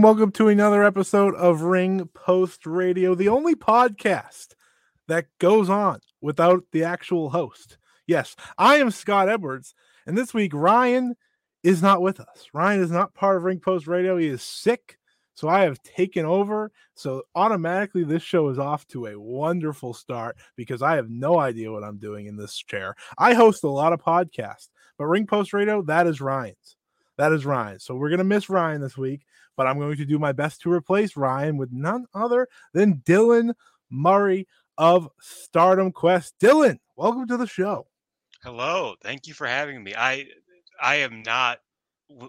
And welcome to another episode of Ring Post Radio, the only podcast that goes on without the actual host. Yes, I am Scott Edwards, and this week Ryan is not with us. Ryan is not part of Ring Post Radio. He is sick, so I have taken over. So automatically, this show is off to a wonderful start because I have no idea what I'm doing in this chair. I host a lot of podcasts, but Ring Post Radio, that is Ryan's. That is Ryan. So we're going to miss Ryan this week, but I'm going to do my best to replace Ryan with none other than Dylan Murray of Stardom Quest. Dylan, welcome to the show. Hello, thank you for having me. I I am not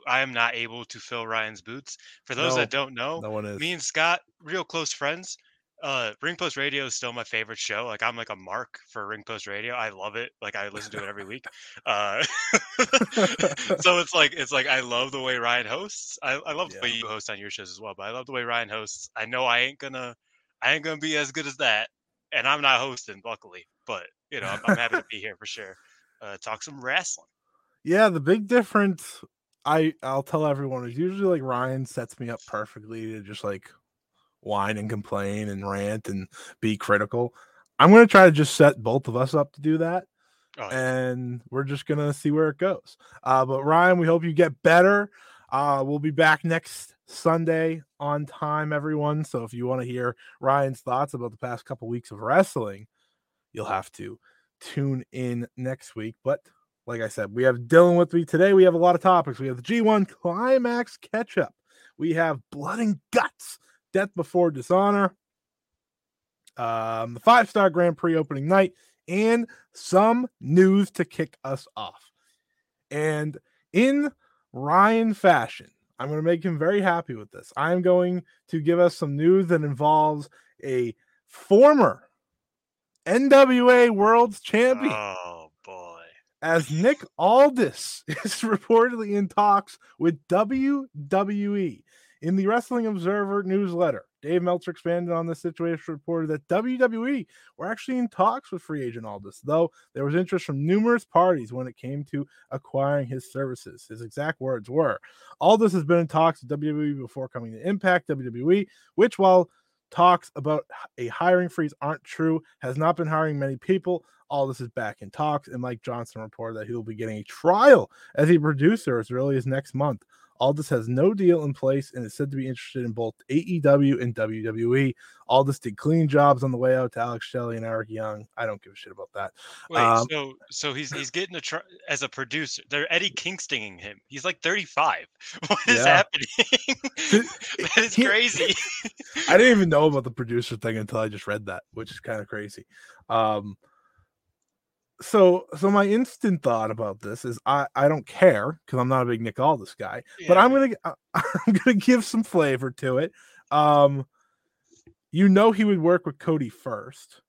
I am not able to fill Ryan's boots. For those No, that don't know, No one is. me and Scott, real close friends. Uh, Ring Post Radio is still my favorite show. Like I'm like a mark for Ring Post Radio. I love it. Like I listen to it every week. Uh, so it's like it's like I love the way Ryan hosts. I, I love the way you host on your shows as well. But I love the way Ryan hosts. I know I ain't gonna I ain't gonna be as good as that, and I'm not hosting, luckily. But you know I'm, I'm happy to be here for sure. Uh, talk some wrestling. yeah, the big difference I I'll tell everyone is usually like Ryan sets me up perfectly to just like whine and complain and rant and be critical. I'm going to try to just set both of us up to do that. Oh, yeah. and we're just gonna see where it goes. Uh, but Ryan, we hope you get better. Uh, we'll be back next Sunday on time, everyone. So if you want to hear Ryan's thoughts about the past couple weeks of wrestling, you'll have to tune in next week. But like I said, we have Dylan with me today. We have a lot of topics. We have the G1 Climax catch up. We have Blood and Guts, Death Before Dishonor, um, the five star Grand Prix opening night, and some news to kick us off. And in Ryan fashion, I'm going to make him very happy with this. I'm going to give us some news that involves a former NWA World's Champion Oh boy. as Nick Aldis is reportedly in talks with WWE. In the Wrestling Observer newsletter, Dave Meltzer expanded on the situation, reported that WWE were actually in talks with free agent Aldis, though there was interest from numerous parties when it came to acquiring his services. His exact words were Aldis has been in talks with WWE before coming to Impact WWE, which, while talks about a hiring freeze aren't true, has not been hiring many people. Aldis is back in talks, and Mike Johnson reported that he will be getting a trial as a producer as early as next month. Aldis has no deal in place and is said to be interested in both AEW and WWE. Aldis did clean jobs on the way out to Alex Shelley and Eric Young. I don't give a shit about that. Wait, Um, so so he's he's getting a tr- as a producer. They're Eddie Kingstinging him. He's like 35. What is Yeah. happening? that is crazy. I didn't even know about the producer thing until I just read that, which is kind of crazy. Um, so so my instant thought about this is I I don't care because I'm not a big Nick Aldis guy, but I'm gonna I- I'm gonna give some flavor to it. Um, you know he would work with Cody first,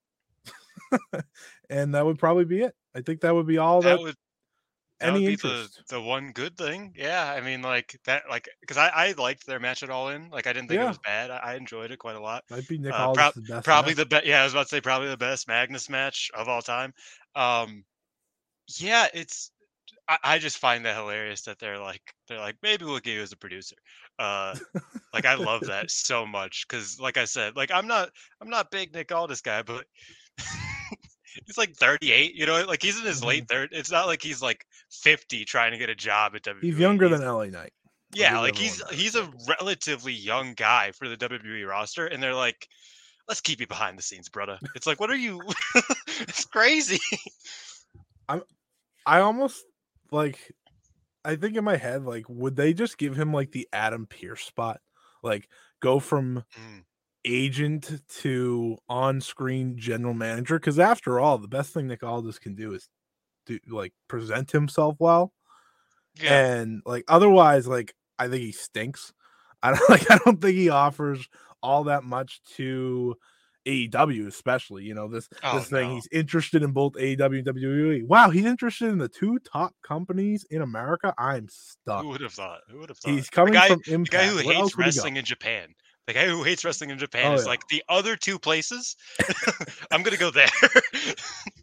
and that would probably be it. I think that would be all that. that would that would be interest. the the one good thing. Yeah, I mean like that like because I I liked their match at All In. Like I didn't think Yeah. it was bad. I, I enjoyed it quite a lot. Might be Nick uh, prob- best. Probably match. the best. Yeah, I was about to say probably the best Magnus match of all time. Um, yeah, it's. I, I just find that hilarious that they're like they're like maybe we'll get you as a producer. Uh, like I love that so much because like I said, like I'm not I'm not big Nick Aldis guy, but he's like 38. You know, like he's in his late 30s. It's not like he's like 50 trying to get a job at WWE. Mm-hmm. He's younger He's- than LA Knight. Yeah, like he's he's a relatively young guy for the WWE roster, and they're like, "Let's keep you behind the scenes, brother." It's like, what are you? it's crazy. I'm, I almost like I think in my head, like, would they just give him like the Adam Pearce spot? Like go from Mm. Agent to on-screen general manager? Because after all, the best thing Nick Aldis can do is do like present himself well. Yeah, And like otherwise, like I think he stinks. I don't like I don't think he offers all that much to AEW, especially. You know, this Oh, this thing. no. He's interested in both AEW and WWE. Wow, he's interested in the two top companies in America. I'm stuck. who would have thought? Who would have thought? He's coming the guy, from the guy who What hates else would he go? wrestling in Japan. The guy who hates wrestling in Japan Oh, is yeah. like the other two places. I'm gonna go there.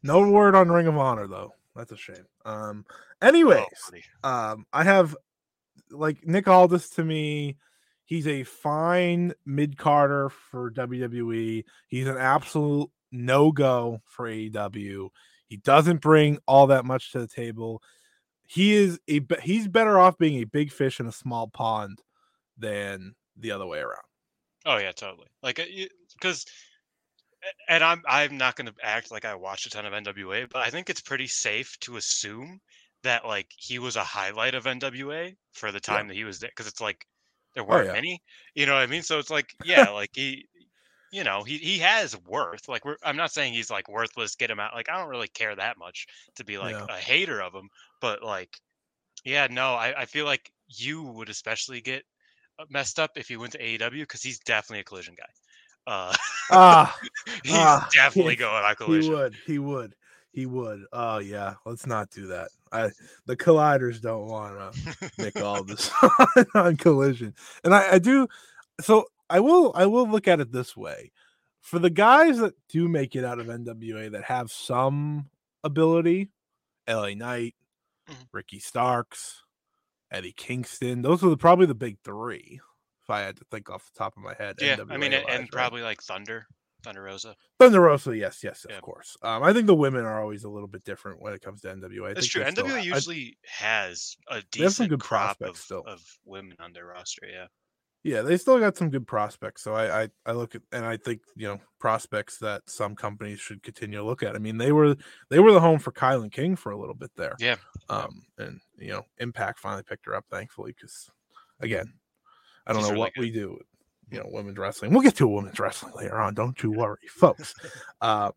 No word on Ring of Honor though. That's a shame. Um. Oh, Anyways, buddy. um, I have like Nick Aldis to me. He's a fine mid carder for WWE. He's an absolute no go for AEW. He doesn't bring all that much to the table. He is a he's better off being a big fish in a small pond than the other way around. Oh yeah, totally. Like because, and I'm I'm not going to act like I watched a ton of NWA, but I think it's pretty safe to assume that like he was a highlight of NWA for the time that he was there, because it's like there weren't yeah. many. You know what I mean? So it's like yeah, like he. You know, he, he has worth. Like we're I'm not saying he's like worthless, get him out. Like I don't really care that much to be like Yeah. a hater of him. But like, yeah, no, I, I feel like you would especially get uh, messed up if he went to AEW because he's definitely a collision guy. Uh, Ah, he's Ah, definitely he- going on collision. he would, he would, he would. Oh yeah, let's not do that. I the colliders don't want to make all this on collision, and I, I do. So I will, I will look at it this way: for the guys that do make it out of NWA that have some ability, LA Knight, Mhm. Ricky Starks, Eddie Kingston. Those are the, probably the big three. If I had to think off the top of my head, yeah, I mean, and, right? probably like Thunder, Thunder Rosa. Thunder Rosa, yes, yes, Yeah. of course. Um, I think the women are always a little bit different when it comes to NWA. I That's think true. they still NWA I- usually has a have some decent good crop of, still. of women on their roster. Yeah. Yeah, they still got some good prospects. So I, I, I look at and I think you know prospects that some companies should continue to look at. I mean, they were they were the home for Kilynn King for a little bit there. Yeah. Um, and you know, Impact finally picked her up, thankfully, because again, I don't She's know really what good. we do. with, You know, women's wrestling. We'll get to women's wrestling later on. Don't you worry, folks. Uh,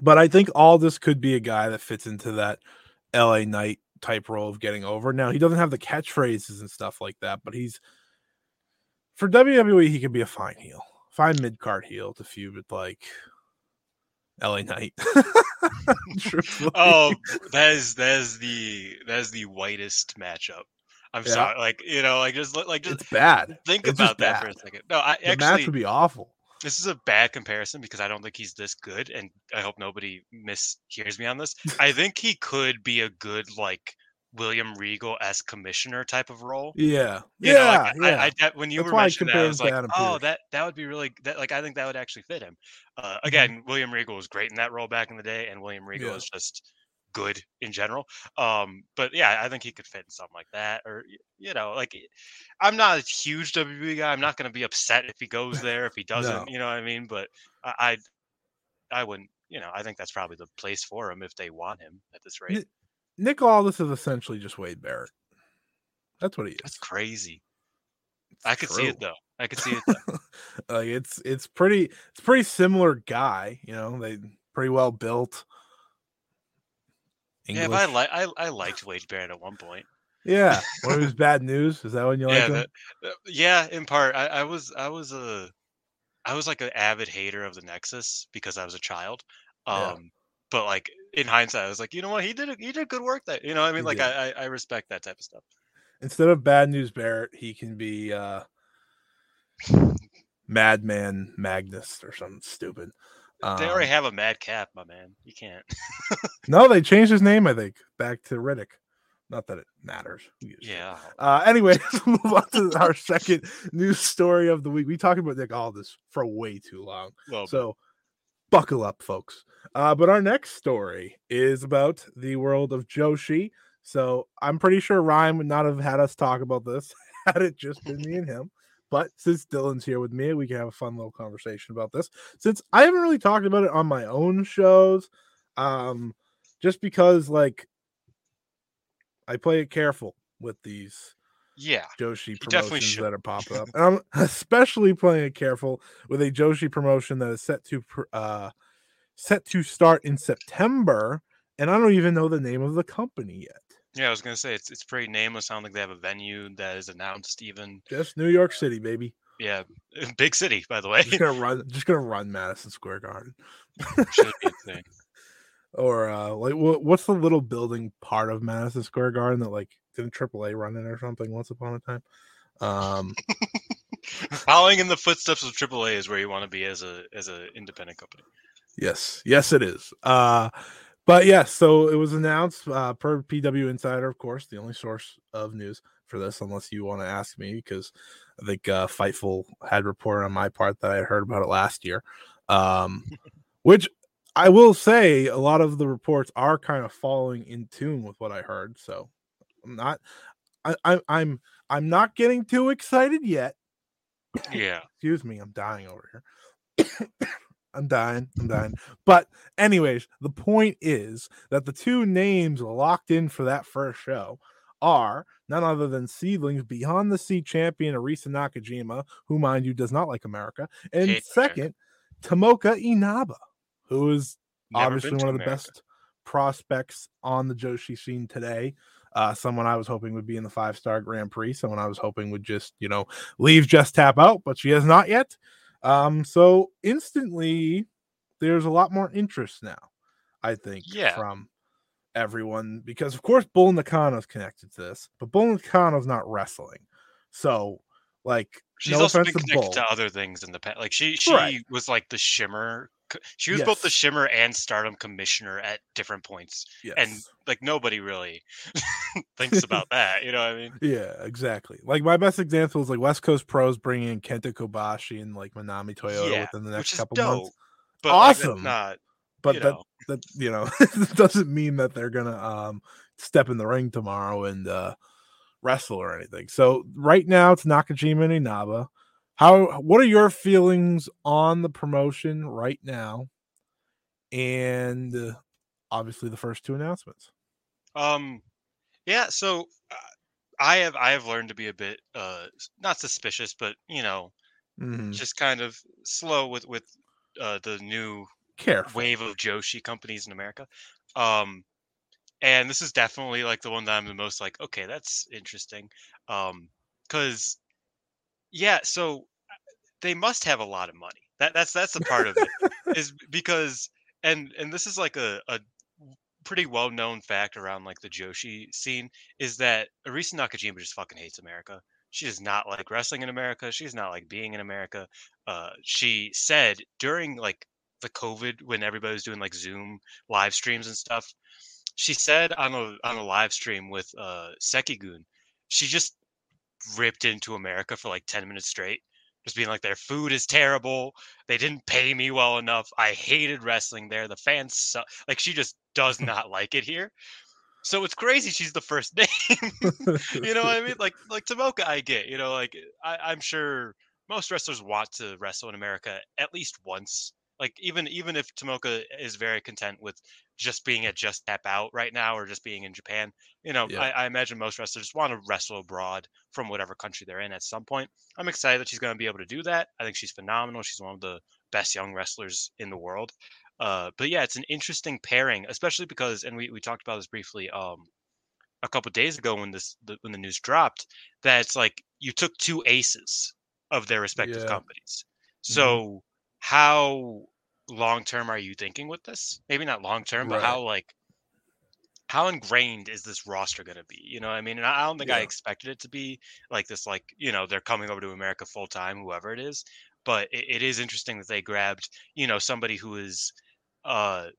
but I think Aldis could be a guy that fits into that LA Knight type role of getting over. Now he doesn't have the catchphrases and stuff like that, but he's for WWE. He could be a fine heel, fine mid card heel to feud with like LA Knight. Oh, that is that is the that is the whitest matchup. I'm Yeah. sorry, like you know, like just like just it's bad. think it's about that for a second. No, I The match actually would be awful. this is a bad comparison because I don't think he's this good, and I hope nobody mishears me on this. I think he could be a good like William Regal as commissioner type of role. Yeah, You yeah, know, like, yeah. I, I, that, when you That's were mentioning that, I was like, oh, that that would be really that. Like, I think that would actually fit him. Uh, Mm-hmm. again, William Regal was great in that role back in the day, and William Regal Yeah. is just good in general. Um, but yeah, I think he could fit in something like that, or you know, like eh, I'm not a huge WWE guy. I'm not going to be upset if he goes there if he doesn't. No. You know what I mean? But I, I, I wouldn't. You know, I think that's probably the place for him if they want him at this rate. Nick Aldis is essentially just Wade Barrett. That's what he is. That's crazy. I could see it though. I could see it though. like it's it's pretty it's pretty similar guy. You know, they pretty well built. Yeah, but I like I, I liked Wade Barrett at one point. Yeah, when it was bad news. Is that when you like yeah, him? that, uh, yeah. In part, I, I was I was a I was like an avid hater of the Nexus because I was a child. Yeah. Um, but like in hindsight, I was like, you know what, he did he did good work. That you know, I mean, He like. I, I I respect that type of stuff. Instead of bad news Barrett, he can be uh Madman Magnus or something stupid. they already Um, have a Mad Cap, my man. You can't. no, they changed his name. I think back to Riddick. Not that it matters. Who gives a shit? Yeah. Uh, anyway, let's move on to our second news story of the week. We talked about Nick Aldis for way too long, Well, so buckle up, folks. Uh, but our next story is about the world of Joshi. So I'm pretty sure Ryan would not have had us talk about this had it just been me and him. But since Dylan's here with me, we can have a fun little conversation about this. Since I haven't really talked about it on my own shows, um, just because like I play it careful with these Yeah. Joshi promotions that are popping up. And I'm especially playing it careful with a Joshi promotion that is set to uh set to start in September, and I don't even know the name of the company yet. Yeah, I was gonna say it's it's pretty nameless. I don't think they have a venue that is announced even. Just New York City, baby. Yeah, big city by the way. Just gonna run just gonna run Madison Square Garden. Should be a thing. Or uh like what, what's the little building part of Madison Square Garden that like didn't AAA run or something once upon a time? Um Following in the footsteps of AAA is where you want to be as a as an independent company. Yes, yes, it is. Uh, but yes, so it was announced uh, per PW Insider, of course, the only source of news for this, unless you want to ask me, because I think uh, Fightful had reported on my part that I heard about it last year. Um, which I will say, a lot of the reports are kind of falling in tune with what I heard. So I'm not, I, I, I'm, I'm not getting too excited yet Yeah. excuse me, I'm dying over here. I'm dying. I'm dying. But anyways, the point is that the two names locked in for that first show are none other than SEAdLINNNG's Beyond the Sea champion Arisa Nakajima, who mind you does not like America, and America. second, Tomoka Inaba, who is Never obviously one of the America. best prospects on the Joshi scene today. Uh, someone I was hoping would be in the five star Grand Prix. Someone I was hoping would just, you know, leave just tap out, but she has not yet. Um, so instantly, there's a lot more interest now. I think Yeah. from everyone because, of course, Bull Nakano's connected to this, but Bull Nakano's not wrestling. So, like, She's no also been to connected Bull. to other things in the past. Like she she Right. was like the Shimmer. She was both the Shimmer and Stardom commissioner at different points. and like nobody really thinks about that. You know what I mean? Yeah, exactly. Like my best example is like West Coast Pros bringing in Kenta Kobashi and like Manami Toyota Yeah, within the next couple dope. months. But like, Awesome. not But that know. that you know doesn't mean that they're gonna um step in the ring tomorrow and uh wrestle or anything. So right now it's Nakajima and Inaba. How what are your feelings on the promotion right now? And uh, obviously the first two announcements. Um, yeah. So uh, I have I have learned to be a bit uh not suspicious, but you know, Mhm. just kind of slow with with uh, the new Careful. wave of Joshi companies in America. Um, and this is definitely like the one that I'm the most like, okay, that's interesting. Um, because yeah, so they must have a lot of money. That that's that's the part of it is because and and this is like a a pretty well known fact around like the Joshi scene is that Arisa Nakajima just fucking hates America. She does not like wrestling in America. She's not like being in America. Uh, she said during like the COVID when everybody was doing like Zoom live streams and stuff, she said on a on a live stream with uh Sekigun, she just ripped into America for like 10 minutes straight. Just being like their food is terrible. They didn't pay me well enough. I hated wrestling there. The fans suck. Like she just does not like it here. So it's crazy she's the first name. you know what I mean? Like like Tomoka I get, you know, like I, I'm sure most wrestlers want to wrestle in America at least once. Like even even if Tomoka is very content with just being at Just Tap Out right now or just being in Japan, you know, Yeah. I, I imagine most wrestlers want to wrestle abroad from whatever country they're in at some point. I'm excited that she's going to be able to do that. I think she's phenomenal. She's one of the best young wrestlers in the world. Uh, but yeah, it's an interesting pairing, especially because, and we, we talked about this briefly um, a couple days ago when this the, when the news dropped, that it's like you took two aces of their respective Yeah. companies. So how long term are you thinking with this? Maybe not long term, but Right. how like how ingrained is this roster going to be? You know what I mean? And I don't think I expected it to be like this, like, you know, they're coming over to America full time, whoever it is. But it, it is interesting that they grabbed, you know, somebody who is, uh,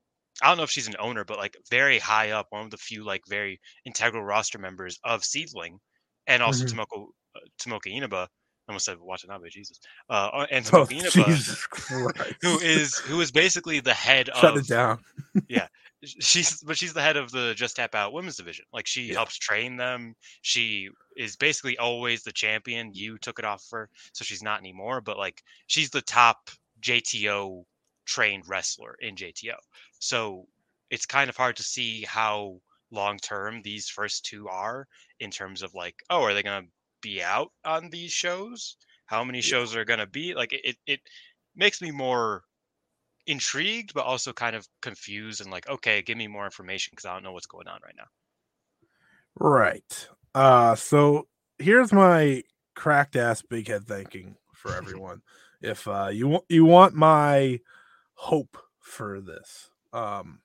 I don't know if she's an owner, but like very high up, one of the few like very integral roster members of SEAdLINNNG, and also Mhm. Tomoko uh, Tomoka Inaba. I almost said Watanabe, Jesus. Uh, uh, and Oh, Inaba, who is who is basically the head Shut of it down. yeah. she's but she's the head of the Just Tap Out women's division. Like she Yeah. helps train them. She is basically always the champion. You took it off her, so she's not anymore. But like she's the top JTO trained wrestler in JTO. So it's kind of hard to see how long term these first two are in terms of like, oh, are they gonna be out on these shows? How many shows are gonna be? Like it, it, it makes me more intrigued, but also kind of confused and like, okay, give me more information because I don't know what's going on right now. Right. Uh so here's my cracked ass big head thinking for everyone. if uh you want you want my hope for this. Um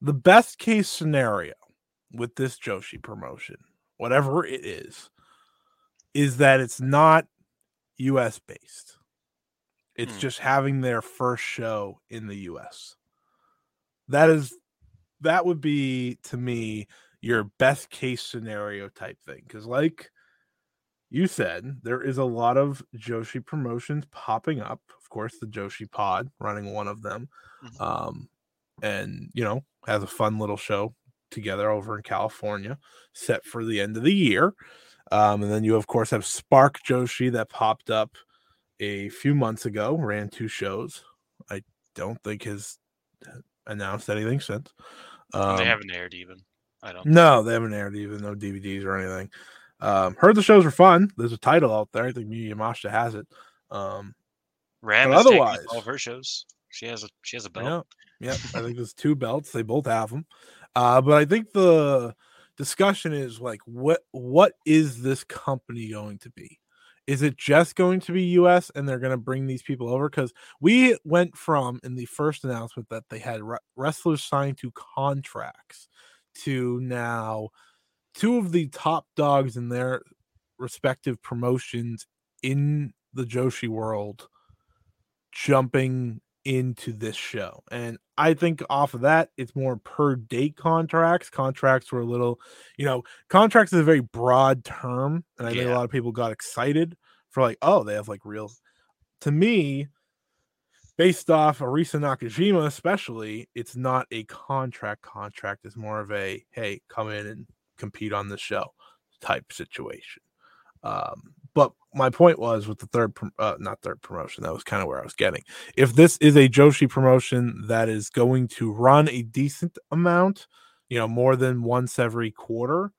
the best case scenario with this Joshi promotion, whatever it is, is that it's not US based. It's Hmm. just having their first show in the US. That is that would be to me your best case scenario type thing because like you said there is a lot of joshi promotions popping up of course the joshi pod running one of them Mhm. um and you know has a fun little show together over in california set for the end of the year um and then you of course have spark joshi that popped up a few months ago ran two shows i don't think has announced anything since And they Um, haven't aired even. I don't. no, they haven't aired even no DVDs or anything. Um, heard the shows were fun. There's a title out there. I think Miyu Yamashita has it. Um, Ram otherwise- all of her shows. She has a she has a belt. yeah, yeah. I think there's two belts. They both have them. Uh, but I think the discussion is like, what what is this company going to be? Is it just going to be US and they're going to bring these people over? Because we went from in the first announcement that they had re- wrestlers signed to contracts to now two of the top dogs in their respective promotions in the Joshi world jumping into this show. And I think off of that, it's more per date contracts. Contracts were a little, you know, contracts is a very broad term. And I think a lot of people got excited for like, oh, they have like real. To me, based off Arisa Nakajima, especially, it's not a contract contract. It's more of a hey, come in and compete on the show type situation. Um, but my point was with the third, uh, not third promotion, that was kind of where I was getting. If this is a Joshi promotion that is going to run a decent amount, you know, more than once every quarter,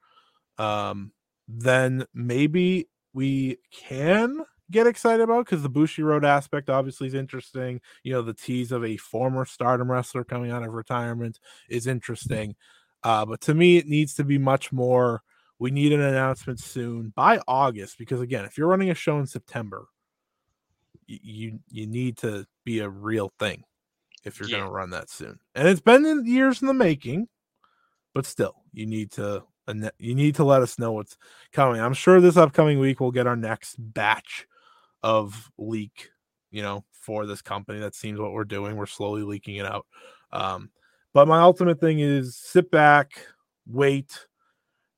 um, then maybe we can get excited about because the Bushiroad aspect obviously is interesting. You know, the tease of a former stardom wrestler coming out of retirement is interesting. Uh, but to me, it needs to be much more. We need an announcement soon by August because again, if you're running a show in September, you you need to be a real thing if you're Yeah. going to run that soon. And it's been in years in the making, but still, you need to you need to let us know what's coming. I'm sure this upcoming week we'll get our next batch of leak, you know, for this company. That seems what we're doing. We're slowly leaking it out. Um, but my ultimate thing is sit back, wait.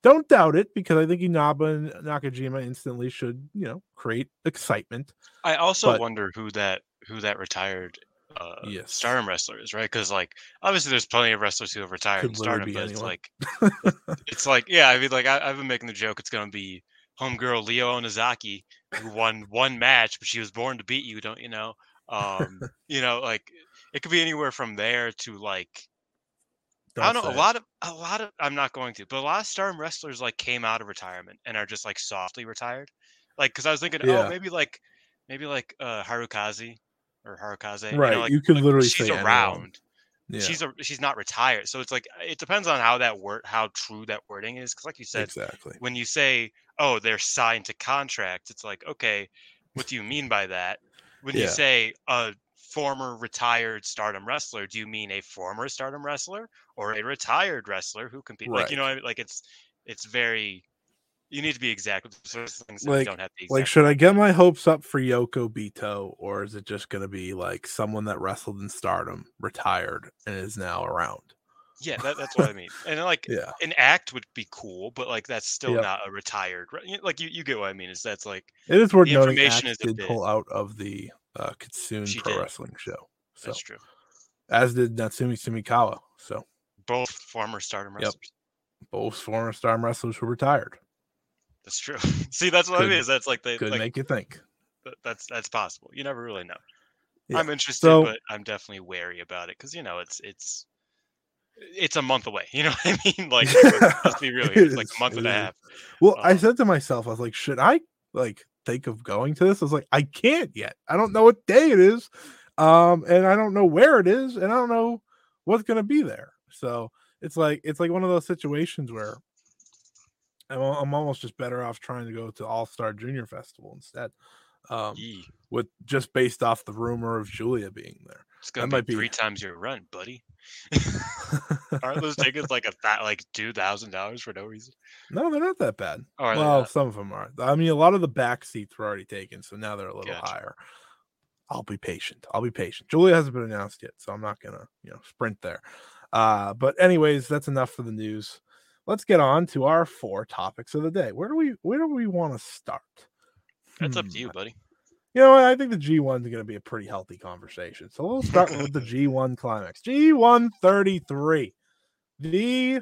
Don't doubt it because I think Inaba and Nakajima instantly should, you know, create excitement. I also But- wonder who that who that retired uh Yes. Stardom wrestler is, right? Because like obviously there's plenty of wrestlers who have retired Could in Stardom, but it's like it's like yeah, I mean like I, I've been making the joke it's gonna be homegirl Leo Onozaki who won one match, but she was born to beat you, don't you know? Um, you know, like it could be anywhere from there to like I don't know. A it. lot of a lot of I'm not going to, but a lot of Stardom wrestlers like came out of retirement and are just like softly retired. Like, because I was thinking, Yeah. oh, maybe like maybe like uh Harukaze or Harukaze. Right, You, know, like, you could like, literally she's around. Yeah, She's a she's not retired, so it's like it depends on how that word how true that wording is. Because like you said, exactly. when you say, "Oh, they're signed to contract," it's like, okay, what do you mean by that? When Yeah. you say a former retired Stardom wrestler, do you mean a former Stardom wrestler or a retired wrestler who compete? Like you know, I mean? like it's it's very. You need to be exact with the things that Like- don't have the Like, should I get my hopes up for Yoko Bito, or is it just going to be like someone that wrestled in Stardom, retired, and is now around? Yeah, that, that's what I mean. And like Yeah, an act would be cool, but like that's still Yep. not a retired. Like you, you get what I mean? Is that's like it is worth The noting. information is did bit- pull out of the uh, Kitsune She Pro did. Wrestling show, so that's true. as did Natsumi Sumikawa, So Both former stardom wrestlers. Yep. both former Stardom wrestlers who retired That's true. See, that's what I Could- mean. That's like they could like make you think. that's that's possible. You never really know. Yeah. I'm interested, So- but I'm definitely wary about it because you know it's it's it's a month away. You know what I mean? Like let's, be real. It's like a month and a half. Well, I Um, said to myself, I was like, should I like think of going to this? I was like, I can't yet. I don't know what day it is. Um, and I don't know where it is, and I don't know what's gonna be there. So it's like it's like one of those situations where I'm, I'm almost just better off trying to go to All Star Junior Festival instead. Um, with just based off the rumor of Julia being there. It's gonna might be be- three times your run, buddy. Aren't those tickets like a th- like two thousand dollars for no reason? no, they're not that bad. They well, some of them are. I mean, a lot of the back seats were already taken, so now they're a little Gotcha. higher. I'll be patient. I'll be patient. Julia hasn't been announced yet, so I'm not gonna, you know, sprint there. Uh, but anyways, that's enough for the news. Let's get on to our four topics of the day. Where do we where do we want to start? That's up Hmm. to you, buddy. You know, what? I think the G1 is going to be a pretty healthy conversation. So we'll start with the G1 climax. G1 33, the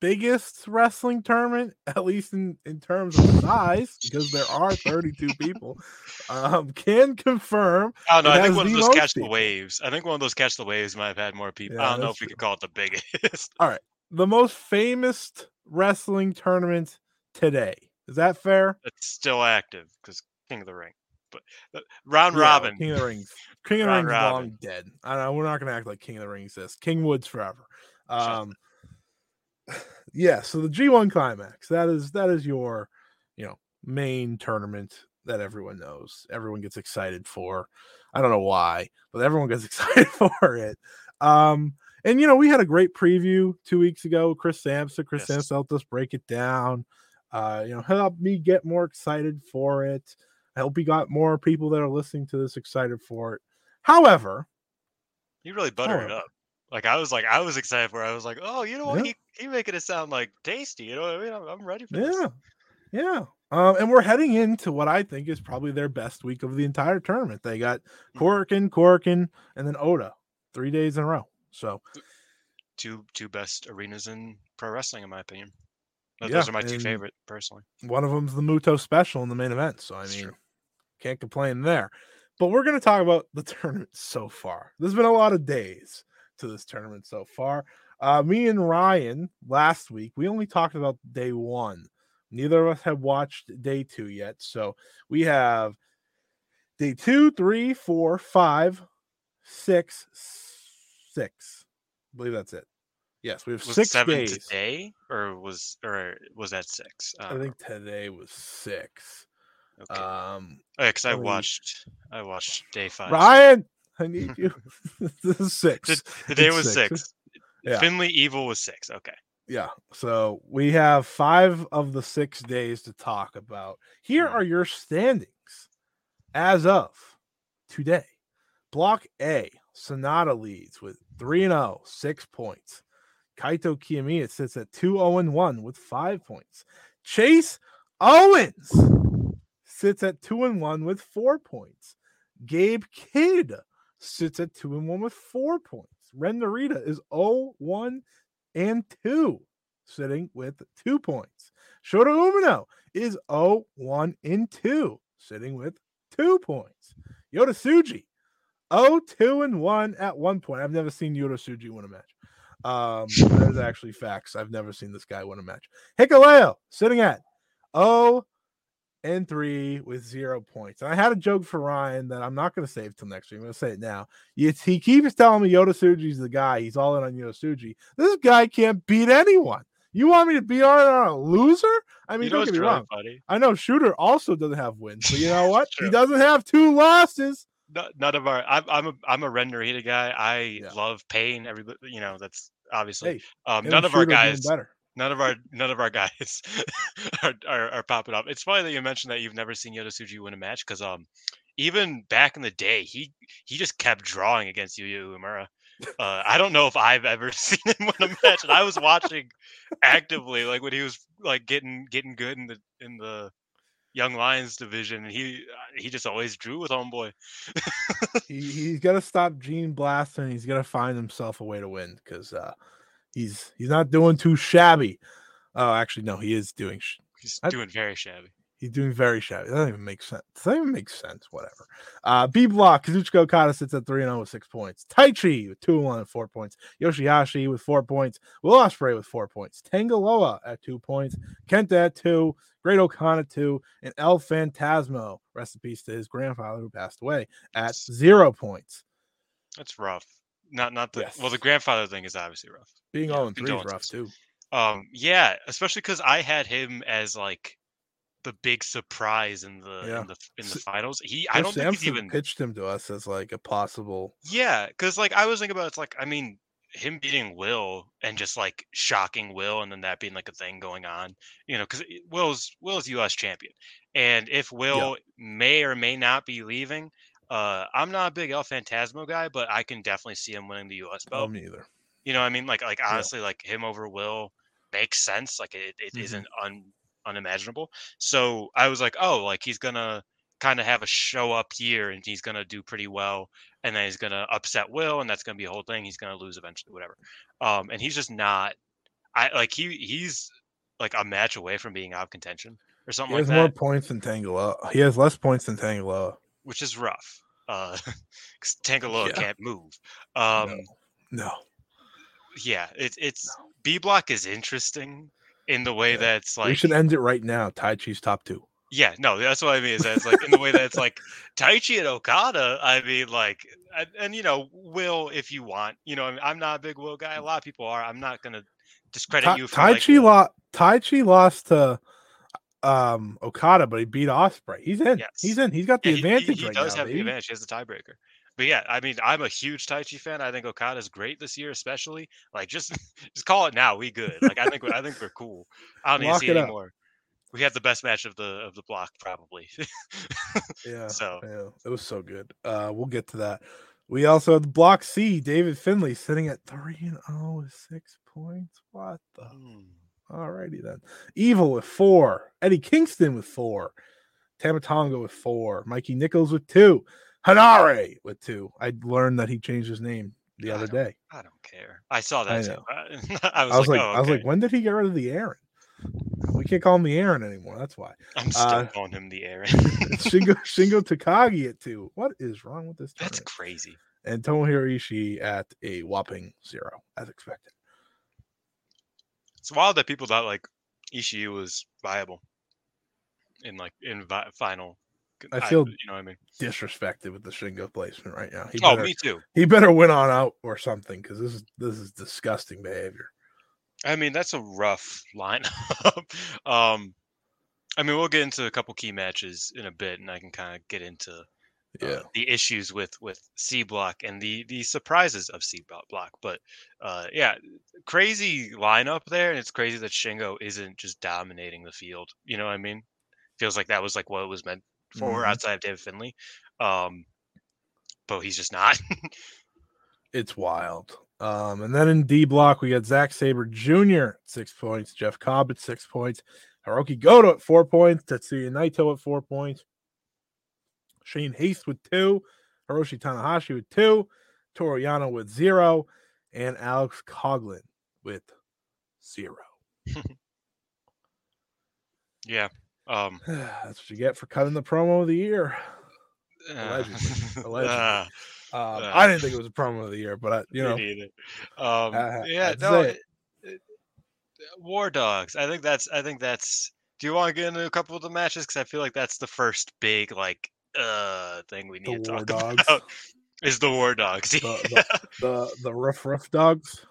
biggest wrestling tournament, at least in, in terms of size, because there are 32 people, um, can confirm. I don't know. I think one of those catch the waves. I think one of those catch the waves might have had more people. Yeah, I don't know if we could call it the biggest. All right. The most famous wrestling tournament today. Is that fair? It's still active because King of the Ring. But uh, round Yeah, robin. King of the Rings. King of the Rings long robin. dead. I don't know. We're not gonna act like King of the Ring exists. King Woods forever. Um yeah, so the G1 climax. That is that is your, you know, main tournament that everyone knows. Everyone gets excited for. I don't know why, but everyone gets excited for it. Um and you know, we had a great preview two weeks ago. Chris Sampson, Chris Yes. Sampson helped us break it down. Uh, you know, help me get more excited for it. I hope we got more people that are listening to this excited for it. However, You really buttered it up. Like I was like I was excited for. it. I was like, oh, you know what? Yeah. He he making it sound like tasty. You know what I mean? I'm, I'm ready for yeah, this. yeah. Yeah. Um, and we're heading into what I think is probably their best week of the entire tournament. They got Hmm. Korakuen, Korakuen, and then Oda three days in a row. So Two two best arenas in pro wrestling, in my opinion. Th- Yeah, Those are my two favorite, personally. one of them's the Muto special in the main event. So I That's mean, true. can't complain there. But we're going to talk about the tournament so far. There's been a lot of days to this tournament so far. Uh, me and Ryan last week, we only talked about day one. Neither of us have watched day two yet. So we have day two, three, four, five, six, six. I believe that's it. Yes, we have Was six seven days. today, or was or was that six? I think today was six. Okay. Um, because I let me- watched I watched day five. Ryan, I need you. this is six. Today it's was six. six. Yeah. Finley Evil was six. Okay. Yeah. So we have five of the six days to talk about. Here Hmm. are your standings as of today. Block A, Sanada leads with 3 0, six points. Kaito Kiyomiya sits at 2 0 1 with five points. Chase Owens sits at 2 and 1 with four points. Gabe Kidd sits at 2 and 1 with four points. Ren Narita is 0 1 and 2, sitting with two points. Shota Umino is 0 1 and 2, sitting with two points. Yota Tsuji 0 2 and 1 at one point. I've never seen Yota Tsuji win a match. Um, that is actually facts. I've never seen this guy win a match. Hikuleo sitting at 0 and 3 with zero points. And I had a joke for Ryan that I'm not going to save till next week. I'm going to say it now. It's, he keeps telling me Yota Tsuji's the guy. He's all in on Yota Tsuji. This guy can't beat anyone. You want me to be on, a loser? I mean, you know don't get me really wrong. funny? I know Shooter also doesn't have wins, but you know what? he doesn't have two losses. No- None of our. I'm I'm a I'm a Ren Narita guy. I Yeah. love pain. Every you know that's obviously. Hey, um, none of our guys. None of our none of our guys are, are are popping up. It's funny that you mentioned that you've never seen Yota Tsuji win a match because um even back in the day he he just kept drawing against Yuya Uemura. Uh, I don't know if I've ever seen him win a match, and I was watching actively like when he was like getting getting good in the in the Young Lions division, and he he just always drew with homeboy. he, he's got to stop Gene Blaster and he's got to find himself a way to win because uh, he's he's not doing too shabby. Oh, actually, no, he is doing. Sh- He's I- doing very shabby. He's doing very shabby. That doesn't even make sense. That even make sense? Whatever. Uh, B block. Kazuchika Okada sits at 3 0 with six points. Taichi with 2 1 and four points. Yoshihashi with four points. Will Ospreay with four points. Tanga Loa at two points. Kenta at two. Great-O-Khan two. And El Fantasmo, rest in peace to his grandfather who passed away, at zero points. That's rough. Not not the well, the grandfather thing is obviously rough. Being Yeah, 0 and 3 is rough too. Um, yeah, especially because I had him as like the big surprise in the Yeah. in the in the finals. He I don't think he's even pitched him to us as like a possible. yeah, because like I was thinking about it's like I mean him beating Will and just like shocking Will and then that being like a thing going on, you know, because Will's Will's U.S. champion, and if Will may or may not be leaving, uh, I'm not a big El Fantasmo guy, but I can definitely see him winning the U.S. Oh, belt. me either. You know, what I mean, like like honestly, like him over Will makes sense. Like it, it Mhm. not un unimaginable. So I was like, oh, like he's gonna kind of have a show up here, and he's gonna do pretty well, and then he's gonna upset Will, and that's gonna be a whole thing. He's gonna lose eventually, whatever. Um, and he's just not. I like he he's like a match away from being out of contention or something He has like more points than Tanga Loa. He has less points than Tanga Loa. which is rough. Uh, 'cause Tanga Loa Yeah. can't move. Um, No. yeah, it's it's B block is interesting in the way Yeah. that it's like we should end it right now. Taichi's top two. yeah, no, that's what I mean. Is that it's like in the way that it's like Taichi and Okada. I mean, like, and, and you know, Will if you want. You know, I mean, I'm not a big Will guy. A lot of people are. I'm not gonna discredit Tai, you for tai like, Chi lo- Taichi lost to um Okada, but he beat Ospreay. He's in. Yes. He's in. He's got the Yeah, he- he- advantage he, right does now. have baby. the advantage. He has the tiebreaker. But yeah, I mean, I'm a huge Taichi fan. I think Okada's great this year, especially. Like, just just call it now. We good. Like, I think I think we're cool. I don't need to see anymore. up. We had the best match of the of the block, probably. Yeah. So- yeah, it was so good. Uh, we'll get to that. We also had Block C, David Finley sitting at three and oh with six points. What the? Hmm. Alrighty then. Evil with four. Eddie Kingston with four. Tama Tonga with four. Mikey Nichols with two. Henare with two. I learned that he changed his name the I other day. I don't care. I saw that I too. I, was, I was like, oh, I was like, when did he get rid of the Aaron? We can't call him the Aaron anymore. That's why. I'm still uh, calling him the Aaron. Shingo Shingo Takagi at two. What is wrong with this? That's crazy. and Tomohiro Ishii at a whopping zero, as expected. It's wild that people thought like Ishii was viable in like in vi- final. I feel you know what I mean. Disrespected with the Shingo placement right now. He Oh, better, me too. he better win on out or something because this is this is disgusting behavior. I mean, that's a rough lineup. um, I mean, we'll get into a couple key matches in a bit, and I can kind of get into uh, Yeah, the issues with with C block and the the surprises of C block. But uh, yeah, crazy lineup there, and it's crazy that Shingo isn't just dominating the field. You know what I mean? Feels like that was like what it was meant for Mhm. outside of David Finley. Um, but he's just not. it's wild. Um, and then in D block we got Zack Sabre Jr. at six points, Jeff Cobb at six points, Hiroki Goto at four points, Tetsuya Naito at four points, Shane Haste with two, Hiroshi Tanahashi with two, Toru Yano with zero, and Alex Coughlin with zero. yeah. Um, That's what you get for cutting the promo of the year. uh, Allegedly. Allegedly. uh, Um, Uh. I didn't think it was a promo of the year, but I, you know. Um, I- yeah, no, it, it- War Dogs. I think that's. I think that's. Do you want to get into a couple of the matches? Because I feel like that's the first big like uh thing we the need to talk about. Is the War Dogs? the, the, the the rough rough dogs,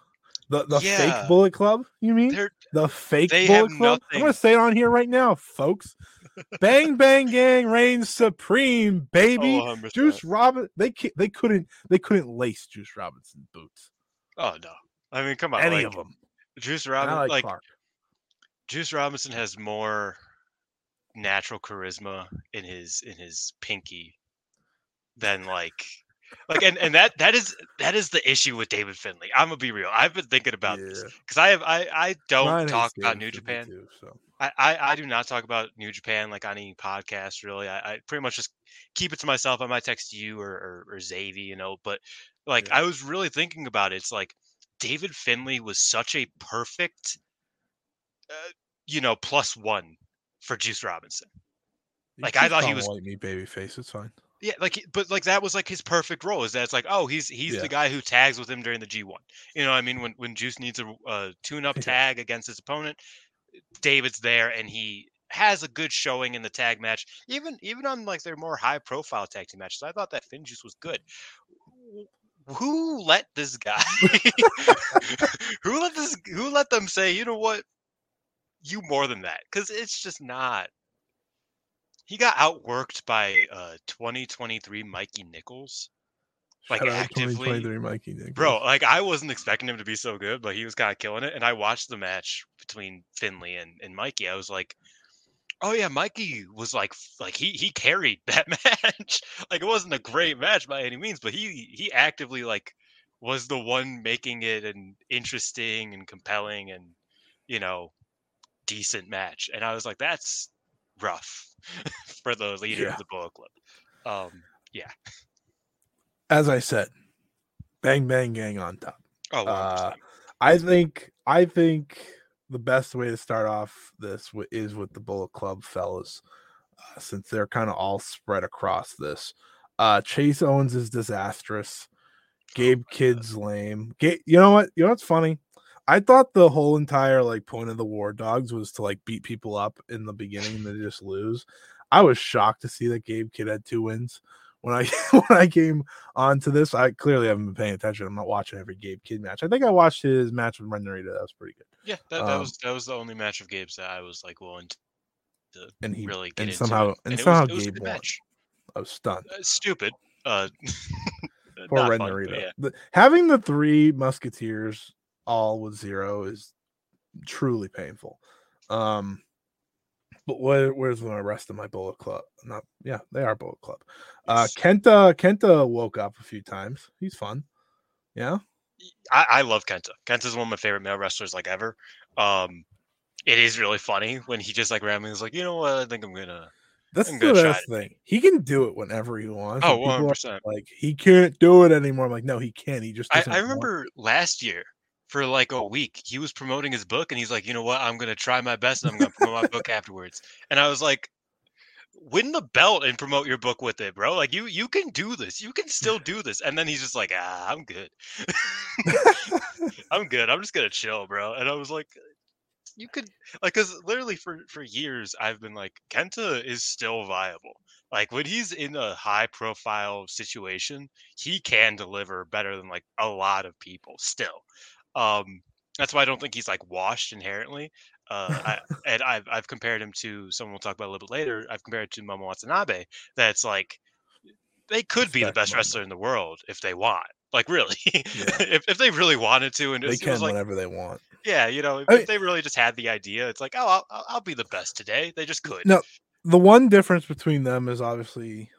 the the Yeah. fake Bullet Club. You mean They're the fake Bullet Club? I'm gonna say it on here right now, folks. bang bang gang reigns supreme, baby. oh, Juice Robin, they they couldn't they couldn't lace Juice Robinson boots. Oh no. I mean, come on. Any like, of them. Juice Robinson, like, like. Juice Robinson has more natural charisma in his in his pinky than like like and, and that that is that is the issue with David Finley. I'm gonna be real. I've been thinking about this because I have I I don't hates talk about New Japan. too, so. I, I, I do not talk about New Japan like on any podcast really. I, I pretty much just keep it to myself. I might text you or or, or Xavi, you know. But like Yeah. I was really thinking about it. It's like David Finley was such a perfect, uh, you know, plus one for Juice Robinson. Like, I thought he was- white meat baby face. It's fine. Yeah, like but like that was like his perfect role. Is that it's like oh he's he's Yeah. the guy who tags with him during the G one. You know what I mean when when Juice needs a, a tune up tag against his opponent, David's there and he has a good showing in the tag match. Even even on like their more high profile tag team matches, I thought that FinJuice was good. Who let this guy? who let this? Who let them say you know what? You more than that because it's just not. He got outworked by uh 2023 Mikey Nichols. Like, Shout actively- 2023 Mikey Nichols. Bro, like I wasn't expecting him to be so good, but he was kind of killing it. And I watched the match between Finlay and, and Mikey. I was like, oh yeah, Mikey was like like he he carried that match. like it wasn't a great match by any means, but he he actively like was the one making it an interesting and compelling and you know decent match. And I was like, that's rough for the leader Yeah. of the Bullet Club. Um, yeah. as I said, bang bang gang on top. oh, Uh, I think I think the best way to start off this wi- is with the Bullet Club fellas, uh, since they're kind of all spread across this. Uh, Chase Owens is disastrous. Gabe Kidd's lame. Ga- you know what? You know what's funny? I thought the whole entire like point of the War Dogs was to like beat people up in the beginning and then just lose. I was shocked to see that Gabe Kidd had two wins when I when I came onto this. I clearly haven't been paying attention. I'm not watching every Gabe Kidd match. I think I watched his match with Brendan Rita. That was pretty good. Yeah, that, that Um, was that was the only match of Gabe's that I was like willing to, to And he really get and into somehow it. and, it somehow was, it was Gabe good won. I was stunned. Uh, stupid. Uh, Poor Red fun, yeah. The- having the three Musketeers all with zero is truly painful. Um, but where, where's the rest of my Bullet Club? Not yeah, they are Bullet Club. Uh, Kenta Kenta woke up a few times. He's fun. Yeah, I, I love Kenta. Kenta's one of my favorite male wrestlers like ever. Um, it is really funny when he just like randomly is like, you know what? I think I'm gonna. that's I'm the gonna best thing. He can do it whenever he wants. Oh, and people 100 are percent. Like he can't do it anymore. I'm like, no, he can't. He just I, I remember last year for like a week he was promoting his book and he's like, you know what? I'm gonna try my best and I'm gonna promote my book afterwards. And I was like, win the belt and promote your book with it, bro. Like you you can do this. You can still do this. And then he's just like, ah, I'm good. I'm good. I'm just gonna chill, bro. And I was like, you could like, cause literally for for years I've been like, Kenta is still viable. Like when he's in a high profile situation, he can deliver better than like a lot of people still. Um, that's why I don't think he's like washed inherently. Uh, I, and I've I've compared him to someone we'll talk about a little bit later. I've compared it to Momo Watanabe. That's like they could be the best wrestler in the world if they want. Like really, if if they really wanted to, and they can was like whenever they want. yeah, you know, if, I if they really just had the idea, it's like oh, I'll, I'll be the best today. They just could. No, the one difference between them is obviously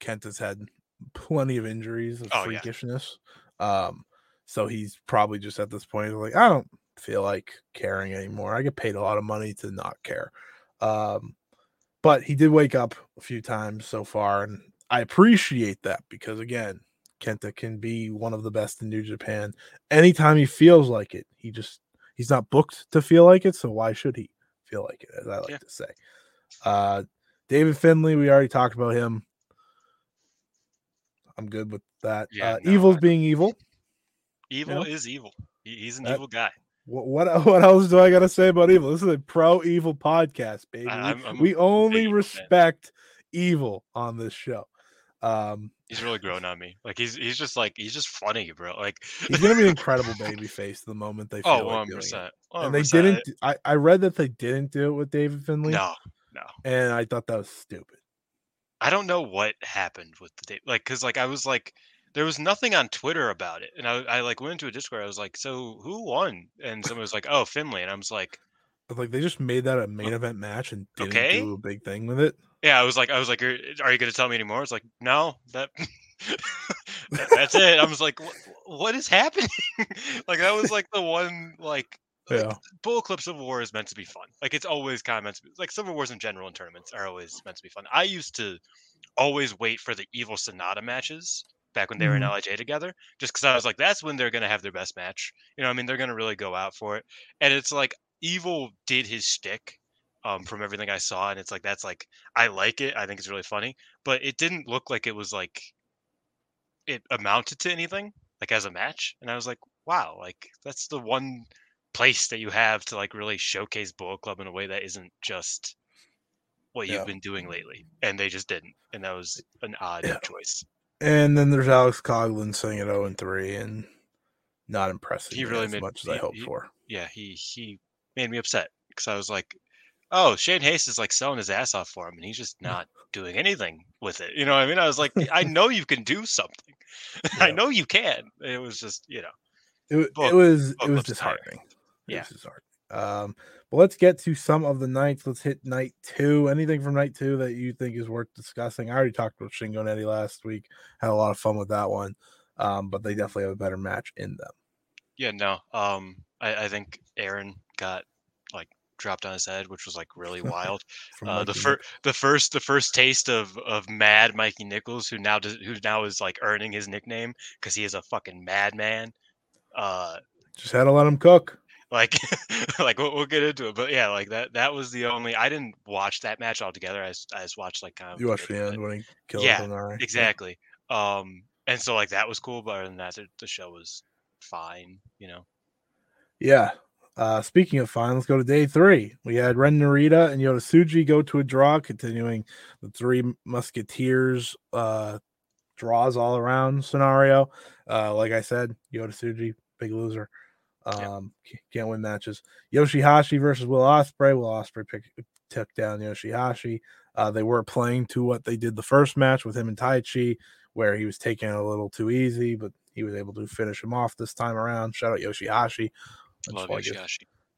Kent has had plenty of injuries of Oh, yeah. freakishness. Um, so he's probably just at this point like, I don't feel like caring anymore. I get paid a lot of money to not care. Um, but he did wake up a few times so far, and I appreciate that because again, Kenta can be one of the best in New Japan anytime he feels like it. He just he's not booked to feel like it, so why should he feel like it, as I like Yeah. to say. Uh David Finlay, we already talked about him. I'm good with that. Yeah, uh, no, evil's being evil. Evil know? is evil. He, he's an That- evil guy. What, what what else do I got to say about evil? This is a pro evil podcast, baby. We- I'm- I'm we only respect evil on this show. Um, He's really grown on me. Like he's he's just like he's just funny, bro. Like he's gonna be an incredible baby face the moment they feel oh, like one doing it. percent. And they didn't. I I read that they didn't do it with David Finlay, No, no. and I thought that was stupid. I don't know what happened with the date. Like, cause like I was like, there was nothing on Twitter about it, and I I like went into a Discord. I was like, so who won? And someone was like, oh, Finlay, and I was like, like they just made that a main event match and didn't Okay. do a big thing with it. yeah, I was like, I was like, are, eh, are you gonna tell me anymore? It's like, no, that. That- That's it. I was like, what, is happening? like that was like the one like. like, Bullet Club Civil War is meant to be fun. Like it's always kind of meant to be like Civil Wars in general in tournaments are always meant to be fun. I used to always wait for the Evil Sanada matches back when they were in Mhm. LIJ together, just because I was like, that's when they're gonna have their best match. You know, I mean, they're gonna really go out for it. And it's like Evil did his shtick um, from everything I saw, and it's like that's like I like it. I think it's really funny, but it didn't look like it was like it amounted to anything like as a match. And I was like, wow, like that's the one place that you have to like really showcase Bullet Club in a way that isn't just what you've been doing lately. And they just didn't, and that was an odd Yeah. choice. And then there's Alex Coughlin sitting at 0 and 3 and not impressive He really as made- much as I hoped he- for. Yeah, he he made me upset because I was like, oh, Shane Haste is like selling his ass off for him, and he's just not doing anything with it. You know what I mean? I was like, I know you can do something. I know you can. It was just, you know, It, it was it was looks tiring. disheartening. It Yeah. was disheartening. Um, but let's get to some of the nights. Let's hit night two. Anything from night two that you think is worth discussing? I already talked about Shingo and Eddie last week. Had a lot of fun with that one. Um, but they definitely have a better match in them. yeah, no. Um, I, I think Aaron got like dropped on his head, which was like really wild. Uh, the first, the first, the first taste of of Mad Mikey Nichols, who now does, who now is like earning his nickname because he is a fucking madman. Uh, just had to let him cook. Like like we'll, we'll get into it but yeah like that that was the only i didn't watch that match altogether i just, I just watched like kind of You watched the end when he killed Yeah, exactly um and so like that was cool but other than that the, the show was fine you know Yeah. Uh, speaking of fine, let's go to day three. We had Ren Narita and Yota Tsuji go to a draw, continuing the three musketeers uh, draws all around scenario. Uh, like I said, Yota Tsuji, big loser. Um, can't win matches. Yoshihashi versus Will Ospreay. Will Ospreay pick, took down Yoshihashi. Uh, they were playing to what they did the first match with him and Taichi, where he was taking it a little too easy, but he was able to finish him off this time around. Shout out Yoshihashi. I love just want to give,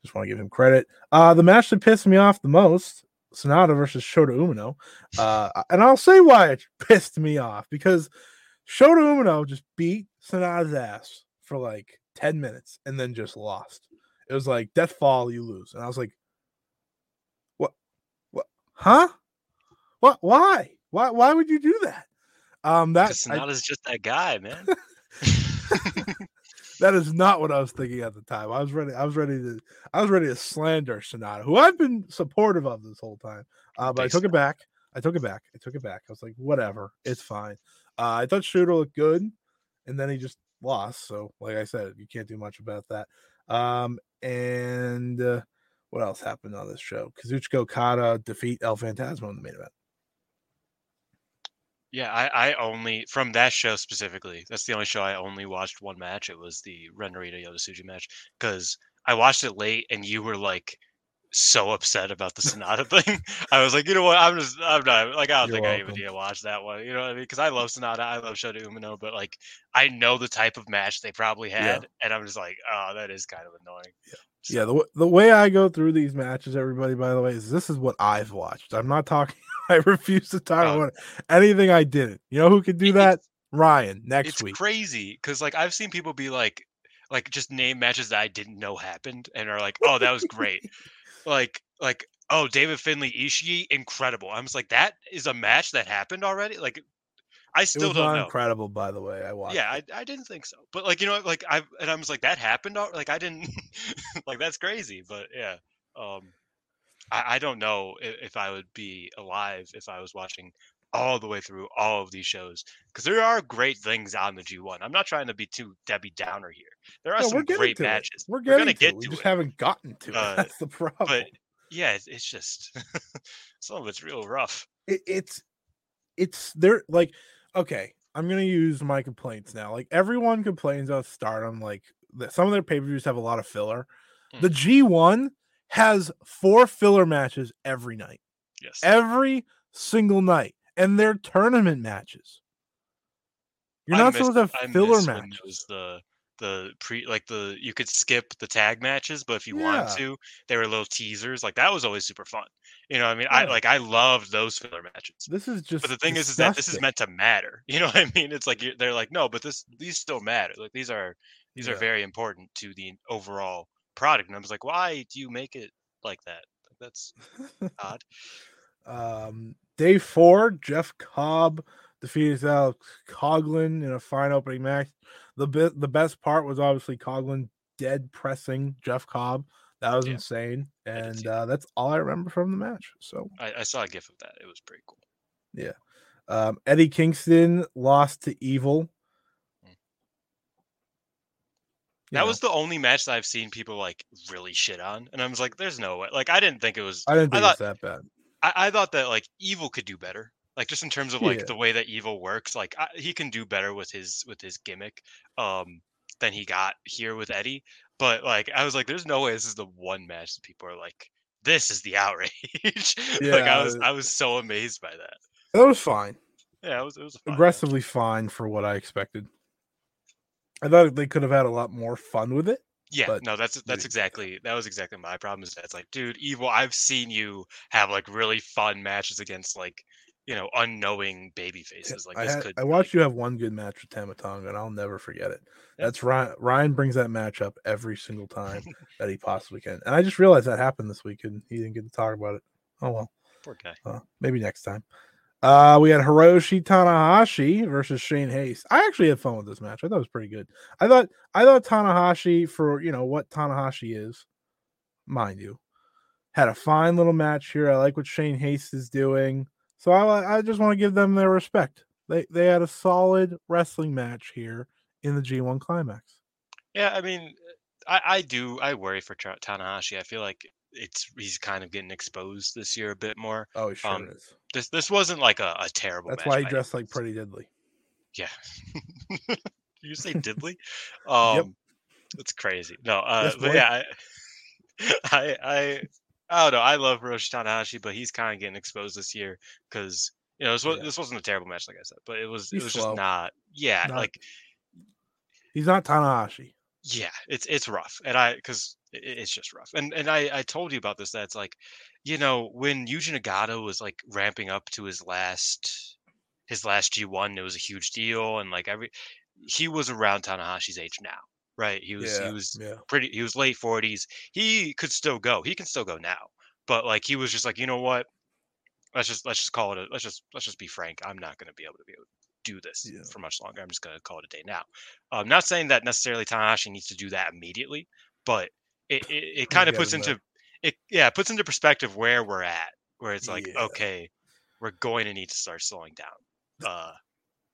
just want to give him credit. Uh, the match that pissed me off the most, Sanada versus Shota Umino. Uh, and I'll say why it pissed me off because Shota Umino just beat Sanada's ass for like 10 minutes and then just lost. It was like death fall, you lose. And I was like, what? What? Huh? What? Why? Why? Why would you do that? Um, that I- Sanada's just that guy man that is not what I was thinking at the time. I was ready. I was ready to. I was ready to slander Sanada, who I've been supportive of this whole time. Uh, but I took it back. I took it back. I took it back. I was like, whatever, it's fine. Uh, I thought Shooter looked good, and then he just lost. So, like I said, you can't do much about that. Um, and uh, what else happened on this show? Kazuchika Okada defeat El Phantasmo in the main event. yeah I, I only from that show specifically that's the only show i only watched one match it was the ren narita yota tsuji match because i watched it late and you were like so upset about the Sanada thing. I was like, you know what? I'm just, I'm not like, I don't You're think I even welcome. need to watch that one. You know what I mean? Because I love Sanada, I love Shota Umino, but like, I know the type of match they probably had, and I'm just like, oh, that is kind of annoying. Yeah, the, w- the way I go through these matches, everybody, by the way, is this is what I've watched. I'm not talking. I refuse to talk Oh. about anything I didn't. You know who could do that? Ryan next it's week. It's crazy because like I've seen people be like, like just name matches that I didn't know happened, and are like, oh, that was great. Like, like, oh, David Finlay Ishii, incredible. I was like, that is a match that happened already. Like, I still don't know. incredible, by the way. I watched. Yeah, it. I, I didn't think so. But like you know, like I and I was like that happened. al- Like I didn't like that's crazy. But yeah, um, I, I don't know if, if I would be alive if I was watching all the way through all of these shows because there are great things on the G1. I'm not trying to be too Debbie Downer here. There are No, some great to it. matches. We're We're gonna to get it. We just it. haven't gotten to it. Uh, That's the problem. But yeah, it's, it's just some of it's real rough. it, it's it's they're like okay i'm gonna use my complaints now like everyone complains about stardom like some of their pay-per-views have a lot of filler the g1 has four filler matches every night Yes. every single night and they're tournament matches you're I not miss- supposed to have filler matches the the pre like the you could skip the tag matches, but if you wanted Yeah. to, they were little teasers. Like that was always super fun. You know, what I mean, I like I loved those filler matches. This is just But the thing is, is that this is meant to matter. You know what I mean? It's like you're, they're like, no, but this these still matter. Like these are these are very important to the overall product. And I was like, why do you make it like that? That's odd. Um, day four, Jeff Cobb defeated Alex Coughlin in a fine opening match. The bit, the best part was obviously Coughlin dead pressing Jeff Cobb. That was Yeah. insane, and uh, that's all I remember from the match. So, I, I saw a gif of that. It was pretty cool. um, Eddie Kingston lost to Evil. Mm. You That know, was the only match that I've seen people like really shit on, and I was like, "There's no way." Like, I didn't think it was. I didn't I think thought it's that bad. I, I thought that like Evil could do better. Like just in terms of like Yeah. the way that Evil works, like I, he can do better with his with his gimmick um than he got here with Eddie. But like I was like, there's no way this is the one match that people are like, this is the outrage. like I was I was so amazed by that. That was fine. Yeah, it was it was a fun match. aggressively fine for what I expected. I thought they could have had a lot more fun with it. Yeah, but no, that's that's exactly that was exactly my problem. Is that it's like, dude, Evil, I've seen you have like really fun matches against like you know unknowing baby faces. Like I, this had, could I watched you have one good match with Tama Tonga, and I'll never forget it. Yeah. That's Ryan. Ryan brings that match up every single time that he possibly can, and I just realized that happened this week, and he didn't get to talk about it. Oh well, Poor guy. uh, maybe next time. Uh, we had Hiroshi Tanahashi versus Shane Haste. I actually had fun with this match. I thought it was pretty good. I thought I thought Tanahashi for you know what Tanahashi is, mind you, had a fine little match here. I like what Shane Haste is doing, so I I just want to give them their respect. They they had a solid wrestling match here in the G1 climax. Yeah, I mean, I, I do. I worry for Tanahashi. I feel like it's he's kind of getting exposed this year a bit more. Oh, he sure Um, is. This this wasn't like a, a terrible. That's why he dressed like. Pretty Diddley. Yeah. You say diddly? Um, That's crazy. No, uh, Yes, but yeah, I, I, I, I don't know. I love Hiroshi Tanahashi, but he's kind of getting exposed this year because you know this, was, Yeah. this wasn't a terrible match, like I said, but it was He's it was slow. just not. Yeah, Not- like He's not Tanahashi. Yeah, it's it's rough, and I because it's just rough, and and I I told you about this. That's like, you know, when Yuji Nagata was like ramping up to his last his last G one, it was a huge deal, and like every he was around Tanahashi's age now, right? He was yeah, he was yeah. pretty he was late 40s he could still go he can still go now but like he was just like you know what let's just let's just call it a let's just let's just be frank i'm not going to be able to be do this Yeah. for much longer i'm just going to call it a day now i'm not saying that necessarily tanahashi needs to do that immediately but it it, it kind of puts into it yeah it puts into perspective where we're at where it's like Yeah. okay we're going to need to start slowing down uh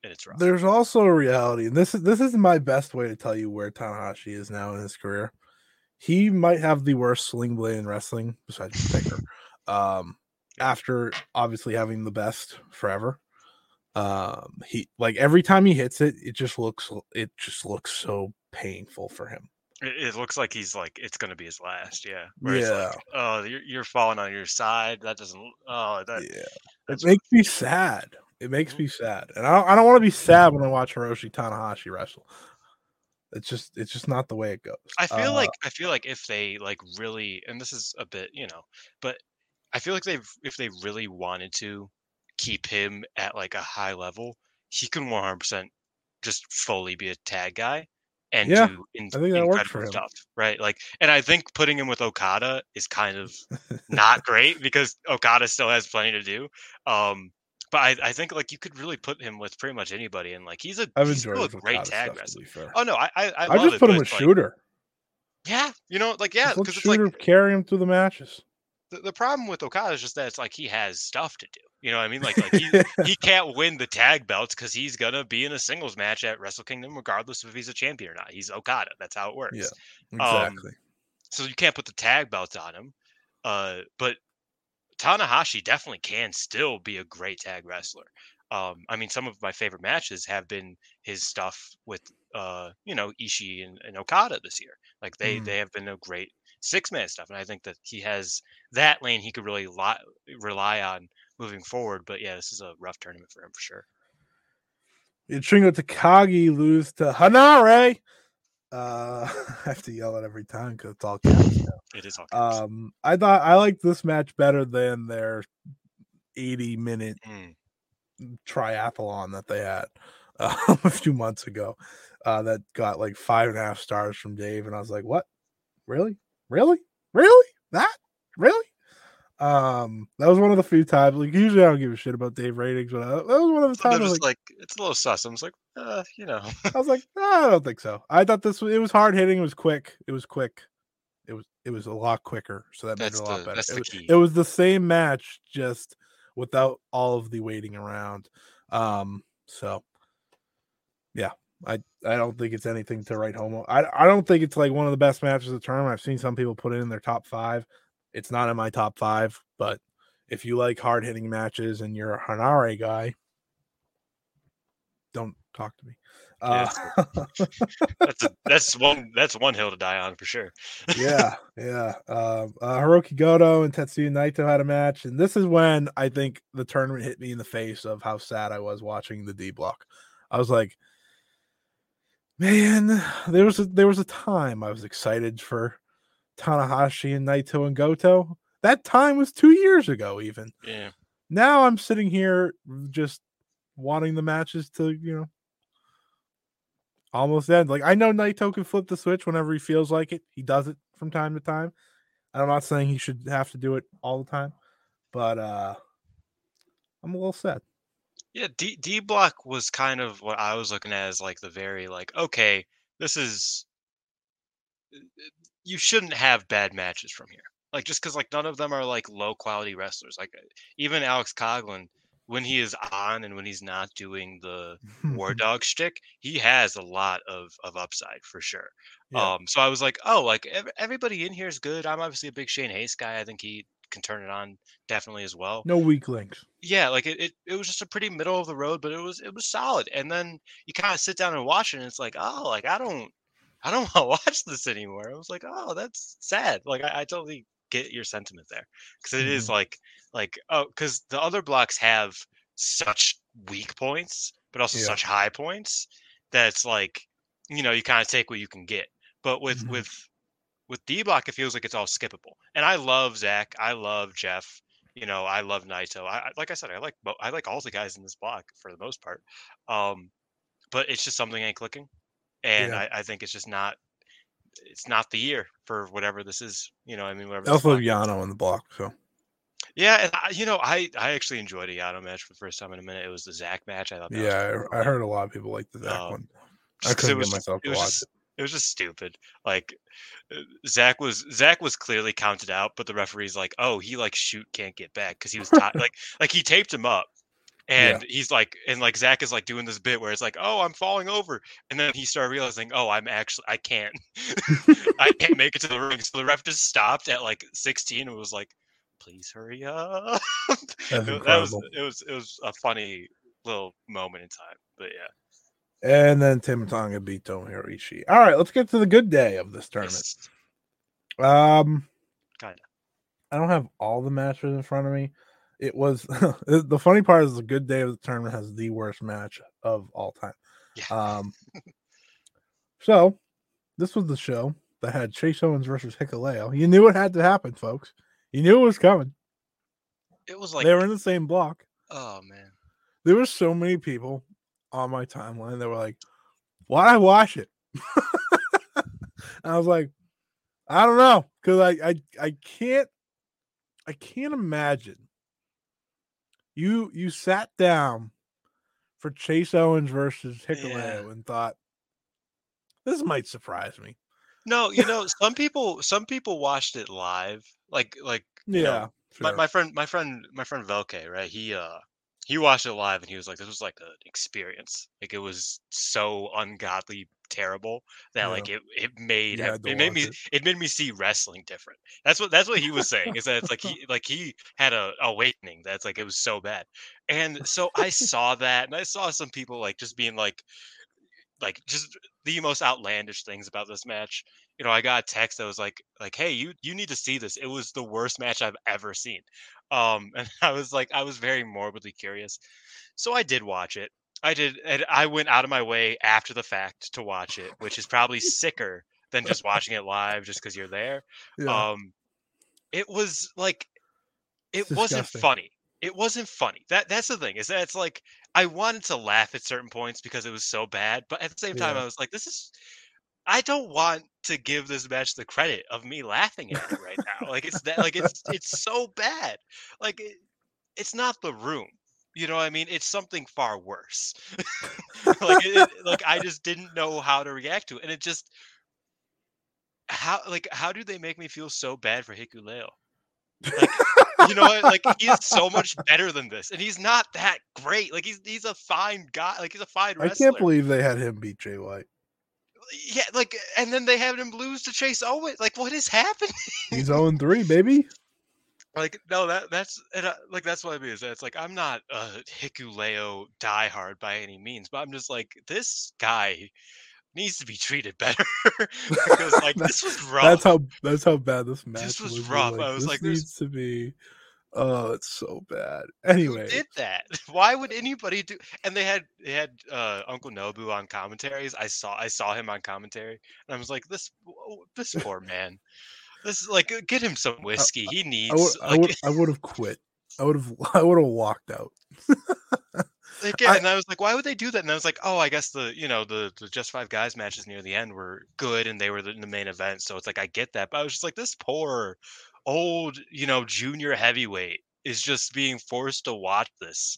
and it's rough There's also a reality, and this is this is my best way to tell you where Tanahashi is now in his career. He might have the worst sling blade in wrestling besides Taker. Um, after obviously having the best forever. Um, he like every time he hits it, it just looks it just looks so painful for him. It, it looks like he's like it's gonna be his last, yeah. Where Yeah. like, oh, you're you're falling on your side. That doesn't. Oh, that. yeah, it makes me sad. It makes Mhm. me sad, and I don't, I don't want to be sad when I watch Hiroshi Tanahashi wrestle. It's just it's just not the way it goes. I feel Uh, like I feel like if they like really, and this is a bit, you know, but I feel like they've if they really wanted to keep him at like a high level, he can 100 percent just fully be a tag guy and Yeah, do in, I think that works for incredible him. stuff, right? Like, and I think putting him with Okada is kind of not great because Okada still has plenty to do. Um, but I, I think like you could really put him with pretty much anybody, and like he's a I've he's enjoyed still a great tag wrestler. Oh no, I I, I, I just it, put him with like- Shooter. yeah, you know, like yeah, because it's like Shooter carry him through the matches. The, the problem with Okada is just that it's like he has stuff to do. You know what I mean? Like like he he can't win the tag belts because he's gonna be in a singles match at Wrestle Kingdom regardless of if he's a champion or not. He's Okada. That's how it works. Yeah. Um, exactly. So you can't put the tag belts on him. Uh, but Tanahashi definitely can still be a great tag wrestler. Um, I mean, some of my favorite matches have been his stuff with, uh, you know, Ishii and, and Okada this year. Like they Mm. they have been a great six man stuff, and I think that he has that lane he could really li- rely on moving forward. But yeah, this is a rough tournament for him for sure. Did Shingo Takagi lose to Henare? Uh, I have to yell it every time because it's all caps. It is all caps. Um, I thought I liked this match better than their 80 minute Mm. triathlon that they had uh, a few months ago. Uh, that got like five and a half stars from Dave, and I was like, "What? Really? Really? Really? That? Really?" Um, that was one of the few times. Like usually, I don't give a shit about Dave ratings, but uh, that was one of the So times. I like, like, it's a little sus. I was like, uh, you know, I was like, "Ah, I don't think so. I thought this was, it was hard hitting. It was quick. It was quick. It was it was a lot quicker. So that made it a lot the better. that's It the was- key. it was the same match just without all of the waiting around um so i i don't think it's anything to write home I I don't think it's like one of the best matches of the tournament i've seen some people put it in their top five it's not in my top five but if you like hard hitting matches and you're a henare guy don't talk to me uh, that's a, that's one that's one hill to die on for sure. yeah, yeah. Um, uh, Hirooki Goto and Tetsuya Naito had a match, and this is when I think the tournament hit me in the face of how sad I was watching the D block. I was like, man, there was a, there was a time I was excited for Tanahashi and Naito and Goto. That time was two years ago, even. Yeah. Now I'm sitting here just wanting the matches to, you know, almost end. Like I know Naito can flip the switch whenever he feels like it. He does it from time to time. I'm not saying he should have to do it all the time, but uh I'm a little sad. Yeah, D D block was kind of what I was looking at as like the very like okay, this is uh, you shouldn't have bad matches from here. Like just because like none of them are like low quality wrestlers. Like uh, even Alex Coughlin, when he is on and when he's not doing the war dog shtick, he has a lot of of upside for sure. Yeah. Um, so I was like, oh, like ev- everybody in here is good. I'm obviously a big Shane Haste guy. I think he can turn it on definitely as well no weak links. yeah like it, it, it was just a pretty middle of the road but it was it was solid and then you kind of sit down and watch it and it's like oh like i don't i don't want to watch this anymore i was like oh that's sad like i, I totally get your sentiment there because it is like like oh because the other blocks have such weak points but also Yeah. such high points that it's like you know you kind of take what you can get but with Mhm. with with D block, it feels like it's all skippable. And I love Zack. I love Jeff. You know, I love Naito. I, like I said, I like I like all the guys in this block for the most part. Um, but it's just something ain't clicking, and Yeah. I, I think it's just not. It's not the year for whatever this is. You know, I mean, whatever. I this also have block. Yano in the block, so Yeah, and I, you know, I I actually enjoyed a Yano match for the first time in a minute. It was the Zack match. I thought. That yeah, I, I heard a lot of people like the Zack Um, one. I couldn't it get was myself it was watch just, it was just stupid. Like uh, Zack was Zack was clearly counted out, but the referee's like, "Oh, he like shoot can't get back because he was tied." like like he taped him up, and he's like, and like Zack is like doing this bit where it's like, "Oh, I'm falling over," and then he started realizing, "Oh, I'm actually I can't, I can't make it to the ring." So the ref just stopped at like 16 and was like, "Please hurry up." That was it was it was a funny little moment in time, but yeah. And then Tama Tonga beat Tomohiro Ishii. All right, let's get to the good day of this tournament. Um, Kinda. I don't have all the matches in front of me. It was the funny part is the good day of the tournament has the worst match of all time. Yeah. Um, so this was the show that had Chase Owens versus Hikuleo. You knew it had to happen, folks. You knew it was coming. It was like, they were in the same block. oh man. There were so many people on my timeline that were like, "Why I watch it?" I was like, "I don't know," because I, I I can't I can't imagine you you sat down for Chase Owens versus Hikuleo Yeah. and thought this might surprise me. No, you know, some people some people watched it live. Like like you know, Yeah, my, my friend my friend my friend Velke, right? He uh he watched it live and he was like, This was like an experience. Like it was so ungodly terrible that Yeah. like it it made You ev- had to it made me it. it made me see wrestling different. That's what that's what he was saying. Is that it's like he like he had a awakening that's like it was so bad. And so I saw that and I saw some people like just being like like just the most outlandish things about this match. You know, I got a text that was like like, "Hey, you you need to see this. It was the worst match I've ever seen." Um and I was like I was very morbidly curious. So I did watch it. I did, and I went out of my way after the fact to watch it, which is probably sicker than just watching it live, just because you're there. Yeah. Um, it was like, it It's wasn't disgusting. funny. It wasn't funny. That that's the thing is that it's like I wanted to laugh at certain points because it was so bad, but at the same time Yeah. I was like, this is. I don't want to give this match the credit of me laughing at it right now. Like it's that, like it's it's so bad. Like it, it's not the room. You know what I mean? It's something far worse. like it, like I just didn't know how to react to it, and it just how like how do they make me feel so bad for Hikuleo? Like, you know what? Like he's so much better than this, and he's not that great. Like he's he's a fine guy. Like he's a fine I can't believe they had him beat Jay White. Yeah, like and then they have him lose to Chase Owens. Like what is happening? He's 0 3, baby. Like no, that that's and, uh, like that's what I mean. Is that it's like I'm not a Hikuleo diehard by any means, but I'm just like this guy needs to be treated better because like this was rough. That's how that's how bad this match was was. rough. You're I was this like, needs to be. Oh, it's so bad. Who Anyway, did that? Why would anybody do? And they had they had uh, Uncle Nobu on commentaries. I saw I saw him on commentary, and I was like, this this poor man. This is like get him some whiskey. He needs I would I like, I would have quit. I would have I would have walked out. yeah, I- and I was like, why would they do that? And I was like, oh, I guess the you know the the Just Five Guys matches near the end were good, and they were the, in the main event, so it's like I get that. But I was just like, this poor old you know junior heavyweight is just being forced to watch this,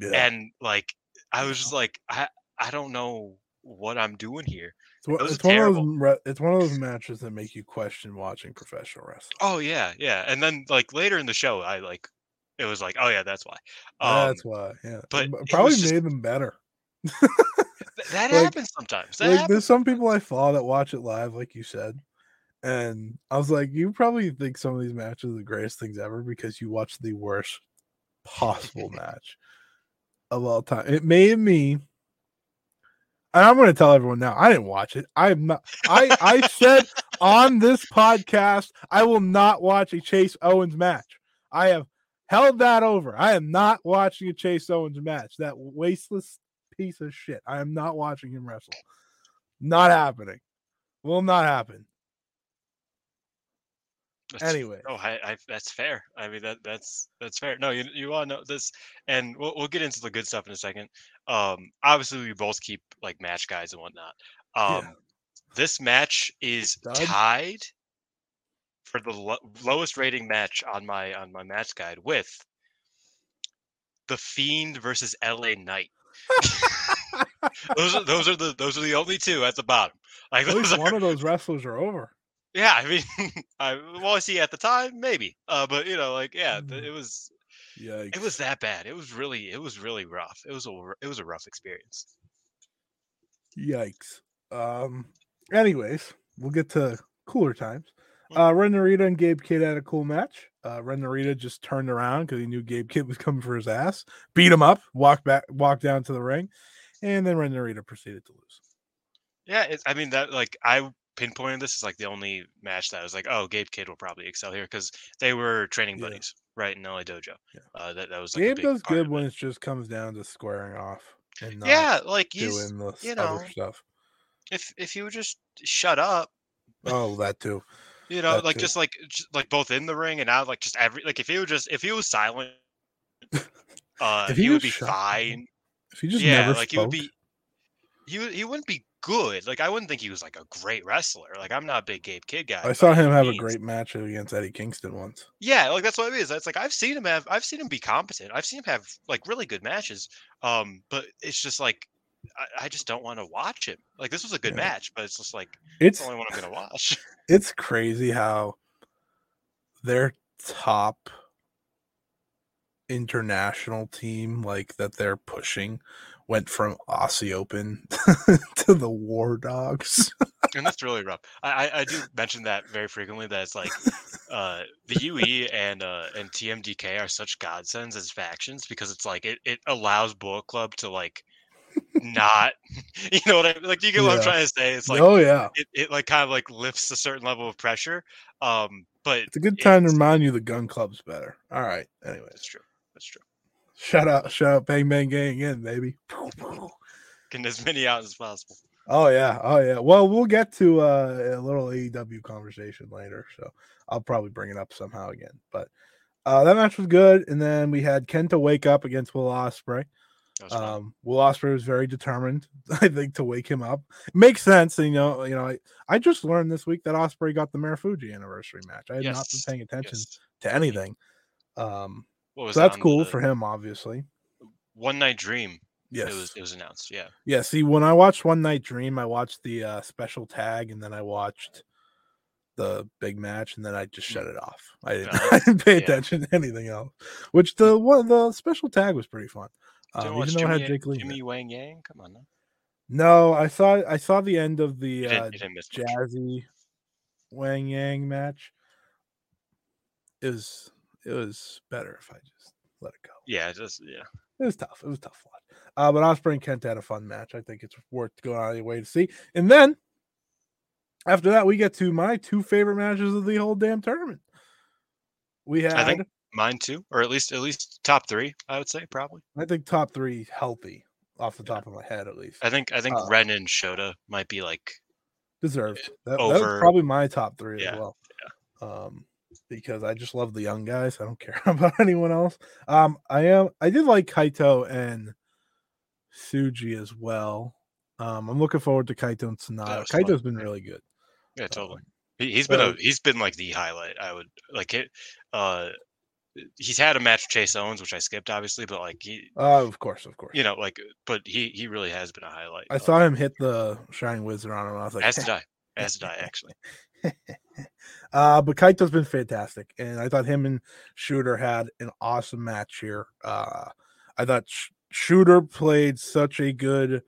Yeah. and like I was just like, I I don't know what I'm doing here. It's, one- It was it's one of those it's one of those matches that make you question watching professional wrestling. Oh yeah, yeah. And then like later in the show, I like it was like, oh yeah, that's why. Um, That's why, yeah. but It probably just- made them better. that like- happens sometimes. That like happens. there's some people I follow that watch it live, like you said, and I was like, you probably think some of these matches are the greatest things ever because you watch the worst possible match of all time. It made me. And I'm going to tell everyone now. I didn't watch it. I am not. I I said on this podcast I will not watch a Chase Owens match. I have held that over. I am not watching a Chase Owens match. That wasteless piece of shit. I am not watching him wrestle. Not happening. Will not happen. That's- Anyway, Oh, I, I, that's fair. I mean that that's that's fair. No, you you want to know this, and we'll we'll get into the good stuff in a second. Um, obviously we both keep like match guides and whatnot. Yeah. Um, this match is tied for the lo- lowest rating match on my on my match guide with the Fiend versus LA Knight. those are those are the those are the only two at the bottom. Like at least are, one of those wrestlers are over. Yeah, I mean, I I see at the time maybe, uh, but you know, like yeah, Mm. it was Yeah, it was that bad. It was really it was really rough. It was a it was a rough experience. Yikes. Um. Anyways, we'll get to cooler times. Mm. Uh, Ren Narita and Gabe Kidd had a cool match. Uh, Ren Narita just turned around because he knew Gabe Kidd was coming for his ass, beat him up, walked back, walked down to the ring, and then Ren Narita proceeded to lose. Yeah, it's, I mean that like I pinpointed this as like the only match that I was like, oh, Gabe Kidd will probably excel here because they were training Yeah. buddies, right in LA Dojo. Yeah. Uh, that that was like Gabe does good when it. just comes down to squaring off and not Yeah, like he's doing the you know other stuff. if if you would just shut up, Oh, that too. you know, That like too. just like just, like both in the ring and out, like just every like if he would just if he was silent, uh, If he, he would be fine. If he just yeah, never like spoke, he would be. He he wouldn't be good. Like I wouldn't think he was like a great wrestler. Like I'm not a big Gabe Kidd guy. I saw him have a great match against Eddie Kingston once. Yeah, like that's what it is. It's like I've seen him have I've seen him be competent. I've seen him have like really good matches. Um, but it's just like I, I just don't want to watch him. Like this was a good Yeah. match, but it's just like it's It's the only one I'm gonna watch. it's crazy how their top international team like that they're pushing went from Aussie Open to the War Dogs. and that's really rough. I, I I do mention that very frequently. That it's like uh the UE and uh and TMDK are such godsends as factions because it's like it, it allows Bullet Club to like not you know what I like do you get what I'm trying to say? It's like oh yeah, it, it like kind of like lifts a certain level of pressure. Um but it's a good time to remind you the gun club's better. All right. Anyway, That's true. That's true. Shout out, shout out, bang bang gang in, baby. Getting as many out as possible. Oh yeah, oh yeah. Well, we'll get to uh, a little AEW conversation later, so I'll probably bring it up somehow again. But uh, that match was good, and then we had Kenta wake up against Will Ospreay. That was fun. Um, Will Ospreay was very determined, I think, to wake him up. It makes sense, you know. You know, I, I just learned this week that Ospreay got the Marufuji anniversary match. I had not been paying attention yes. to anything. Um, What was so that's cool the for him, obviously. One Night Dream. Yes, It was it was announced. Yeah. Yeah, see, when I watched One Night Dream, I watched the uh, special tag, and then I watched the big match, and then I just shut it off. I didn't, Uh, I didn't pay yeah. attention to anything else. Which the one the special tag was pretty fun. Didn't Um, even though it had Jimmy, Jake Lee. Jimmy. Wang Yang. Come on now. No, I saw I saw the end of the uh, didn't, you didn't miss. Jazzy Wang Yang match. Was it was better if I just let it go. Yeah, just yeah. It was tough. It was a tough watch. Uh, but Ospreay and Kent had a fun match. I think it's worth going out of your way to see. And then after that, we get to my two favorite matches of the whole damn tournament. We had, I think mine too, or at least at least top three. I would say probably. I think top three healthy off the Yeah. top of my head, at least. I think I think Uh, Ren and Shota might be like Deserved. That, that was probably my top three Yeah, as well. Yeah. Um, because I just love the young guys. I don't care about anyone else. Um, I am. I did like Kaito and Tsuji as well. Um, I'm looking forward to Kaito and Sanada. was fun. Kaito's been really good. yeah, totally. Um, He, he's been a he's been like the highlight. I would like it. Uh, he's had a match with Chase Owens, which I skipped obviously, but like he, Oh, of course, of course. you know, like, but he he really has been a highlight. I saw him hit the Shining Wizard on him. I was like, as did I, as did I actually. uh, but Kaito's been fantastic, and I thought him and Shooter had an awesome match here. Uh, I thought Sh- Shooter played such a good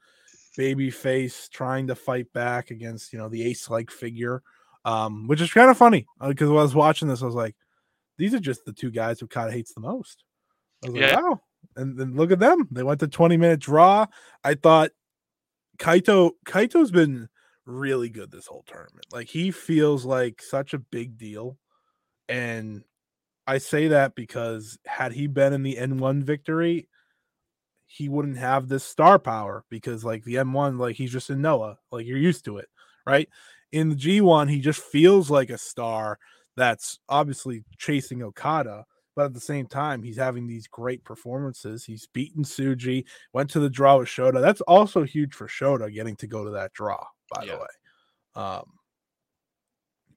baby face, trying to fight back against you know the ace-like figure, um, which is kind of funny because when I was watching this, I was like, these are just the two guys who kind of hates the most. I was like, Yeah. wow, and then look at them. They went to 20 minute draw. I thought Kaito Kaito's been really good this whole tournament. Like he feels like such a big deal. And I say that because had he been in the N1 victory, he wouldn't have this star power because like the M1, like he's just in Noah, like you're used to it, right? In the G1, he just feels like a star that's obviously chasing Okada, but at the same time, he's having these great performances. He's beaten Tsuji, went to the draw with Shota. That's also huge for Shota getting to go to that draw, by Yeah. the way. Um,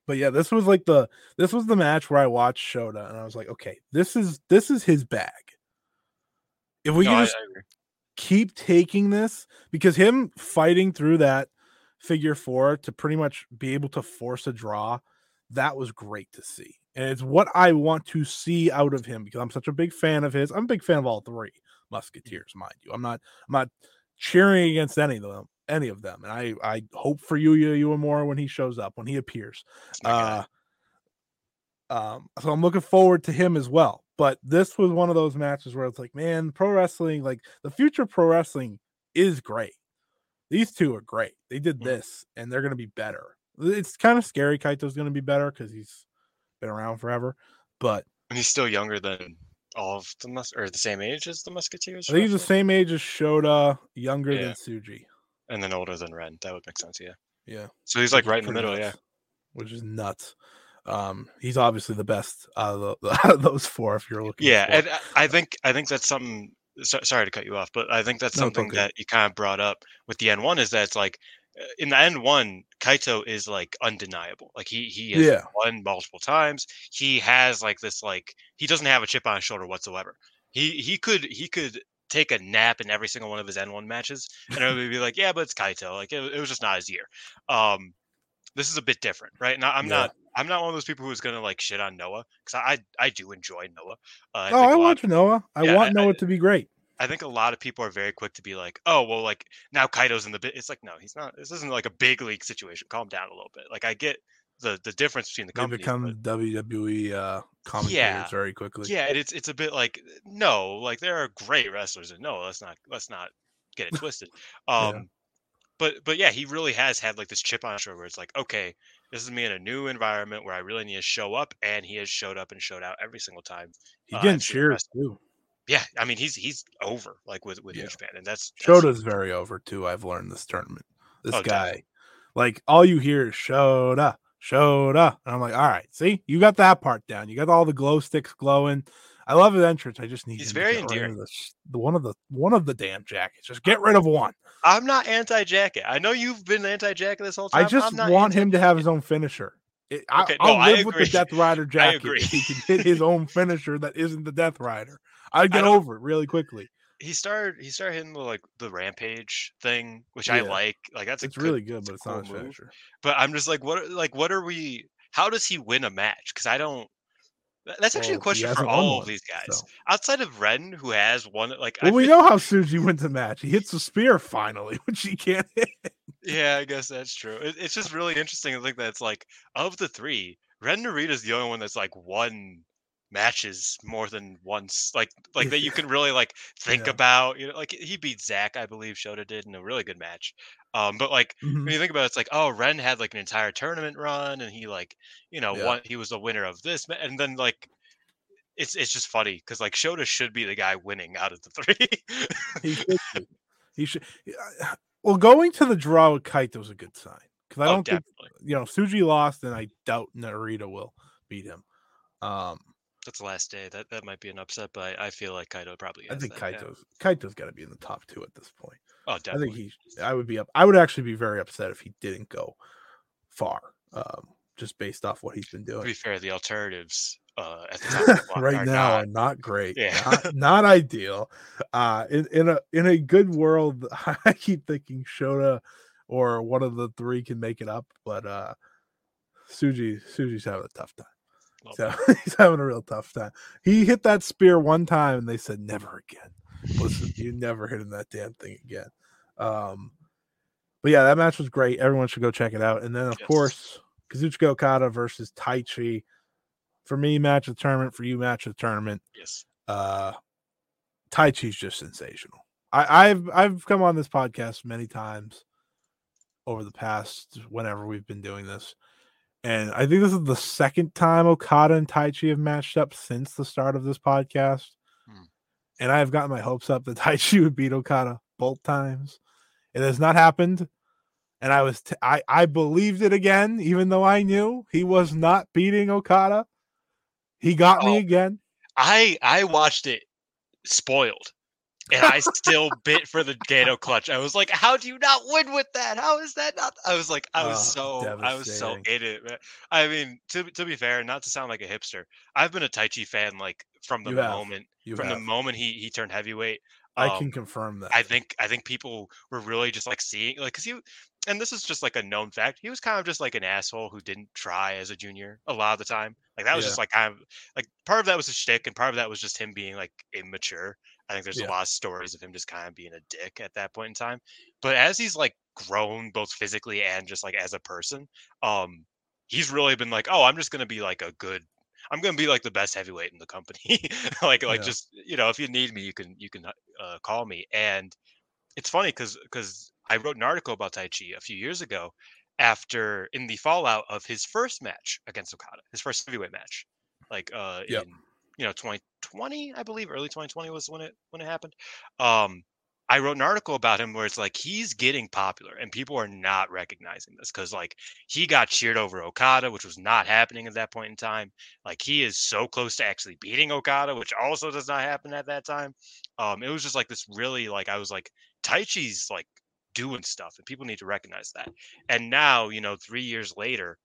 but yeah, this was like the this was the match where I watched Shota and I was like, okay, this is this is his bag. If we No, can just I keep taking this because him fighting through that figure four to pretty much be able to force a draw, that was great to see. And it's what I want to see out of him because I'm such a big fan of his. I'm a big fan of all three musketeers, mind you. I'm not I'm not cheering against any of them, any of them. And I I hope for you, you, you more when he shows up, when he appears. Uh, um, so I'm looking forward to him as well. But this was one of those matches where it's like, man, pro wrestling, like the future of pro wrestling is great. These two are great. They did Mhm. this and they're going to be better. It's kind of scary. Kaito's going to be better because he's been around forever. But and he's still younger than all of the mus or the same age as the Musketeers. I think he's the same age as Shota, younger Yeah. than Tsuji. And then older than Ren. That would make sense. Yeah. Yeah. So he's like right in the middle. Yeah. Which is nuts. Um, he's obviously the best out of, the, out of those four. If you're looking, Yeah, and I- I think I think that's something. So, sorry to cut you off, but I think that's No, something okay. that you kind of brought up with the N one is that it's like uh, in the N one, Kaito is like undeniable. Like he he has Yeah. won multiple times. He has like this like he doesn't have a chip on his shoulder whatsoever. He he could he could take a nap in every single one of his N one matches, and everybody would be like, yeah, but it's Kaito. Like it, it was just not his year. Um, this is a bit different, right? And I- I'm Yeah. not I'm not one of those people who's gonna like shit on Noah because I, I I do enjoy Noah. Uh, oh, think I lot- want Noah. I Yeah, want I- I- Noah to be great. I think a lot of people are very quick to be like, oh, well, like now Kaito's in the bit. It's like, no, he's not. This isn't like a big league situation. Calm down a little bit. Like I get the the difference between the They become but- WWE uh, commentators Yeah. very quickly. yeah, it's it's a bit like no, like there are great wrestlers, and no, let's not let's not get it twisted. Yeah. Um, but but yeah, he really has had like this chip on his shoulder where it's like, okay, this is me in a new environment where I really need to show up, and he has showed up and showed out every single time. He Uh, getting cheers too. yeah, I mean he's he's over like with with Yeah. New Japan, and that's, that's Shoda's very over too. I've learned this tournament. This Oh, guy, definitely. like all you hear is Shoda, Shoda, and I'm like, all right, see, you got that part down. You got all the glow sticks glowing. I love his entrance. I just need He's very of endearing. this- the one of the one of the damn jackets. Just get rid of one. I'm not anti-jacket. I know you've been anti-jacket this whole time. I just want him to have his own finisher. It, I, Okay, I'll no, I live with the. Death Rider jacket if he can hit his own finisher that isn't the Death Rider. I'd get over it really quickly. He started he started hitting the like the rampage thing, which I like. Like that's a It's good- really good, but a it's not cool his move. finisher. But I'm just like, what? are- Like, what are we? How does he win a match? Because I don't. That's actually Well, a question for all one, of these guys. so. Outside of Ren, who has one, like Well, I we know how Tsuji wins a match. He hits the spear finally, which he can't hit. Yeah, I guess that's true. It, it's just really interesting I think that it's like of the three, Ren is the only one that's like won matches more than once, like like that you can really like think Yeah. about. You know, like he beat Zack, I believe, Shota did in a really good match. Um, but like Mhm. when you think about it, it's like, oh, Ren had like an entire tournament run, and he like, you know, Yeah. won. He was the winner of this, and then like. It's, it's just funny because like Shota should be the guy winning out of the three. He should. be. He should. Well, going to the draw with Kaito was a good sign because I oh, don't think you know Tsuji lost, and I doubt Narita will beat him. Um, That's the last day. That that might be an upset, but I, I feel like Kaito probably. I think that, yeah. Kaito's Kaito's got to be in the top two at this point. Oh, definitely. I think he. I would be up. I would actually be very upset if he didn't go far, um, just based off what he's been doing. to be fair, the alternatives uh, at the top of the block right now not- are not great. Yeah. Not, not ideal. Uh, in, in a in a good world, I keep thinking Shota or one of the three can make it up, but uh, Tsuji Tsuji's having a tough time. So he's having a real tough time. He hit that spear one time, and they said never again. Listen, you never hitting that damn thing again. Um, but yeah, that match was great. Everyone should go check it out. And then of Yes. course, Kazuchika Okada versus Taichi. For me, match of the tournament. For you, match of the tournament. yes. Uh, Taichi's just sensational. I, I've I've come on this podcast many times over the past whenever we've been doing this. And I think this is the second time Okada and Taichi have matched up since the start of this podcast. Hmm. And I've gotten my hopes up that Taichi would beat Okada both times. It has not happened. And I was t- I I believed it again, even though I knew he was not beating Okada. He got me Oh. again. I I watched it spoiled, and I still bit for the Gedo clutch. I was like, "How do you not win with that? How is that not?" I was like, I was Oh, so I was so in it. man. I mean, to to be fair, not to sound like a hipster, I've been a Taichi fan like from the You moment from have. the moment he he turned heavyweight. I Um, can confirm that. I think I think people were really just like seeing like because he and this is just like a known fact. He was kind of just like an asshole who didn't try as a junior a lot of the time. Like that was Yeah. just like kind of like part of that was a shtick, and part of that was just him being like immature. I think there's Yeah. a lot of stories of him just kind of being a dick at that point in time. But as he's like grown both physically and just like as a person, um, he's really been like, oh, I'm just gonna be like a good. I'm gonna be like the best heavyweight in the company. like, like Yeah. just you know, if you need me, you can you can uh, call me. And it's funny because because I wrote an article about Taichi a few years ago after in the fallout of his first match against Okada, his first heavyweight match, like uh Yep. in you know 2020, I believe, early 2020 was when it when it happened. Um, I wrote an article about him where it's like he's getting popular and people are not recognizing this because like he got cheered over Okada, which was not happening at that point in time. Like he is so close to actually beating Okada, which also does not happen at that time. Um, it was just like this really like I was like Taichi's like doing stuff and people need to recognize that. And now, you know, three years later,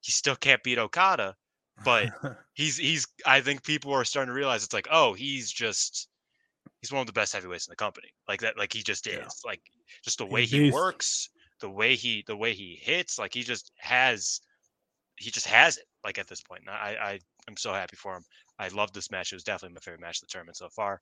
he still can't beat Okada, but he's he's I think people are starting to realize it's like, oh, he's just he's one of the best heavyweights in the company. Like that, like he just is. Yeah. Like just the way a he beast. works, the way he the way he hits, like he just has he just has it, like at this point. And I I am so happy for him. I love this match. It was definitely my favorite match of the tournament so far.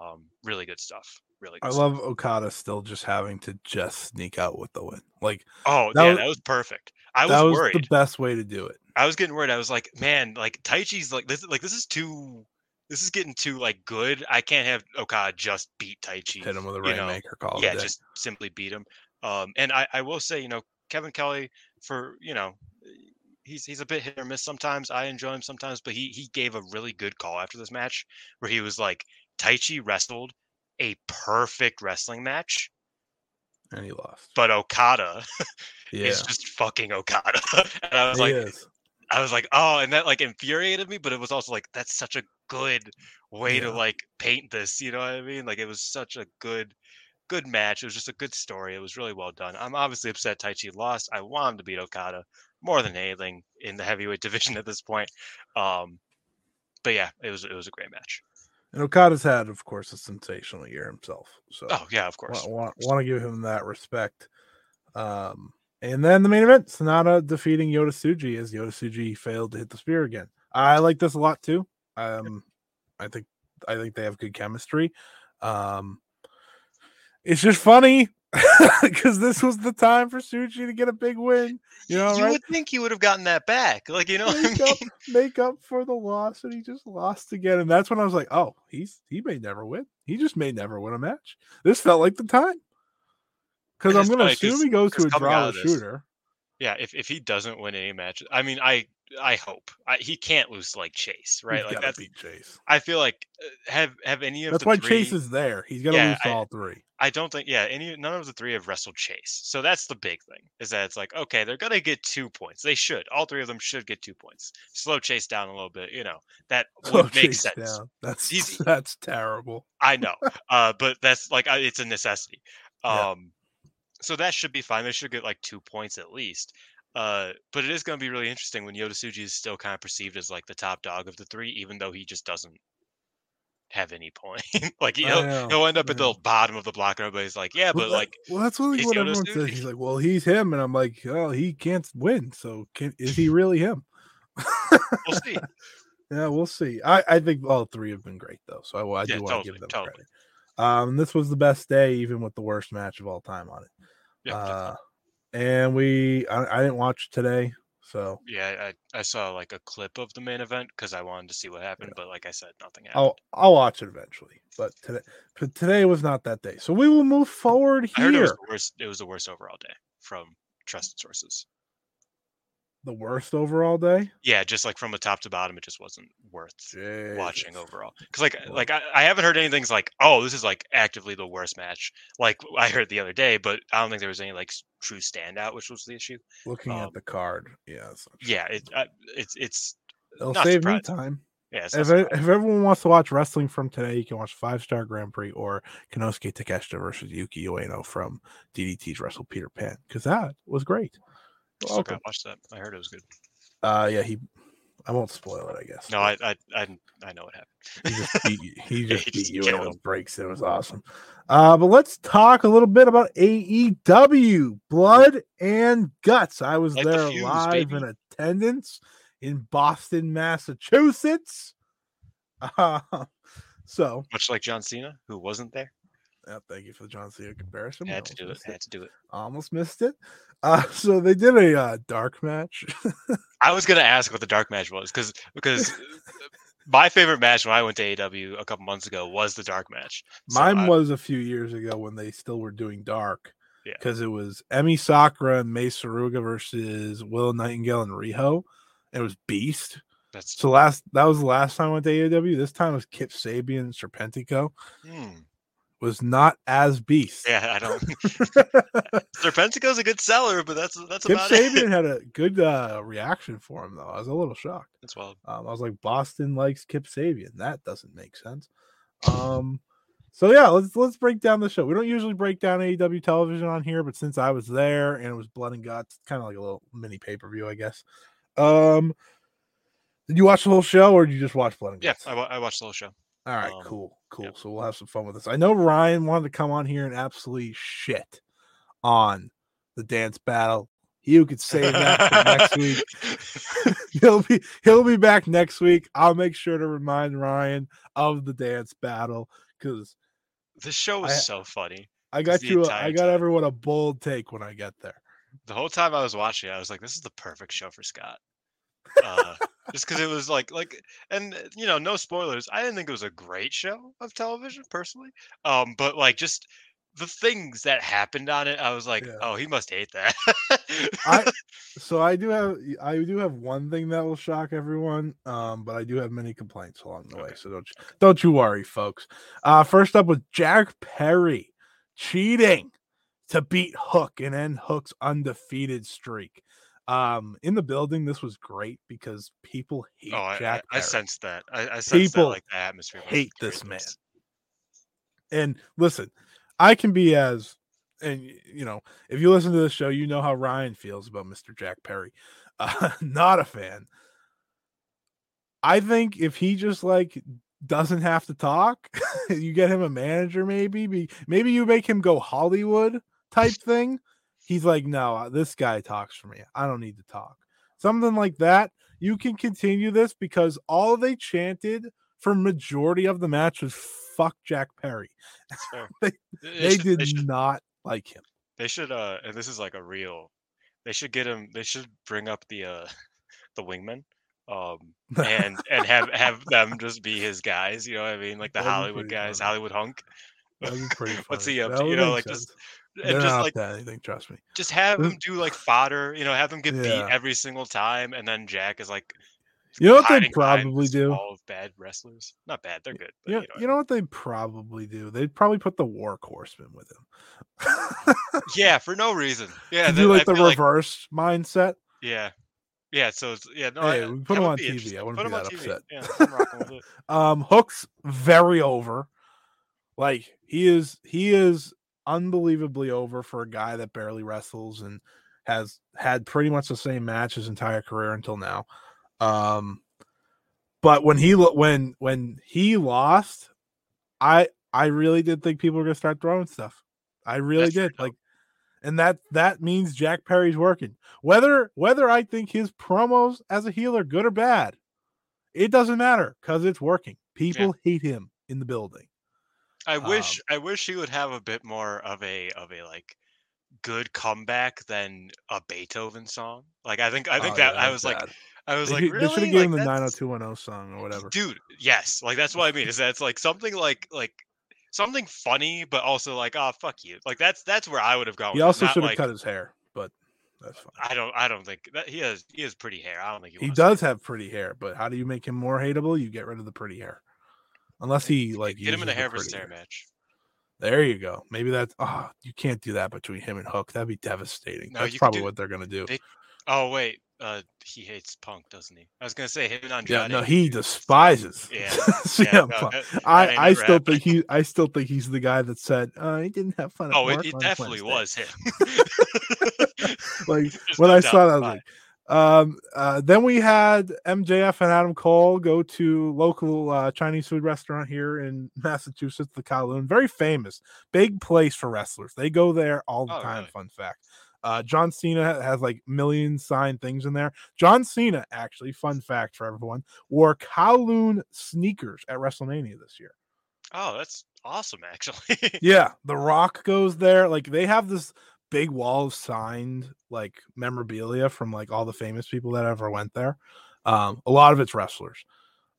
Um, really good stuff. Really good I stuff. love Okada still just having to just sneak out with the win. Like Oh that yeah, was- that was perfect. I was, that was worried. the best way to do it. I was getting worried. I was like, man, like Taichi's like this. Like this is too. This is getting too like good. I can't have Okada just beat Taichi. Hit him with a rainmaker call. yeah, just simply beat him. Um, and I, I will say, you know, Kevin Kelly for you know, he's he's a bit hit or miss sometimes. I enjoy him sometimes, but he he gave a really good call after this match where he was like, Taichi wrestled a perfect wrestling match, and he lost. but Okada Yeah, is just fucking Okada. and I was he like, is. I was like, oh, and that like infuriated me, but it was also like that's such a good way to like paint this. You know what I mean? Like it was such a good, good match. It was just a good story. It was really well done. I'm obviously upset Taichi lost. I want him to beat Okada more than anything in the heavyweight division at this point. Um, but yeah, it was it was a great match. And Okada's had, of course, a sensational year himself. So Oh yeah, of course. want, want to give him that respect. Um, and then the main event, Sanada defeating Yota Tsuji as Yota Tsuji failed to hit the spear again. I like this a lot too. Um, I think I think they have good chemistry. Um, it's just funny because this was the time for Tsuji to get a big win. You know, you right? would think he would have gotten that back. Like you know what I Make up, make up for the loss, and he just lost again. And that's when I was like, "Oh, he's he may never win. He just may never win a match." This felt like the time because I'm going to assume he goes to a draw out with of this- shooter. Yeah, if, if he doesn't win any matches, I mean, I I hope I, he can't lose like Chase, right? He's like that's beat Chase. I feel like uh, have have any of That's why three, Chase is there. He's got to Yeah, lose I- all three. I don't think yeah any none of the three have wrestled Chase, so that's the big thing is that it's like okay they're gonna get two points. They should all three of them should get two points. Slow Chase down a little bit, you know that Slow would make sense. down. That's that's terrible. I know, uh, but that's like it's a necessity. Yeah. So that should be fine. They should get like two points at least. Uh, but it is going to be really interesting when Yota Tsuji is still kind of perceived as like the top dog of the three, even though he just doesn't have any point. like he'll know, he'll end up at the bottom of the block, and everybody's like, yeah, Well, but that- like well, that's what, Yoda everyone says. He's like, "Well, he's him," and I'm like, "Oh, he can't win. So, can, is he really him?" we'll see. Yeah, we'll see. I, I think all three have been great though, so I, I do Yeah, want to totally, give them totally. credit. Um, this was the best day, even with the worst match of all time on it. Yeah, uh, and we, I, I didn't watch today, so yeah. I, I saw like a clip of the main event because I wanted to see what happened, but like I said, nothing happened. I'll I'll watch it eventually. But today, but today was not that day, so we will move forward I heard it was here. the worst. It was the worst overall day from trusted sources. The worst overall day. Yeah, just like from the top to bottom, it just wasn't worth watching overall. Because like like I, I haven't heard anything's like, oh, this is like actively the worst match. Like I heard the other day, but I don't think there was any like true standout, which was the issue. Looking um, at the card, yeah, Yeah, it uh, it's it's It'll save me time. yeah. If, I, if everyone wants to watch wrestling from today, you can watch Five Star Grand Prix or Konosuke Takeshita versus Yuki Ueno from DDT's Wrestle Peter Pan because that was great. Still gotta watch that. I heard it was good. Uh, yeah, he. I won't spoil it. I guess. No, I I I, I know what happened. he just beat you- he just he beat you killed in those breaks. It was awesome. Uh, but let's talk a little bit about AEW Blood and Guts. I was Light the there fuse, live baby. in attendance in Boston, Massachusetts. Uh, so, Much like John Cena, who wasn't there, yeah, thank you for the John Cena comparison. we had to do it. missed Had to do it. Almost missed it. Uh, so they did a uh, dark match. I was gonna ask what the dark match was because because my favorite match when I went to AW a couple months ago was the dark match. So Mine I- was a few years ago when they still were doing dark. Yeah. Because it was Emi Sakura and Mei Suruga versus Will Nightingale and Riho. And it was Beast. that's So last that was the last time I went to AEW. This time was Kip Sabian and Serpentico. hmm, Was not as Beast. yeah. I don't. Serpentico's a good seller, but that's that's Kip about Sabian it. had a good uh, reaction for him though. I was a little shocked. That's wild. Um, I was like, Boston likes Kip Sabian. That doesn't make sense. Um, so yeah, let's let's break down the show. We don't usually break down AEW television on here, but since I was there and it was blood and guts, kind of like a little mini pay per view, I guess. Um, did you watch the whole show or did you just watch blood and Yeah, guts? I, wa- I watched the whole show. All right, um, cool, cool. yeah. So we'll have some fun with this. I know Ryan wanted to come on here and absolutely shit on the dance battle. You could save that for next week. he'll be he'll be back next week. I'll make sure to remind Ryan of the dance battle because This show was I- so funny. I got you. a- I got time. everyone a bold take when I get there. The whole time I was watching, I was like, "This is the perfect show for Scott." Uh, just because it was like, like, and uh, you know, no spoilers. I didn't think it was a great show of television, personally. Um, but like, just the things that happened on it, I was like, Yeah. oh, he must hate that. I so I do have I do have one thing that will shock everyone, um, but I do have many complaints along the way. So don't you- don't you worry, folks. Uh, first up with Jack Perry cheating to beat Hook and end Hook's undefeated streak. Um, in the building, this was great because people hate oh, I, I, Jack. I Perry. sensed that. I, I sensed People that like the atmosphere. hate this man. And listen, I can be as and you know, if you listen to the show, you know how Ryan feels about Mr. Jack Perry. Uh, not a fan. I think if he just like doesn't have to talk, you get him a manager, maybe. Be, maybe you make him go Hollywood type thing. He's like, no, uh, this guy talks for me. I don't need to talk. Something like that. You can continue this because all they chanted for majority of the match was fuck Jack Perry. They- They should- did They should, not like him. they should. Uh, and this is like a real. They should get him. They should bring up the uh, the wingmen. Um, and and have have them just be his guys. You know what I mean? Like the Hollywood guys, funny. Hollywood hunk. That'd be pretty What's he up to? You know, like sense. just and just like anything, trust me. just have him do like fodder. You know, have him get Yeah. beat every single time, and then Jack is like. You know what they'd probably do? All of bad wrestlers. Not bad, they're good. But, You, you know, you know what they'd probably do? They'd probably put the War Horseman with him. yeah, for no reason. Yeah, do like I the feel like- reverse mindset. yeah, yeah. So it's, yeah, no. Hey, I, we put him on TV, I wouldn't put be that upset. Yeah, I'm rocking with it. Um, Hook's very over. Like he is, he is unbelievably over for a guy that barely wrestles and has had pretty much the same match his entire career until now. Um, but when he when when he lost, I I really did think people were gonna start throwing stuff. I really That's did. though. Like, and that that means Jack Perry's working. Whether whether I think his promos as a heel are good or bad, it doesn't matter because it's working. People hate him in the building. I wish Um, I wish he would have a bit more of a of a like good comeback than a Beethoven song. Like I think I think Oh, that yeah, I was like. I was like should- they should really have given like, him the 90210 song or whatever. dude yes like that's what i mean is that it's like something like like something funny but also like oh fuck you like that's that's where i would have gone He also should have like, cut his hair, but that's fine. i don't i don't think that he has he has pretty hair i don't think he, He does have pretty hair, but how do you make him more hateable? You get rid of the pretty hair. Unless he like get him in a hair versus pretty hair match There you go. Maybe that's oh, you can't do that between him and Hook. That'd be devastating. No, that's probably do- what they're gonna do. they- oh wait uh he hates punk doesn't he i was gonna say him and Andrade Yeah, no, he despises yeah yeah, no, Punk. that- that I, I still think he I still think he's the guy that said uh, he didn't have fun. At oh it, it definitely Wednesday." was him Like There's when no I saw that, I was like, um, uh, then we had MJF and Adam Cole go to local uh, Chinese food restaurant here in Massachusetts, the Kowloon. Very famous, big place for wrestlers. They go there all the Oh, time. really? Fun fact. Uh, John Cena has like million signed things in there. John Cena, actually, fun fact for everyone, wore Kowloon sneakers at WrestleMania this year. oh that's awesome actually Yeah, The Rock goes there. Like they have this big wall of signed like memorabilia from like all the famous people that ever went there. Um, a lot of it's wrestlers.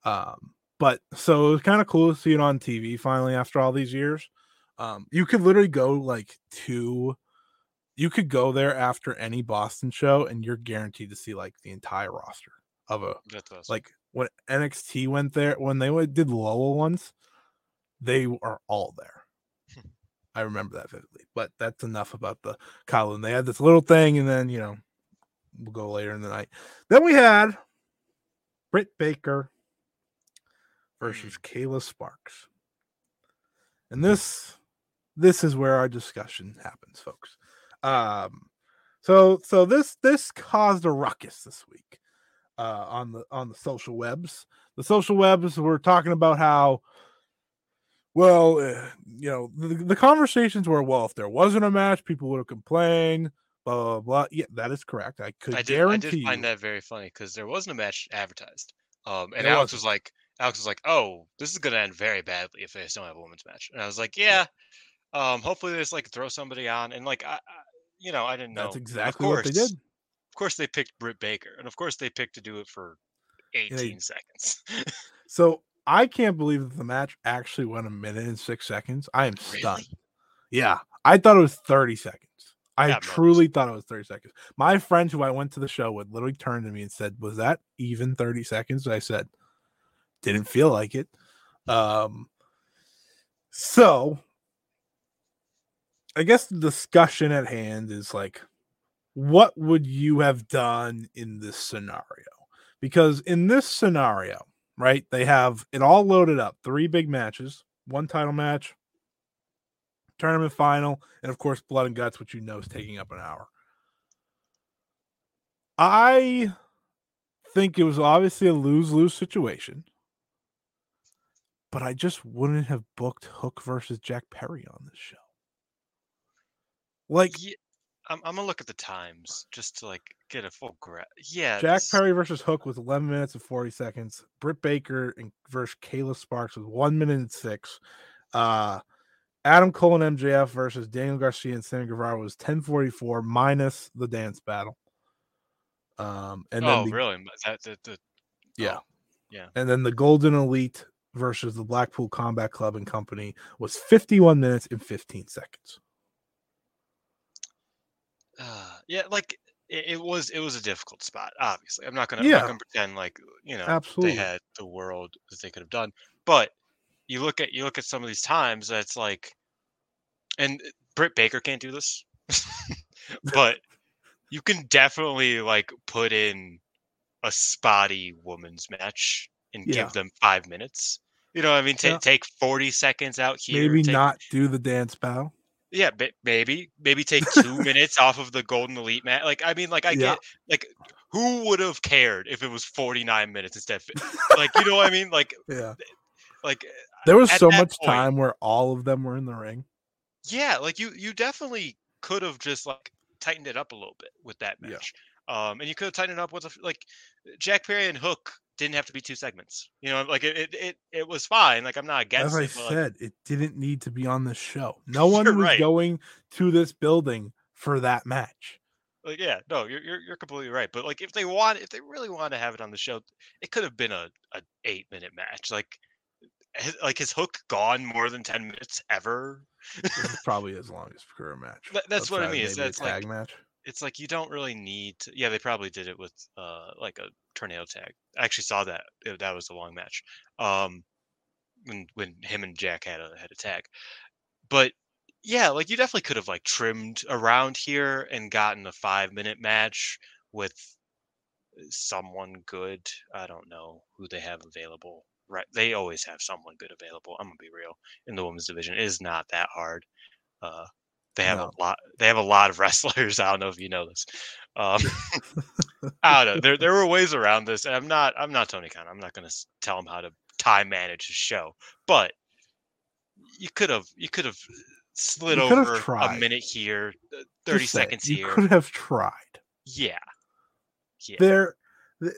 Um, but so it was kind of cool to see it on TV finally after all these years. Um, you could literally go like to you could go there after any Boston show and you're guaranteed to see like the entire roster of a That's awesome. like when NXT went there when they did Lowell once, they are all there. I remember that vividly. But that's enough about the Kowloon. They had this little thing, and then you know we'll go later in the night. Then we had Britt Baker versus Kayla Sparks, and this this is where our discussion happens, folks. Um, so so this this caused a ruckus this week uh, on the on the social webs. The social webs were talking about how, well, uh, you know, the, the conversations were, well, if there wasn't a match, people would have complained. Blah blah blah. Yeah, that is correct. I could I did, I guarantee did find you. that very funny because there wasn't a match advertised. Um, and There Alex wasn't. was like, Alex was like, "Oh, this is gonna end very badly if they still have a women's match." And I was like, "Yeah, um, hopefully they just like throw somebody on." And like, I, I you know, I didn't know. That's exactly of what they did. Of course, they picked Britt Baker, and of course they picked to do it for 18 seconds. So I can't believe that the match actually went a minute and six seconds. I am stunned. Really? Yeah, I thought it was 30 seconds. I At truly thought it was 30 seconds. My friend who I went to the show with literally turned to me and said, Was that even 30 seconds? And I said, Didn't feel like it. Um, so I guess the discussion at hand is like, what would you have done in this scenario? Because in this scenario, right, they have it all loaded up three big matches, one title match, tournament final, and of course, blood and guts, which you know is taking up an hour. I think it was obviously a lose lose situation, but I just wouldn't have booked Hook versus Jack Perry on this show. Like Ye- I'm, I'm gonna look at the times just to like get a full grasp. Yeah, Jack this- Perry versus Hook was 11 minutes and 40 seconds. Britt Baker and versus Kayla Sparks was one minute and six. Uh, Adam Cole and MJF versus Daniel Garcia and Sammy Guevara was 1044 minus the dance battle. Um, and then oh, the, really? Is That the, the Yeah. oh, yeah. and then the Golden Elite versus the Blackpool Combat Club and Company was 51 minutes and 15 seconds. Uh, yeah, like it, it was it was a difficult spot. Obviously, I'm not gonna I'm Yeah. not gonna pretend like you know Absolutely. they had the world that they could have done. But you look at you look at some of these times that's like, and Britt Baker can't do this, but you can definitely like put in a spotty women's match and Yeah. give them five minutes. You know, what I mean, Ta Yeah. take forty seconds out here. Maybe take- not do the dance battle. Yeah, maybe maybe take two minutes off of the Golden Elite match. Like, I mean, like I Yeah. get like who would have cared if it was forty nine minutes instead? Of, like, you know what I mean? Like, Yeah. like There was so much point- time where all of them were in the ring. yeah, like you you definitely could have just like tightened it up a little bit with that Yeah. match. Um, and you could have tightened it up with a, like Jack Perry and Hook didn't have to be two segments. You know, like it it it, it was fine. Like I'm not against As I it. but, like, said, it didn't need to be on this show. No one was right. going to this building for that match. Like, yeah, no, you're, you're you're completely right. But like, if they want, if they really want to have it on the show, it could have been a, a eight minute match. Like, has, like has Hook gone more than ten minutes ever? probably as long as career match. That- that's what I mean, is that's like- tag match. It's like you don't really need. to Yeah, they probably did it with uh like a tornado tag. I actually saw that. uh, That was a long match. Um, when when him and Jack had a had a tag, but yeah, like you definitely could have like trimmed around here and gotten a five minute match with someone good. I don't know who they have available. Right, they always have someone good available. I'm gonna be real. In the women's division, it is not that hard. Uh, they have No. a lot. They have a lot of wrestlers. I don't know if you know this. Um, I don't know. There there were ways around this, and I'm not. I'm not Tony Khan. I'm not gonna tell him how to time manage his show. But you could have. You could have slid You over a minute here, uh, thirty Just seconds you here. could have tried. Yeah. Yeah. There,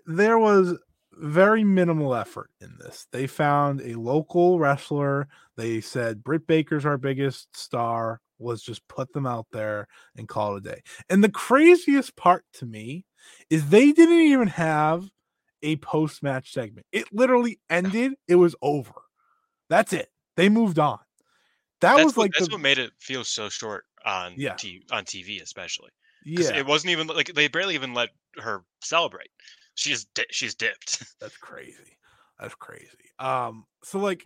there was very minimal effort in this. They found a local wrestler. They said Britt Baker's our biggest star. Let's just put them out there and call it a day. And the craziest part to me is they didn't even have a post match segment. It literally ended. It was over. That's it. They moved on. That that's was what, like that's the, what made it feel so short on Yeah. t- on TV, especially. yeah. It wasn't even like they barely even let her celebrate. She just di- she's dipped. That's crazy. That's crazy. Um, so like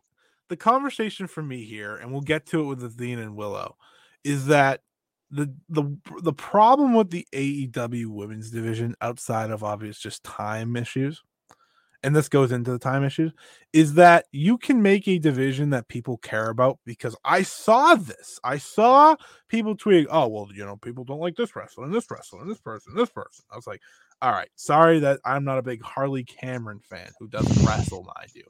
the conversation for me here, and we'll get to it with Athena and Willow, is that the the the problem with the AEW women's division outside of obvious just time issues, and this goes into the time issues, is that you can make a division that people care about because I saw this. I saw people tweeting, oh well, you know, people don't like this wrestler and this wrestler and this person, and this person. I was like, all right, sorry that I'm not a big Harley Cameron fan who doesn't wrestle, mind you.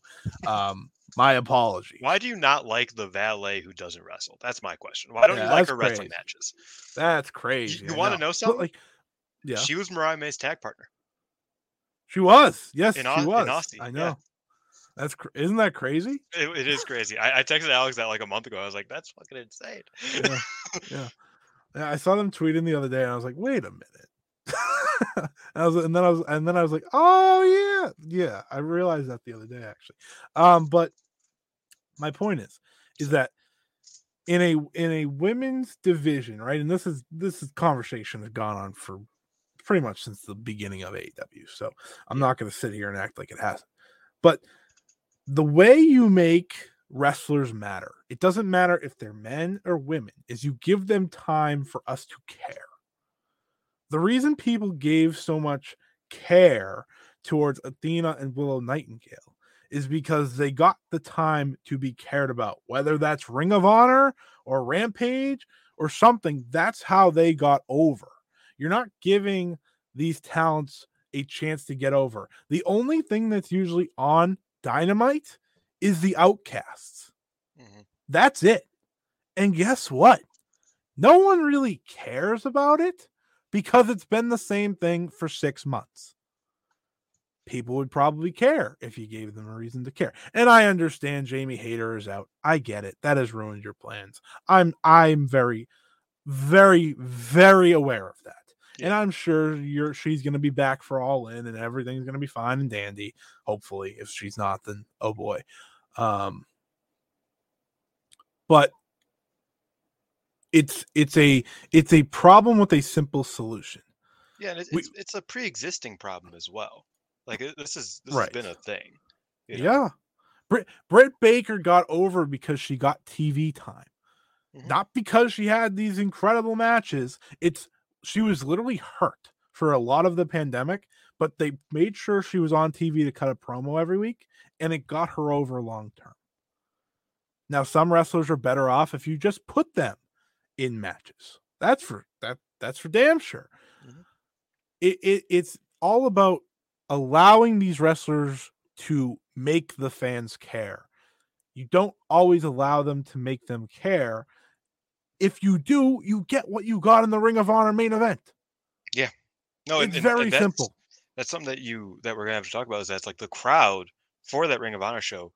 Um, my apology. Why do you not like the valet who doesn't wrestle? That's my question. Why don't Yeah, you like her wrestling matches? That's crazy. you I wanna know But, something? like, yeah, she, was Mariah May's tag partner. She was. Yes, In she was. Aussie, I yeah. know. That's cr- isn't that crazy? It, it is crazy. I, I texted Alex that like a month ago. I was like, "That's fucking insane." Yeah, yeah. Yeah, I saw them tweeting the other day, and I was like, wait a minute. And I was, and then I was, and then I was like, oh yeah, yeah. I realized that the other day actually. Um, but my point is, is that in a in a women's division, right? And this is this is conversation has gone on for pretty much since the beginning of AEW. So I'm not going to sit here and act like it hasn't. But the way you make wrestlers matter, it doesn't matter if they're men or women, is you give them time for us to care. The reason people gave so much care towards Athena and Willow Nightingale is because they got the time to be cared about, whether that's Ring of Honor or Rampage or something. That's how they got over. You're not giving these talents a chance to get over. The only thing that's usually on Dynamite is the outcasts. Mm-hmm. That's it. And guess what? No one really cares about it because it's been the same thing for six months people would probably care if you gave them a reason to care. And I understand Jamie Hayter is out. I get it. That has ruined your plans. I'm I'm very very very aware of that. Yeah. And I'm sure you're she's going to be back for all in and everything's going to be fine and dandy hopefully. If she's not then oh boy. Um but it's it's a it's a problem with a simple solution. Yeah, and it's, we, it's a pre-existing problem as well. Like this is this right. has been a thing. You know? Yeah. Britt, Britt Baker got over because she got TV time. Mm-hmm. Not because she had these incredible matches. It's she was literally hurt for a lot of the pandemic, but they made sure she was on TV to cut a promo every week, and it got her over long term. Now, some wrestlers are better off if you just put them in matches. That's for that. That's for damn sure. Mm-hmm. It, it it's all about allowing these wrestlers to make the fans care. You don't always allow them to make them care. If you do, you get what you got in the Ring of Honor main event. Yeah. No, it's and, very and that's, simple. That's something that you that we're gonna have to talk about is that's like the crowd for that Ring of Honor show.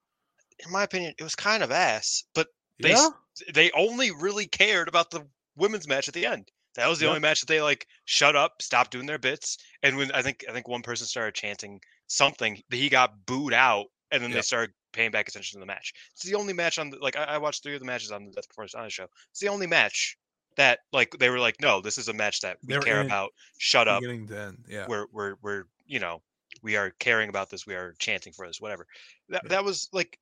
In my opinion, it was kind of ass, but they yeah. they only really cared about the women's match at the end. That was the yep. only match that they like shut up, stopped doing their bits, and when I think I think one person started chanting something, he got booed out, and then yep. they started paying back attention to the match. It's the only match on the like I, I watched three of the matches on the Death Before Dishonor show. It's the only match that like they were like, no, this is a match that we care about. Shut up. Then, yeah. We're we're we're you know we are caring about this. We are chanting for this. Whatever. That yeah. that was like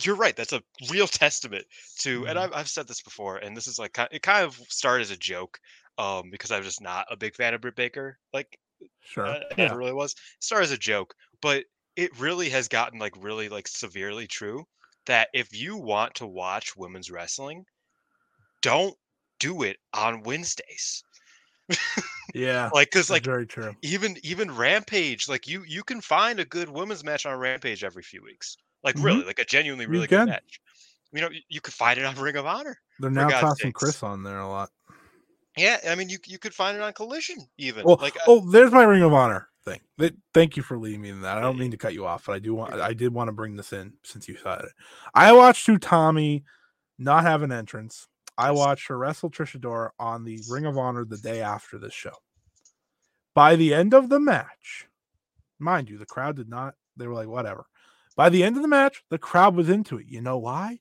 you're right. That's a real testament to, mm-hmm. and I've, I've said this before, and this is like it kind of started as a joke, um, because I'm just not a big fan of Britt Baker. Like, sure, uh, yeah. never really was. It started as a joke, but it really has gotten like really like severely true that if you want to watch women's wrestling, don't do it on Wednesdays. yeah, like because like very true. Even even Rampage, like you you can find a good women's match on Rampage every few weeks. Like mm-hmm. really, like a genuinely really good match. You know, you could find it on Ring of Honor. They're now tossing Chris on there a lot. Yeah, I mean, you you could find it on Collision even. Well, like, uh oh, there's my Ring of Honor thing. Thank you for leading me in that. I don't mean to cut you off, but I do want I did want to bring this in since you said it. I watched Utami not have an entrance. I watched her wrestle Trish Adora on the Ring of Honor the day after this show. By the end of the match, mind you, the crowd did not. They were like, whatever. By the end of the match, the crowd was into it. You know why?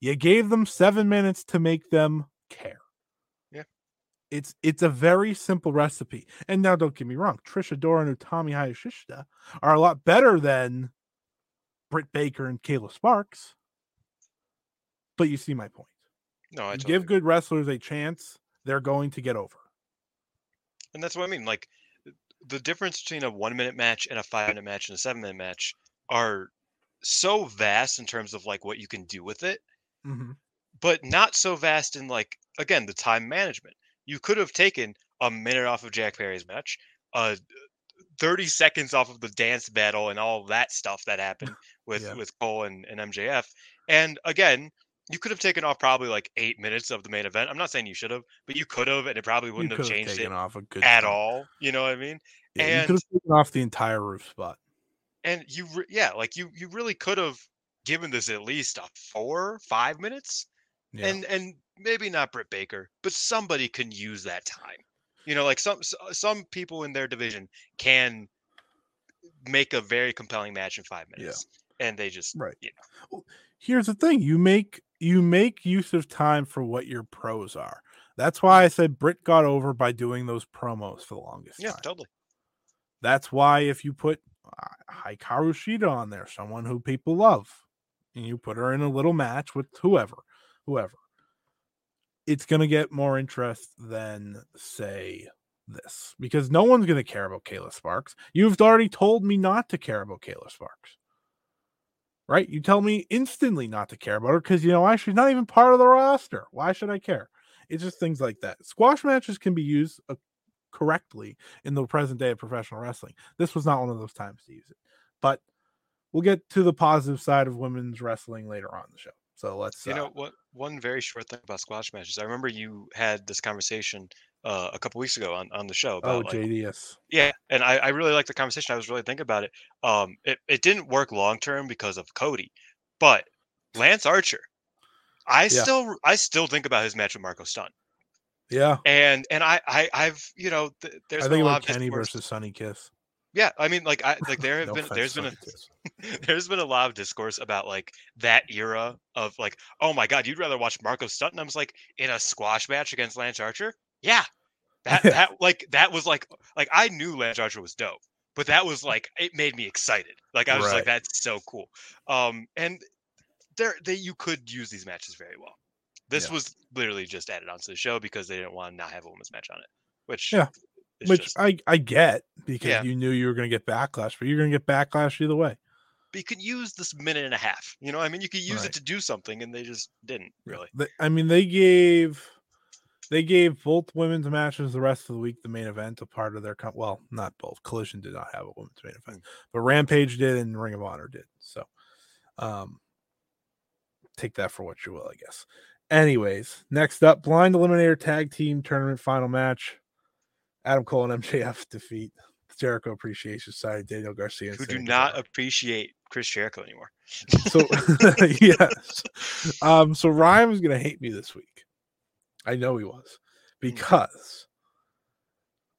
You gave them seven minutes to make them care. Yeah. It's it's a very simple recipe. And now don't get me wrong, Trish Adora and Utami Hayashishita are a lot better than Britt Baker and Kayla Sparks. But you see my point. No, I totally give good wrestlers a chance, they're going to get over. And that's what I mean. Like the difference between a one minute match and a five minute match and a seven minute match are so vast in terms of like what you can do with it, mm-hmm. but not so vast in like again the time management. You could have taken a minute off of Jack Perry's match, uh, 30 seconds off of the dance battle and all that stuff that happened with yeah. with Cole and, and MJF. And again, you could have taken off probably like eight minutes of the main event. I'm not saying you should have, but you could have, and it probably wouldn't have changed it off a good at time. all. You know what I mean? Yeah, and you could have taken off the entire roof spot and you re- yeah like you you really could have given this at least a four five minutes yeah. and and maybe not Britt Baker but somebody can use that time you know like some some people in their division can make a very compelling match in five minutes yeah. and they just right you know. here's the thing you make you make use of time for what your pros are. That's why I said Britt got over by doing those promos for the longest Yeah, time. totally. That's why if you put uh, Hikaru Shida on there, someone who people love, and you put her in a little match with whoever, whoever, it's going to get more interest than say this because no one's going to care about Kayla Sparks. You've already told me not to care about Kayla Sparks. Right? You tell me instantly not to care about her because you know why? She's not even part of the roster. Why should I care? It's just things like that. Squash matches can be used uh, correctly in the present day of professional wrestling. This was not one of those times to use it. But we'll get to the positive side of women's wrestling later on in the show. So let's You uh, know what? One very short thing about squash matches. I remember you had this conversation uh, a couple weeks ago on, on the show oh about like, JDS. yeah, and I, I really liked the conversation. I was really thinking about it. Um, it, it didn't work long term because of Cody, but Lance Archer, I Yeah. still I still think about his match with Marco Stunt, Yeah. and and I, I I've you know th- there's I think a lot of Kenny versus Sunny Kiss. yeah. I mean like I like there have No been there's been a there's been a lot of discourse about like that era of like, oh my god, you'd rather watch Marco Stunt? I was like, in a squash match against Lance Archer? Yeah. That that like that was like like I knew Lance Archer was dope, but that was like it made me excited. Like I was Right. like, that's so cool. Um and there they you could use these matches very well. This Yeah. was literally just added onto the show because they didn't want to not have a women's match on it. Which Yeah. Which just, I, I get because Yeah. you knew you were going to get backlash, but you're going to get backlash either way. but you could use this minute and a half. You know, I mean you could use Right. it to do something and they just didn't really. I mean, they gave they gave both women's matches the rest of the week the main event, a part of their com- well, not both. Collision did not have a women's main event, but Rampage did and Ring of Honor did. So, um, take that for what you will, I guess. Anyways, next up, blind eliminator tag team tournament final match. Adam Cole and MJF defeat. The Jericho Appreciation Society, Daniel Garcia, who do not appreciate Chris Jericho anymore. so yes. Um so ryan was gonna hate me this week. I know he was. Because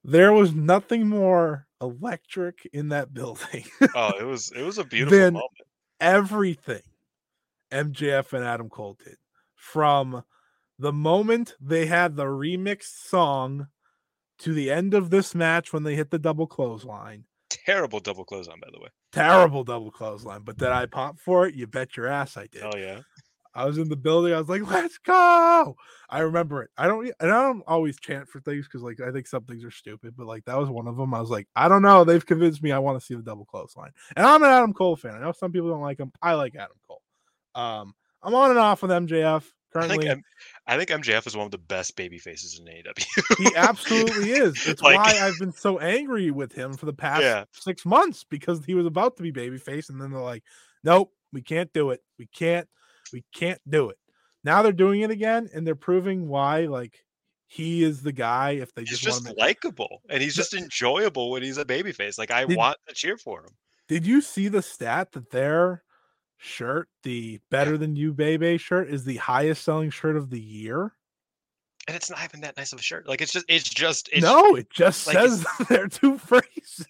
there was nothing more electric in that building Oh, it was it was a beautiful moment. everything mjf and adam cole did from the moment they had the remixed song to the end of this match when they hit the double clothesline Terrible double close on, by the way. terrible double clothesline but did i pop for it you bet your ass i did Oh yeah. I was in the building. I was like, "Let's go!" I remember it. I don't, and I don't always chant for things because, like, I think some things are stupid. But like, that was one of them. I was like, "I don't know." They've convinced me. I want to see the double clothesline, and I'm an Adam Cole fan. I know some people don't like him. I like Adam Cole. Um, I'm on and off with MJF I think currently. I think MJF is one of the best baby faces in AEW. he absolutely is. It's Like- why I've been so angry with him for the past Yeah. six months because he was about to be babyface, and then they're like, "Nope, we can't do it. We can't. We can't do it." Now they're doing it again, and they're proving why. Like he is the guy. If they he's just, just likable and he's just enjoyable when he's a baby face. Like I Did- want to cheer for him. Did you see the stat that their shirt, the "Better Than You, Baby" shirt, is the highest selling shirt of the year? And it's not even that nice of a shirt. Like it's just it's just it's no, it just like says their two phrases.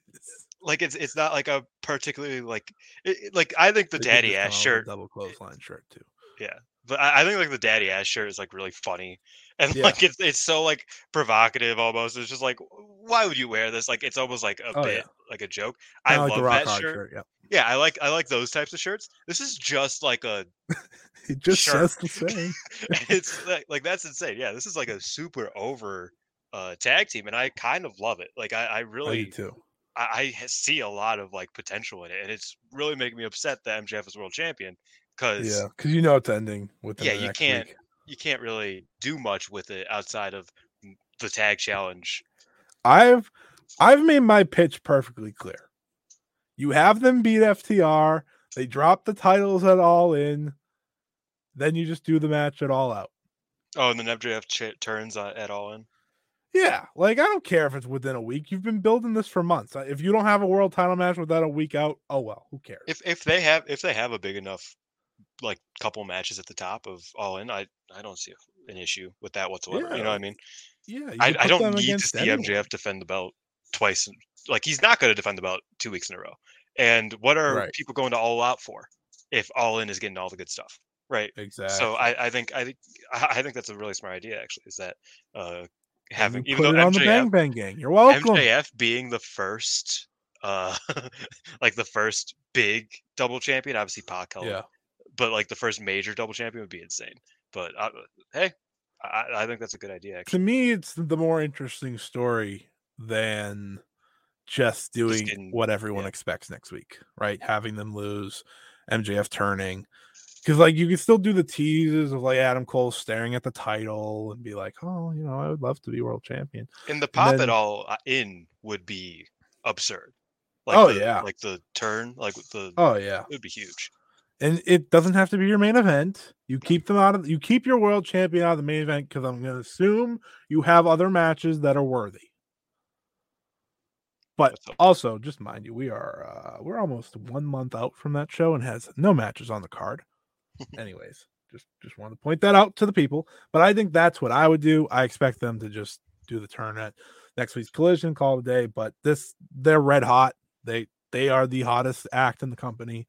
like it's it's not like a particularly like it, like I think the did daddy just ass come out with a shirt double clothesline shirt too. Yeah, but I, I think like the daddy ass shirt is like really funny and Yeah. like it's it's so like provocative almost it's just like why would you wear this like it's almost like a Oh, bit yeah. like a joke i like the love rock that shirt. shirt. Yeah, yeah i like i like those types of shirts this is just like a it just Sure. says the same. it's like, like that's insane yeah this is like a super over uh tag team and i kind of love it like i, I I really too. I, I see a lot of like potential in it and it's really making me upset that mjf is world champion because Yeah, because you know it's ending with Yeah, you can't- you can't really do much with it outside of the tag challenge. I've I've made my pitch perfectly clear. You have them beat FTR. They drop the titles at all in. Then you just do the match at all out. Oh, and then MJF ch- turns uh, at all in. Yeah, like I don't care if it's within a week. You've been building this for months. Uh, If you don't have a world title match without a week out, oh well, who cares? If if they have if they have a big enough like couple matches at the top of all in, I I don't see an issue with that whatsoever. You know what I mean? yeah, I, I don't need to see anyone. MJF defend the belt twice. Like he's not going to defend the belt two weeks in a row. And what are Right. people going to all out for if all in is getting all the good stuff? right? Exactly. So I, I think I think I think that's a really smart idea. Actually, is that uh, having even though on the Bang Bang Gang. You're welcome. MJF being the first, uh, like the first big double champion. Obviously, Pac held, Yeah. but like the first major double champion would be insane. But uh, hey, I, I think that's a good idea. To me, it's the more interesting story than just doing getting- what everyone yeah. expects next week, right? Having them lose, MJF turning. Because like you can still do the teases of like Adam Cole staring at the title and be like, oh, you know, I would love to be world champion. and the pop then- it all uh, in would be absurd. Oh, the- yeah. like the turn, like the Oh yeah. it would be huge. and it doesn't have to be your main event. You keep them out of you keep your world champion out of the main event because I'm going to assume you have other matches that are worthy. But also, just mind you, we are uh, we're almost one month out from that show and has no matches on the card. Anyways, just just want to point that out to the people. But I think that's what I would do. I expect them to just do the turn at next week's collision, call it a day. But this they're red hot. They they are the hottest act in the company.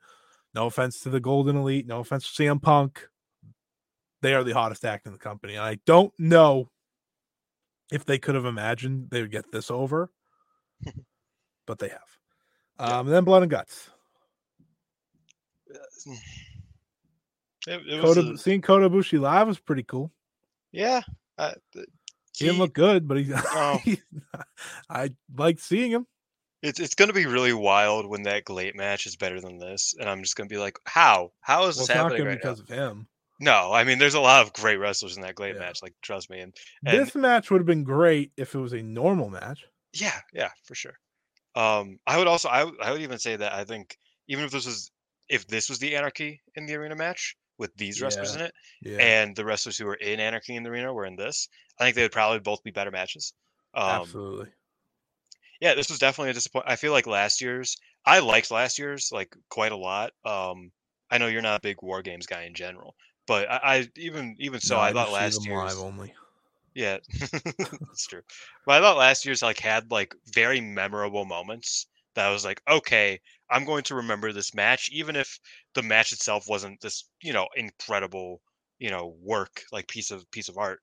No offense to the Golden Elite. No offense to CM Punk. They are the hottest act in the company. And I don't know if they could have imagined they would get this over, but they have. Um, and then Blood and Guts. It, it was Kota, a- seeing Kota Ibushi live was pretty cool. yeah. I, th- He didn't look good, but he, No. I liked seeing him. It's it's gonna be really wild when that Glate match is better than this, and I'm just gonna be like, how? How is Well, this happening right because of him. No, I mean, there's a lot of great wrestlers in that Glate Yeah. match. Like, trust me, and, and This match would have been great if it was a normal match. yeah, yeah, for sure. Um, I would also, I would, I would even say that I think even if this was, if this was the Anarchy in the arena match with these wrestlers Yeah. in it, Yeah, and the wrestlers who were in Anarchy in the arena were in this, I think they would probably both be better matches. Um, absolutely. yeah, this was definitely a disappointment. I feel like last year's, I liked last year's like quite a lot. Um, I know you're not a big war games guy in general, but I, I even even so, No, I thought last year's, live only. Yeah, that's true. But I thought last year's like had like very memorable moments that I was like, okay, I'm going to remember this match, even if the match itself wasn't this, you know, incredible, you know, work like piece of piece of art.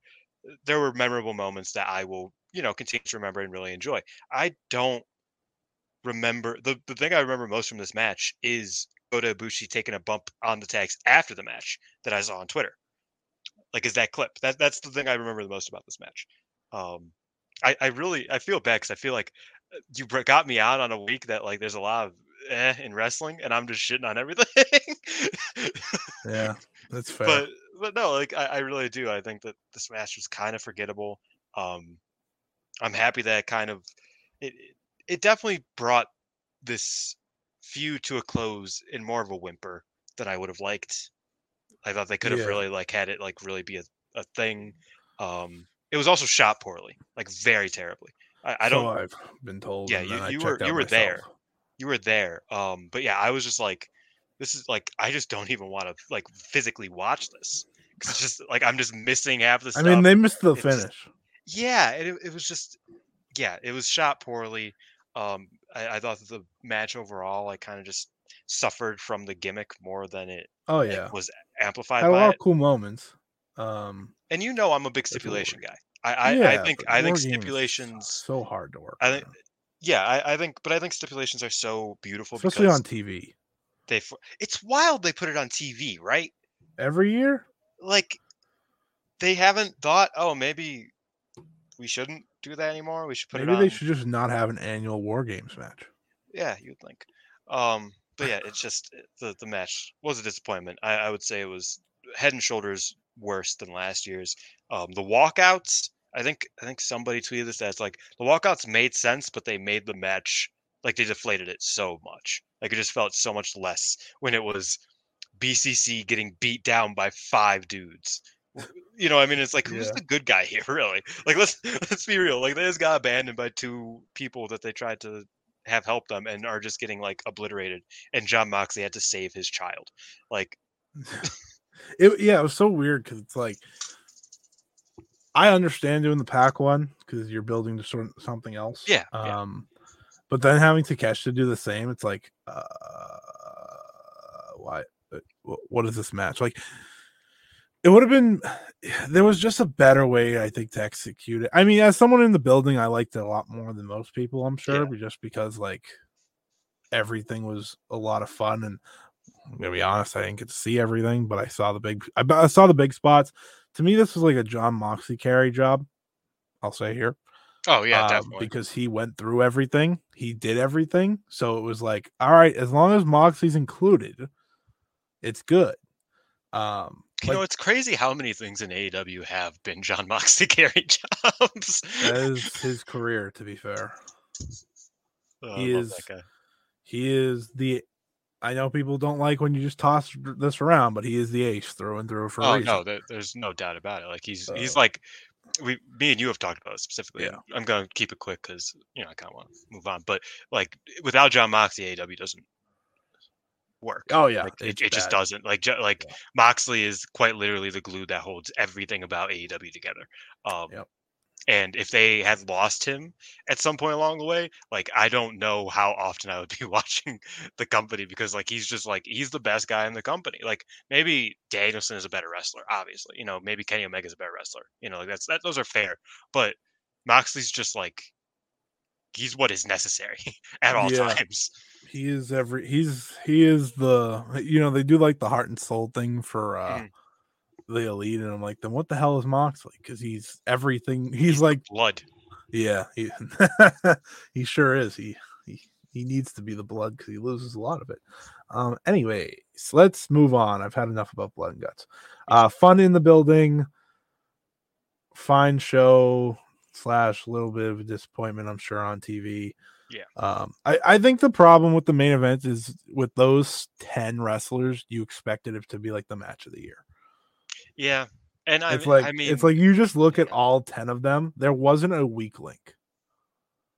Uh, there were memorable moments that I will, you know, continue to remember and really enjoy. I don't remember the, the thing I remember most from this match is Kota Ibushi taking a bump on the tags after the match that I saw on Twitter. Like, is that clip? That that's the thing I remember the most about this match. Um, I I really I feel bad because I feel like uh, you got me out on a week that like there's a lot of eh in wrestling, and I'm just shitting on everything. Yeah, that's fair. but but no, like I, I really do. I think that this match was kind of forgettable. Um, I'm happy that kind of it. it- It definitely brought this feud to a close in more of a whimper than I would have liked. I thought they could have Yeah. really like had it like really be a, a thing. Um, it was also shot poorly, like very terribly. I, I don't. I've been told. Yeah, you- you were- you were there. you were there. Um, but yeah, I was just like, this is like, I just don't even want to like physically watch this because it's just like I'm just missing half the stuff. I mean, they missed the It's finish. yeah, it, it was just, yeah, it was shot poorly. Um, I, I thought that the match overall, like, kind of just suffered from the gimmick more than it Oh yeah, was amplified had a by lot it. of cool moments. Um, And you know, I'm a big stipulation guy. I, I, I think I think War Games is stipulations. so hard to work. I think- around, Yeah, I, I think, but I think stipulations are so beautiful especially because on TV they. It's wild they put it on TV, right? every year. like they haven't thought, oh, maybe we shouldn't do that anymore. We should put Maybe it on. they should just not have an annual War Games match. Yeah, you'd think. Um, but yeah, it's just uh, the the match was a disappointment. I, I would say it was head and shoulders worse than last year's. Um, the walkouts, I think I think somebody tweeted this as like the walkouts made sense, but they made the match like they deflated it so much. Like it just felt so much less when it was BCC getting beat down by five dudes. You know, I mean, it's like who's Yeah. the good guy here, really? Like let's let's be real. Like they just got abandoned by two people that they tried to have helped them and are just getting like obliterated. And Jon Moxley had to save his child. Like It yeah, it was so weird because it's like I understand doing the Pac one because you're building to sort of something else. Yeah, yeah. Um, but then having to catch to do the same, it's like, uh, why? uh, wh- What is this match like? It would have been there was just a better way i think to execute it i mean as someone in the building i liked it a lot more than most people i'm sure Yeah. just because like everything was a lot of fun and i'm gonna be honest i didn't get to see everything but i saw the big i, I saw the big spots to me this was like a jon moxley carry job i'll say here Oh yeah, um, definitely. because he went through everything he did everything so it was like all right as long as moxley's included it's good um you like- know, it's crazy how many things in AEW have been Jon Moxley carry jobs. that is his career to be fair Oh, he is. He is the i know people don't like when you just toss this around but he is the ace through and through for a Oh no, there, there's no doubt about it. Like he's he's Uh, like we, me and you have talked about it specifically. Yeah. I'm gonna keep it quick because you know I kind of want to move on. But like without Jon Moxley, AEW doesn't work. oh yeah Like, it, it just doesn't. Like ju- like Yeah. Moxley is quite literally the glue that holds everything about AEW together. Um, Yep. And if they had lost him at some point along the way, like I don't know how often I would be watching the company because like he's just like he's the best guy in the company. Like maybe Danielson is a better wrestler, obviously. You know, maybe Kenny Omega is a better wrestler. You know, like that's that those are fair. But Moxley's just like he's what is necessary at all Yeah. times. He is every he's he is the you know they do like the heart and soul thing for uh Mhm. the elite and i'm like then what the hell is moxley? Because he's everything he's like Blood. yeah he, he sure is he he he needs to be the blood because he loses a lot of it. Um anyways let's move on. I've had enough about blood and guts. Uh fun in the building. Fine show slash little bit of a disappointment i'm sure on tv Yeah. um i i think the problem with the main event is with those 10 wrestlers you expected it to be like the match of the year Yeah. And I, it's like I mean it's like you just look at all 10 of them there wasn't a weak link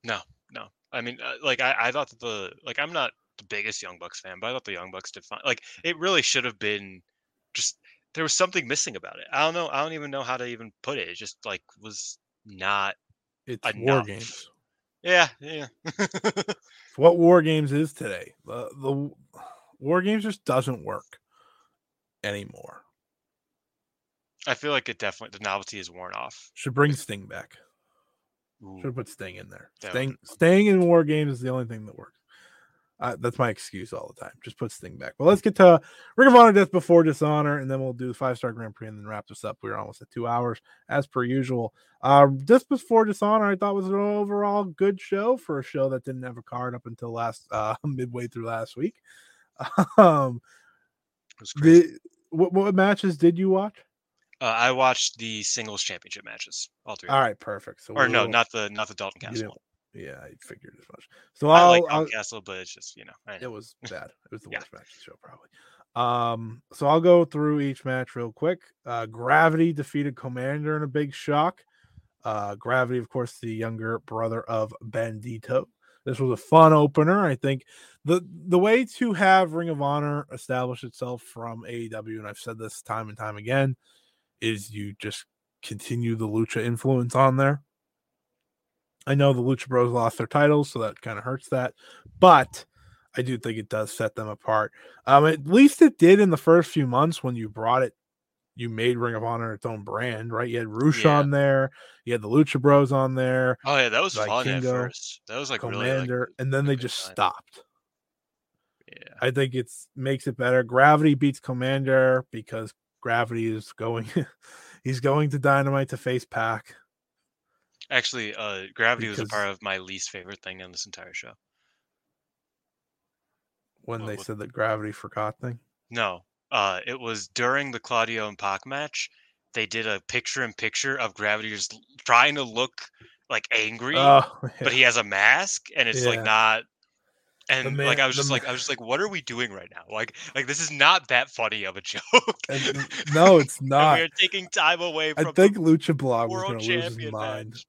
No, no. I mean, uh, like I, I thought that the like I'm not the biggest Young Bucks fan, but I thought the Young Bucks did fine. Like it really should have been just there was something missing about it. I don't know. I don't even know how to even put it. It just like was not. it's war games Yeah, yeah. It's what war games is today the the war games just doesn't work anymore I feel like it definitely the novelty is worn off. should bring sting back Ooh, should have put sting in there That Sting would've been fun. Sting in war games is the only thing that works uh, that's my excuse all the time just put sting back Well, let's get to ring of honor death before dishonor and then we'll do the five star grand prix and then wrap this up we're almost at two hours as per usual uh this before dishonor i thought was an overall good show for a show that didn't have a card up until last uh midway through last week um It was crazy. the what, what matches did you watch Uh, I watched the singles championship matches, all three. all right perfect so or no, we'll- not the not the Dalton Castle. Yeah i figured as much so I i'll, like I'll Castle, but it's just you know. I it was bad. It was the Yeah. worst match of the show, probably. Um, so I'll go through each match real quick. Uh, Gravity defeated Komander in a big shock. Uh, Gravity, of course, the younger brother of Bandido. This was a fun opener. I think the the way to have Ring of Honor establish itself from AEW, and I've said this time and time again, is you just continue the Lucha influence on there. I know the Lucha Bros lost their titles, so that kind of hurts that, but I do think it does set them apart. Um, at least it did in the first few months when you brought it. You made Ring of Honor its own brand, right? You had Rush Yeah. on there, you had the Lucha Bros on there, Oh yeah, that was like fun at first. That was like really like, Komander, and then they just time. stopped. yeah. I think it's makes it better. Gravity beats Komander because Gravity is going. he's going to Dynamite to face Pac. Actually, uh, gravity was a part of my least favorite thing on this entire show. when they what- said the Gravity forgot thing. No, uh, it was during the Claudio and Pac match. They did a picture in picture of Gravity just trying to look like angry, Oh, but he has a mask, and it's Yeah. like not. And man- like I was just like I was just like, what are we doing right now? Like like this is not that funny of a joke. No, it's not. we're taking time away I think the Lucha Blog was going to lose his mind. match.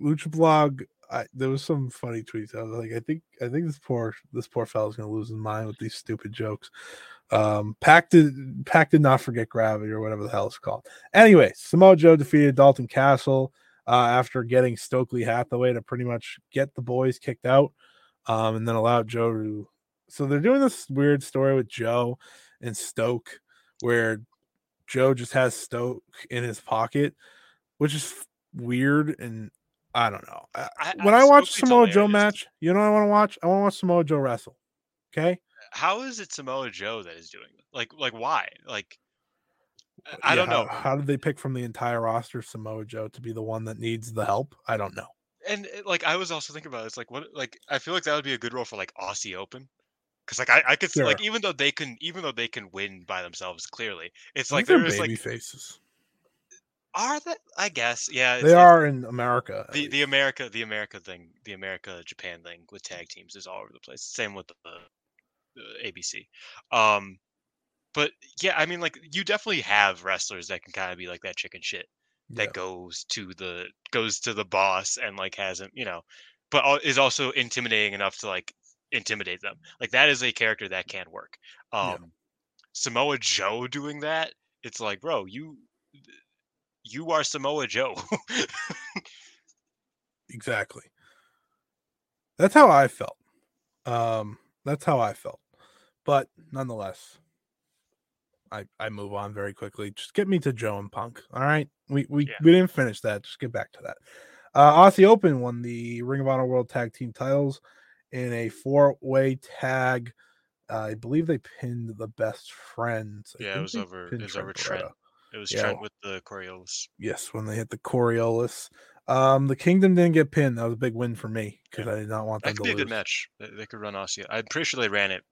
Lucha Blog. I, there was some funny tweets. I was like, I think, I think this poor, this poor fellow's to lose his mind with these stupid jokes. Um, Pac did, Pac did not forget gravity or whatever the hell it's called. Anyway, Samoa Joe defeated Dalton Castle uh, after getting Stokely Hathaway to pretty much get the boys kicked out, um, and then allowed Joe to. So they're doing this weird story with Joe and Stoke, where Joe just has Stoke in his pocket, which is weird and I don't know. Uh, I, when I, I watch Samoa Joe match, you know what I want to watch? I want to watch Samoa Joe wrestle. Okay. How is it Samoa Joe that is doing it? Like, like why? Like, I yeah, don't know. How did they pick from the entire roster Samoa Joe to be the one that needs the help? I don't know. And eh, like, I was also thinking about it. It's like, what? Like, I feel like that would be a good role for like Aussie Open. Because like I, I could see Sure. like even though they can even though they can win by themselves clearly it's like there they're is baby like faces. Are that I guess yeah They are in America. the the. America the America thing, the America Japan thing with tag teams is all over the place. Same with the, the ABC. Um, but yeah, I mean, like you definitely have wrestlers that can kind of be like that chicken shit that Yeah. goes to the goes to the boss and like hasn't you know, but is also intimidating enough to like intimidate them. Like that is a character that can work. Um, Yeah. Samoa Joe doing that, it's like, bro, you you are Samoa Joe. exactly. That's how I felt. Um, that's how I felt. But nonetheless, I I move on very quickly. Just get me to Joe and Punk. All right. We we, Yeah. we didn't finish that. Just get back to that. Uh Aussie Open won the Ring of Honor World Tag Team titles in a four-way tag. Uh, I believe they pinned the best friends. I Yeah, it was over- it was over Trent. It was Yeah, Trent with the Coriolis. Yes, when they hit the Coriolis. Um, the Kingdom didn't get pinned. That was a big win for me because I did not want them That could to be a good match. They, they could run Aussie. I'm pretty sure they ran it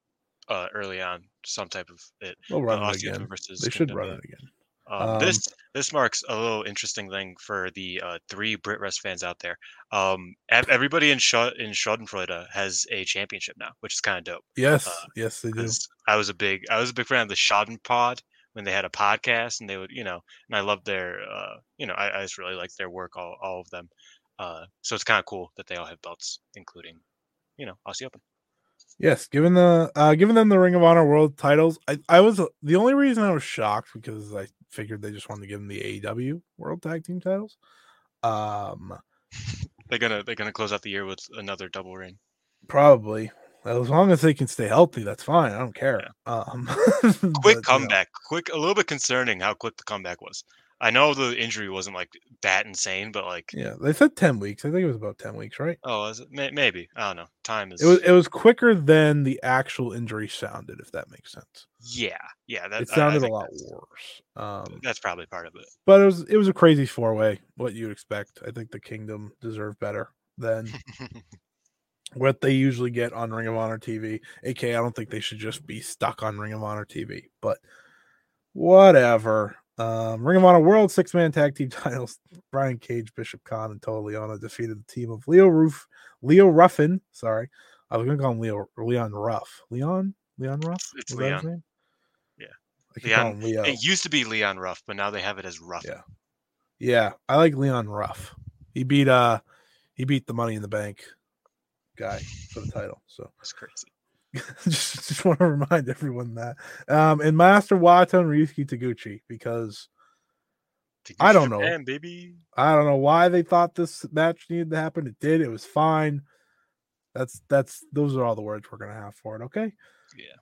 uh, early on. Some type of it. They'll uh, run it again. versus They should Kingdom, run it again. Um, Um, this this marks a little interesting thing for the uh, three BritWres fans out there. Um, everybody in Scha- in Schadenfreude has a championship now, which is kind of dope. Yes, uh, yes, they do. I was a big I was a big fan of the Schaden Pod when they had a podcast and they would you know and I loved their uh, you know I, I just really liked their work all all of them. Uh, so it's kind of cool that they all have belts, including you know Aussie Open. Yes, given the uh giving them the Ring of Honor World titles, I I was the only reason I was shocked because I figured they just wanted to give them the AEW World Tag Team titles. Um, They're gonna they're gonna close out the year with another double reign. probably as long as they can stay healthy, that's fine. I don't care. Um, quick but, you know, comeback quick a little bit concerning how quick the comeback was i know the injury wasn't like that insane but like yeah, they said ten weeks. I think it was about ten weeks, right? oh is it? May- maybe i don't know time is It was it was quicker than the actual injury sounded, if that makes sense. yeah yeah that It I- I sounded a lot worse. Um, that's probably part of it but it was it was a crazy four way. What you'd expect. I think the Kingdom deserved better than what they usually get on Ring of Honor TV. AK, I don't think they should just be stuck on Ring of Honor TV, but whatever. Um, Ring of Honor World Six Man Tag Team Titles. Brian Cage, Bishop Kaun, and Toa Liona defeated the team of Leo Roof, Leo Ruffin. Sorry, I was gonna call him Leo Leon Ruff. Leon Leon Ruff. It's Leon. name? Yeah. I keep calling Leon- Leo. it used to be leon ruff but now they have it as rough Yeah. Yeah, I like Leon Ruff. He beat uh he beat the Money in the Bank guy for the title. So it's crazy just, just want to remind everyone that. Um and Master Wato and Ryusuke Taguchi because I don't know. Japan, baby I don't know why they thought this match needed to happen. It did. It was fine. That's that's those are all the words we're gonna have for it. Okay. yeah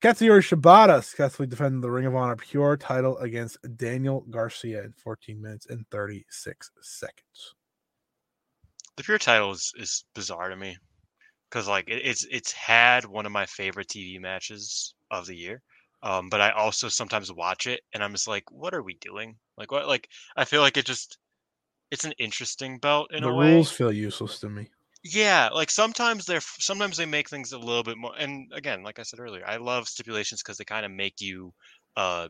Katsuyori Shibata successfully defended the Ring of Honor Pure title against Daniel Garcia in 14 minutes and 36 seconds. the pure title is, is bizarre to me because like it, it's it's had one of my favorite tv matches of the year um but i also sometimes watch it and i'm just like what are we doing like what like i feel like it just it's an interesting belt in the a way The rules feel useless to me. yeah like sometimes they're sometimes they make things a little bit more and again like i said earlier i love stipulations because they kind of make you uh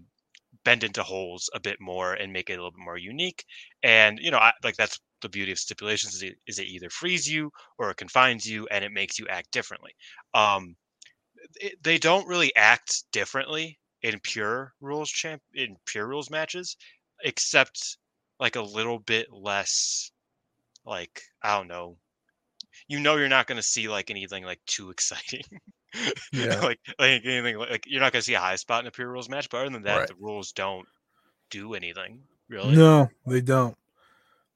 bend into holes a bit more and make it a little bit more unique and you know I, like that's the beauty of stipulations is it, is it either frees you or it confines you and it makes you act differently um it, they don't really act differently in pure rules champ in pure rules matches except like a little bit less like i don't know you know you're not going to see like anything like too exciting Yeah. like like anything like, you're not going to see a high spot in a pure rules match but other than that Right. the rules don't do anything really No, they don't.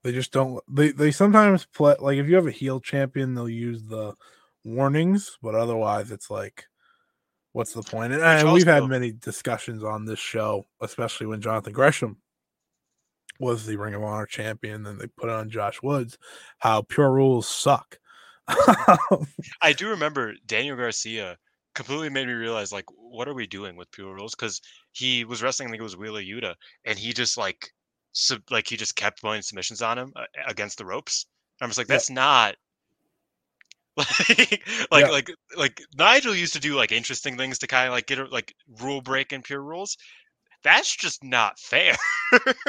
They just don't. They they sometimes play like if you have a heel champion, they'll use the warnings, but otherwise it's like what's the point? And, and we've had many discussions on this show, especially when Jonathan Gresham was the Ring of Honor champion, and they put on Josh Woods. How pure rules suck. I do remember Daniel Garcia completely made me realize like what are we doing with pure rules because he was wrestling I think it was Wheeler Yuta and he just like sub, like he just kept blowing submissions on him uh, against the ropes. I'm just like Yeah. that's not like like Yeah. like like Nigel used to do like interesting things to kind of like get like rule break and pure rules. That's just not fair.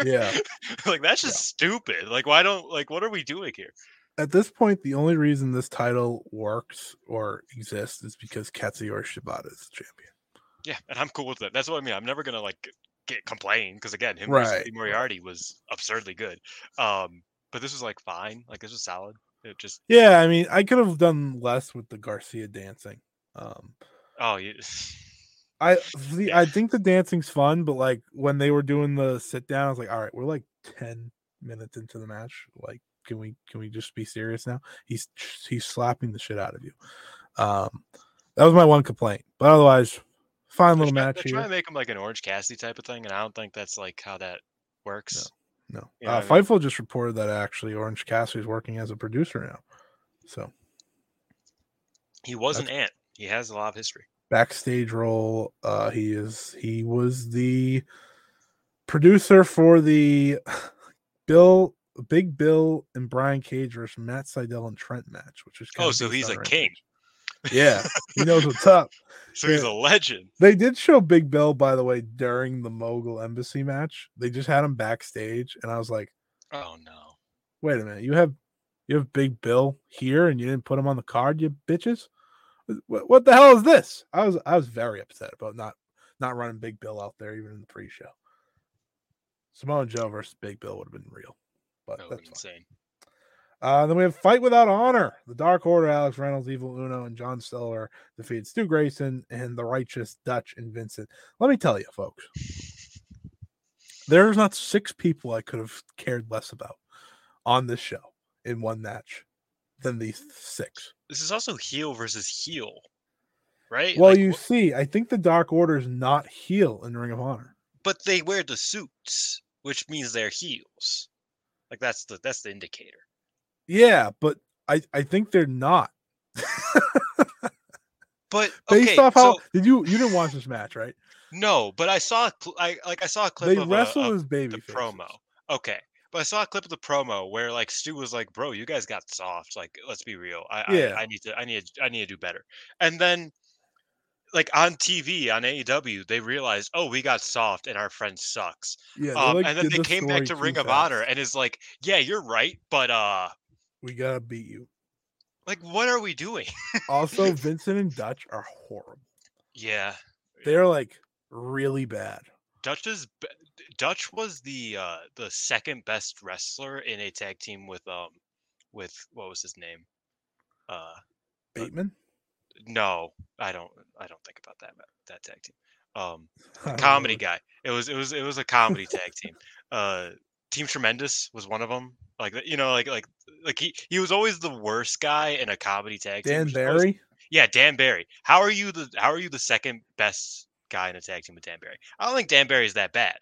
yeah. like that's just stupid. Like why don't like what are we doing here? At this point, the only reason this title works or exists is because Katsuyori Shibata is the champion. Yeah, and I'm cool with it. That's what I mean. I'm never gonna like get complain because again, him versus Right, Lee Moriarty was absurdly good. Um, but this was like fine. Like this was solid. It just Yeah, I mean, I could have done less with the Garcia dancing. Um, oh you, I see. I think the dancing's fun, but like when they were doing the sit down, I was like, all right, we're like ten minutes into the match. Like, can we can we just be serious now? He's he's slapping the shit out of you. Um, that was my one complaint, but otherwise, fine they're, little match they're trying to make him like an Orange Cassidy type of thing, and I don't think that's like how that works. No, You know uh, what I mean? Fightful just reported that actually Orange Cassidy is working as a producer now. So He was an ant. He has a lot of history. backstage role. Uh, he is he was the producer for the Bill Big Bill and Brian Cage versus Matt Sydal and Trent match, which is Oh, so he's a king. Yeah, he knows what's up. So he's a legend. They did show Big Bill, by the way, during the Mogul Embassy match. They just had him backstage, and I was like, Oh no. "Wait a minute, you have you have Big Bill here, and you didn't put him on the card, you bitches? What, what the hell is this?" I was I was very upset about not not running Big Bill out there even in the pre-show. Samoa Joe versus Big Bill would have been real, but That would that's be fine. Uh, then we have Fight Without Honor. The Dark Order, Alex Reynolds, Evil Uno, and John Silver defeated Stu Grayson and the Righteous Dutch and Vincent. Let me tell you, folks, there's not six people I could have cared less about on this show in one match than these six. This is also heel versus heel, right? Well, Like, you wh- see, I think the Dark Order is not heel in Ring of Honor. but they wear the suits, which means they're heels. Like that's the that's the indicator. Yeah, but I, I think they're not. But Based off how so, did you you didn't watch this match, right? no, but I saw a I like I saw a clip They of, a, wrestle of as baby the promo. Okay, but I saw a clip of the promo where like Stu was like, "Bro, you guys got soft. Like, let's be real. I Yeah. I, I need to I need I need to do better." And then like on TV on AEW, they realized, "Oh, we got soft, and our friend sucks." Yeah, Um, like, and then they the came back to Ring too of Honor and is like, "Yeah, you're right, but uh, We gotta beat you. like, what are we doing?" Also, Vincent and Dutch are horrible. yeah, They're like really bad. Dutch is Dutch was the uh the second best wrestler in a tag team with um with what was his name? Uh Bateman, no, I don't I don't think about that that tag team. Um comedy guy. It was it was it was a comedy tag team. Uh Team Tremendous was one of them. Like you know like like like he he was always the worst guy in a comedy tag team. Dan which is always- Barry. Yeah, Dan Barry. How are you the how are you the second best guy in a tag team with Dan Barry? I don't think Dan Barry is that bad.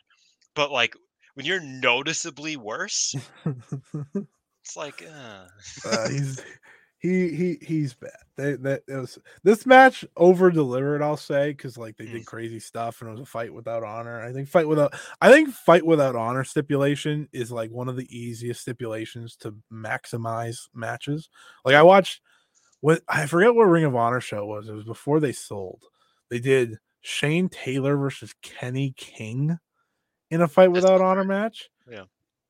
But like when you're noticeably worse, it's like uh, uh, he's he he he's bad. They that it was this match over delivered. I'll say because like they Mm. did crazy stuff and it was a fight without honor. I think fight without I think fight without honor stipulation is like one of the easiest stipulations to maximize matches. Like I watched what I forget what Ring of Honor show was. It was before they sold. They did Shane Taylor versus Kenny King in a fight without not honor match. Yeah.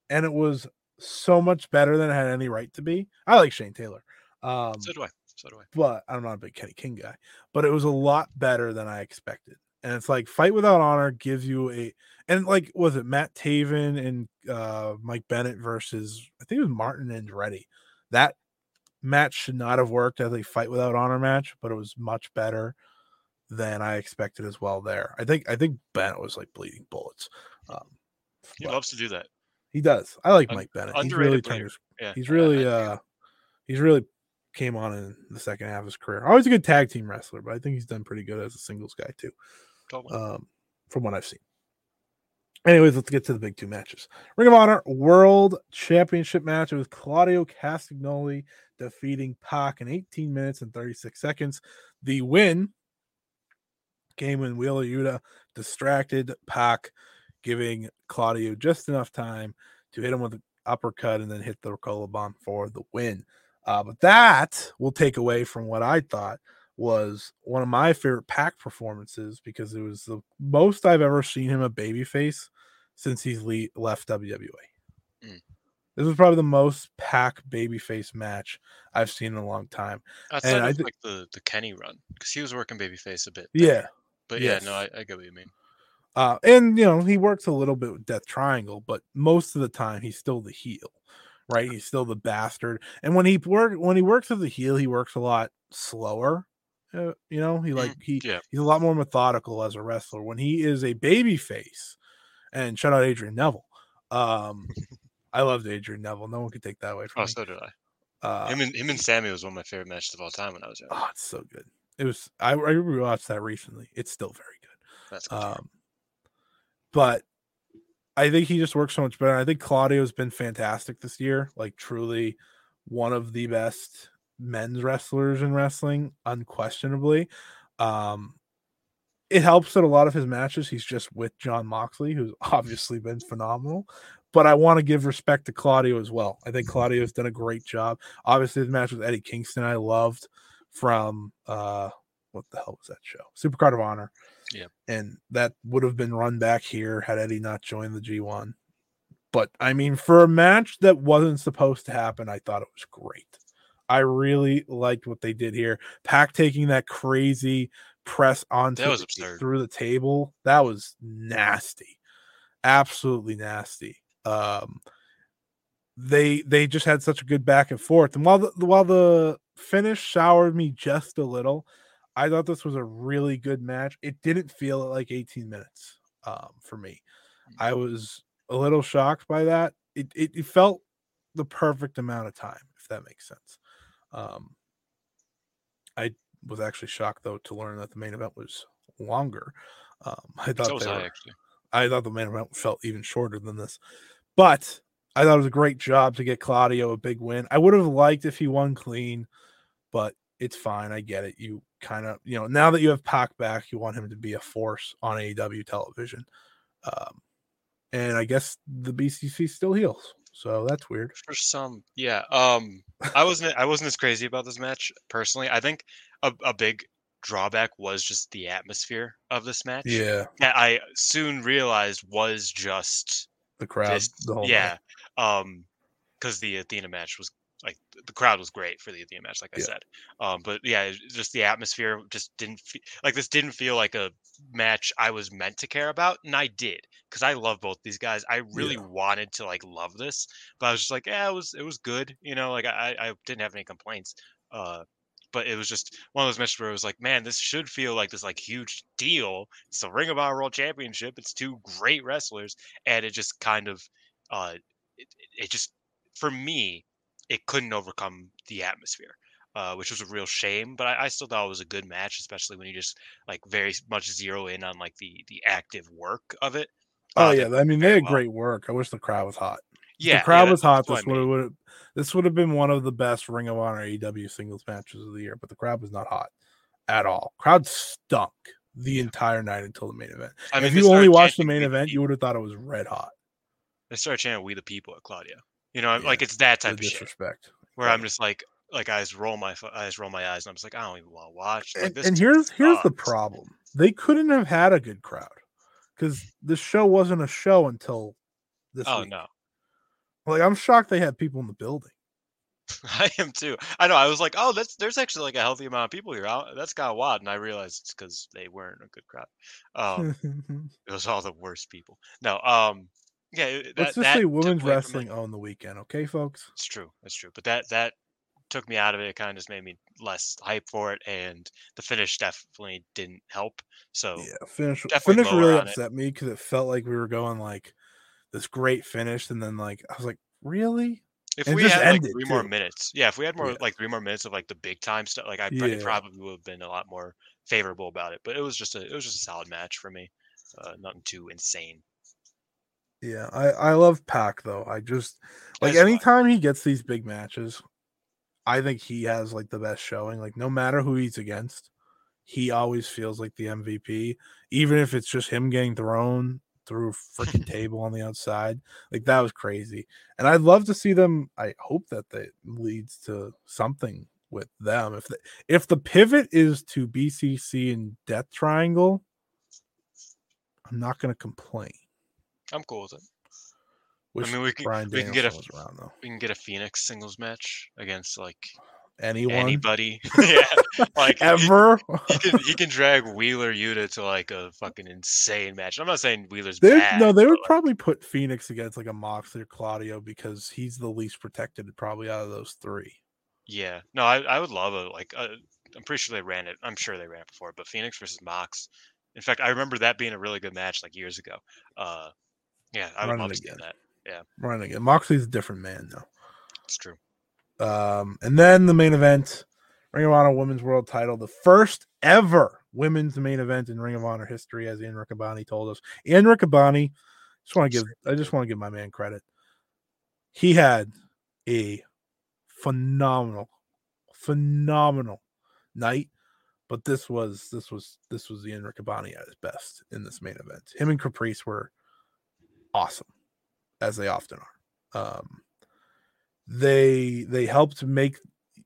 And it was so much better than it had any right to be. I like Shane Taylor. Um, so do I. So do I. but I'm not a big Kenny King guy. But it was a lot better than I expected. And it's like Fight Without Honor gives you a and like was it Matt Taven and uh Mike Bennett versus I think it was Martin and Andretti. That match should not have worked as a Fight Without Honor match, but it was much better than I expected as well there. I think I think Bennett was like bleeding bullets. Um He loves to do that. he does. I like Un- Mike Bennett. He's really his Yeah. he's really uh he's really came on in the second half of his career. Always a good tag team wrestler, but I think he's done pretty good as a singles guy too, Totally. um, from what I've seen. Anyways, let's get to the big two matches. Ring of Honor World Championship match. It was Claudio Castagnoli defeating Pac in 18 minutes and 36 seconds. The win came when Wheeler Yuta distracted Pac, giving Claudio just enough time to hit him with an uppercut and then hit the Ricola bomb for the win. Uh, but that will take away from what I thought was one of my favorite Pac performances because it was the most I've ever seen him a babyface since he's le- left WWE. Mm. This was probably the most Pac babyface match I've seen in a long time. Outside I of thi- like the the Kenny run, because he was working babyface a bit. Yeah. there. but yeah, no, I. I get what you mean. Uh, and you know, he works a little bit with Death Triangle, but most of the time he's still the heel, right? He's still the bastard. And when he work when he works as a heel, he works a lot slower. Uh, you know, he like he yeah. he's a lot more methodical as a wrestler. When he is a baby face, and shout out Adrian Neville. Um, I loved Adrian Neville. No one could take that away from Oh, me. so did I. Uh, him and him and Sammy was one of my favorite matches of all time when I was young. oh, it's so good. It was. I, I rewatched that recently. It's still very good. That's good. Um, but I think he just works so much better. I think Claudio's been fantastic this year, like truly one of the best men's wrestlers in wrestling, unquestionably. Um, it helps that a lot of his matches he's just with Jon Moxley, who's obviously been phenomenal. But I want to give respect to Claudio as well. I think Claudio's done a great job. Obviously, the match with Eddie Kingston I loved from uh what the hell was that show? Supercard of Honor. Yeah. And that would have been run back here had Eddie not joined the G1. But I mean, for a match that wasn't supposed to happen, I thought it was great. I really liked what they did here. Pac taking that crazy press onto That was the- through the table. That was nasty. Absolutely nasty. Um they they just had such a good back and forth. And while the while the finish soured me just a little, I thought this was a really good match. It didn't feel like 18 minutes um, for me. I was a little shocked by that. It, it it felt the perfect amount of time, if that makes sense. Um, I was actually shocked though to learn that the main event was longer. Um, I thought so was they I were- actually. I thought the main event felt even shorter than this, but I thought it was a great job to get Claudio a big win. I would have liked if he won clean, but it's fine. I get it. You kind of, you know, now that you have Pac back, you want him to be a force on AEW television. Um, and I guess the BCC still heals, so that's weird. For some, yeah. Um, I wasn't I wasn't as crazy about this match personally. I think a, a big drawback was just the atmosphere of this match. Yeah, That I soon realized was just the crowd, this, the whole yeah. Um, because the Athena match was like the crowd was great for the Athena match, like I Yeah. said. Um, but yeah, just the atmosphere just didn't feel like this didn't feel like a match I was meant to care about, and I did because I love both these guys. I really Yeah. wanted to like love this, but I was just like, yeah, it was it was good, you know. Like I I didn't have any complaints. Uh, but it was just one of those matches where it was like, man, this should feel like this like huge deal. It's the Ring of Honor World Championship. It's two great wrestlers, and it just kind of, uh, it, it just for me, it couldn't overcome the atmosphere, uh, which was a real shame. But I, I still thought it was a good match, especially when you just like very much zero in on like the the active work of it. Oh Uh, yeah, I mean they had well. great work. I wish the crowd was hot. Yeah, the crowd yeah, was hot. I This would mean. would this would have been one of the best Ring of Honor AEW singles matches of the year, but the crowd was not hot at all. Crowd stunk the entire night until the main event. I if mean, they you only watched the main "We the event, you would have thought it was red hot. They started chanting "We the People" at Claudio. You know, Yeah, like it's that The type of shit. disrespect. where I'm just like, like I just roll my, I just roll my eyes, and I'm just like, I don't even want to watch. Like, And, this and here's here's the problem. They couldn't have had a good crowd because the show wasn't a show until this Oh week. no, Like I'm shocked they had people in the building. I am too. I know. I was like, oh, that's there's actually like a healthy amount of people here. I- That's of wild, and I realized it's because they weren't a good crowd. Um, it was all the worst people. No, um, yeah. That, Let's just say women's away from it. wrestling own the weekend, okay, folks? It's true. It's true. But that that took me out of it. It kind of just made me less hype for it, and the finish definitely didn't help. So Yeah, finish finish really on it. upset me because it felt like we were going like this great finish, and then like I was like, really? If And we had like three more minutes, yeah, if we had more Yeah. like three more minutes of like the big time stuff, like I Yeah. probably would have been a lot more favorable about it. But it was just a it was just a solid match for me. Uh, nothing too insane. Yeah, I I love Pac though. I just like I. anytime he gets these big matches, I think he has like the best showing. Like no matter who he's against, he always feels like the MVP, even if it's just him getting thrown through a freaking table on the outside. Like that was crazy. And I'd love to see them. I hope that that leads to something with them. If the if the pivot is to BCC and Death Triangle, I'm not going to complain. I'm cool with it. Wish mean, we can- Brian we can get a around. We can get a Fenix singles match against like Anyone anybody. yeah, like ever? He, can he can drag Wheeler Yuta to like a fucking insane match. I'm not saying Wheeler's They, bad. no, they would like, probably put Fenix against like a Moxley or Claudio because he's the least protected probably out of those three. Yeah, no, I, I would love a like. Uh, I'm pretty sure they ran it. I'm sure they ran it before, but Fenix versus Mox. In fact, I remember that being a really good match like years ago. Uh, yeah, I would love again. that. Right again. Moxley's a different man though. It's true. Um, and then the main event, Ring of Honor Women's World Title, the first ever women's main event in Ring of Honor history, as Ian Riccaboni told us. Ian Riccaboni, just want to give I just want to give my man credit. He had a phenomenal, phenomenal night. But this was this was this was Ian Riccaboni at his best in this main event. Him and Caprice were awesome, as they often are. Um, they they helped make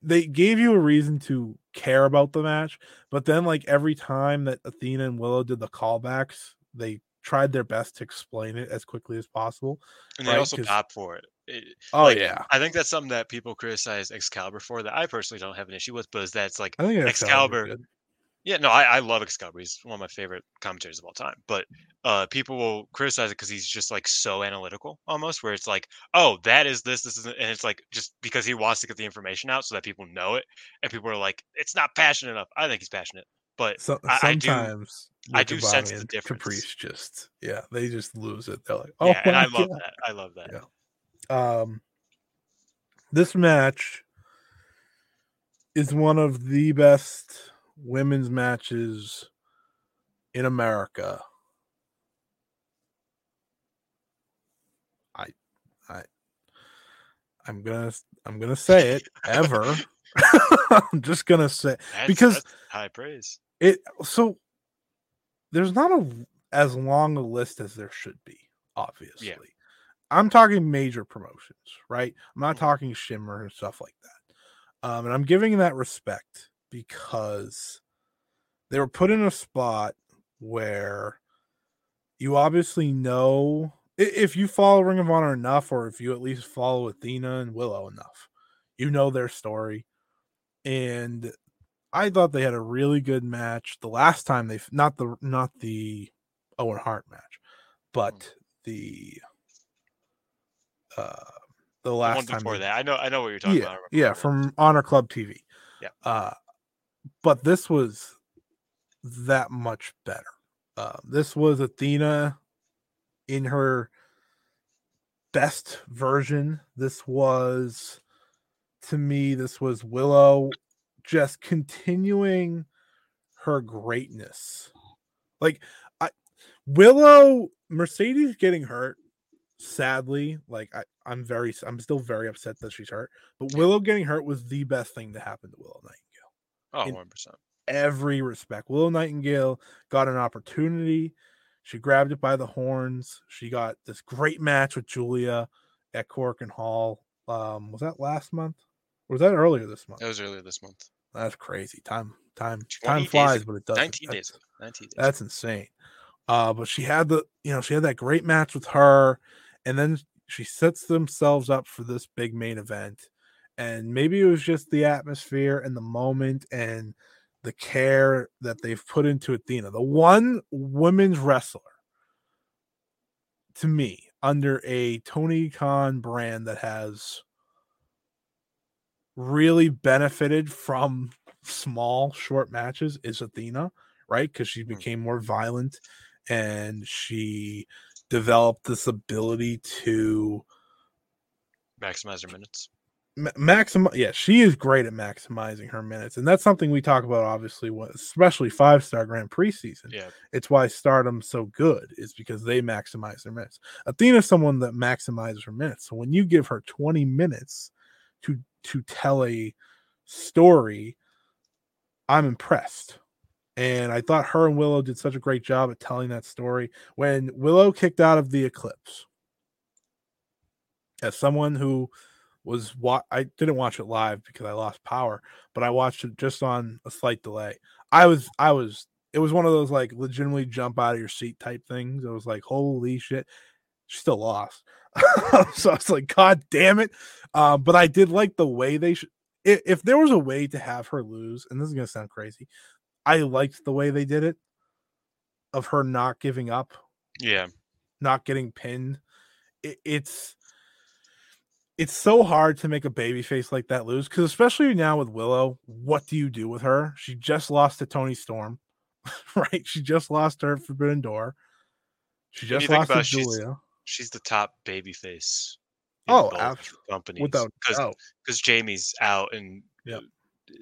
they gave you a reason to care about the match, but then like every time that Athena and Willow did the callbacks, they tried their best to explain it as quickly as possible. And they Right, also pop for it. It- Oh like, yeah, I think that's something that people criticize Excalibur for that I personally don't have an issue with, but is that it's like I think Excalibur- Excalibur. Yeah, no, I, I love Excalibur. He's one of my favorite commentators of all time. But uh, people will criticize it because he's just like so analytical, almost, where it's like, oh, that is this, this is, and it's like just because he wants to get the information out so that people know it, and people are like, it's not passionate enough. I think he's passionate, but So, I- I do- sometimes I do sense the difference. Caprice just yeah, they just lose it. They're like, oh yeah, and I love God. that. I love that. Yeah. um this match is one of the best women's matches in America. I I I'm gonna I'm gonna say it ever. I'm just gonna say That's, Because- that's high praise. it so there's not a as long a list as there should be obviously i'm talking major promotions right i'm not Mhm. talking shimmer and stuff like that um and i'm giving that respect because they were put in a spot where you obviously know if you follow ring of honor enough or if you at least follow athena and willow enough you know their story and I thought they had a really good match the last time they not the not the Owen Hart match, but the uh the The last one time before that, I know, I know what you're talking yeah, about. Yeah, from Honor Club TV. Yeah. Uh, but this was that much better. Uh, this was Athena in her best version. This was, to me, this was Willow just continuing her greatness. Like, I Willow Mercedes getting hurt sadly like I, i'm very i'm still very upset that she's hurt but willow getting hurt was the best thing to happen to willow nightingale Oh, in- 100%. every respect willow nightingale got an opportunity she grabbed it by the horns she got this great match with julia at Korakuen Hall um was that last month or was that earlier this month That was earlier this month. that's crazy time time time flies ago. but it doesn't 19 That's- days. 19 days. that's insane. Uh, but she had the, you know, she had that great match with her, and then she sets themselves up for this big main event. And maybe it was just the atmosphere and the moment and the care that they've put into Athena, the one women's wrestler to me under a Tony Khan brand that has really benefited from small short matches is Athena, right? Because she mm. became more violent and she developed this ability to maximize her minutes. Ma- maxim yeah she is great at maximizing her minutes and that's something we talk about obviously especially five star grand prix season. Yeah. it's why stardom's so good is because they maximize their minutes. Athena's someone that maximizes her minutes so when you give her 20 minutes to to tell a story i'm impressed. And i thought her and willow did such a great job at telling that story when willow kicked out of the eclipse. As someone who was wa- I didn't watch it live because I lost power, but I watched it just on a slight delay. I was I was it was one of those like legitimately jump out of your seat type things. I was like holy shit, she still lost. so I was like, God damn it! Um, but I did like the way they should. If, if there was a way to have her lose, and this is gonna sound crazy, I liked the way they did it, of her not giving up Yeah. not getting pinned. It, it's it's so hard to make a baby face like that lose because especially now with Willow, what do you do with her? She just lost to Toni Storm, right? She just lost her Forbidden Door. She just lost to it, she's- Julia. She's the top baby face. Oh, companies. Without because because Jamie's out and Yep. uh,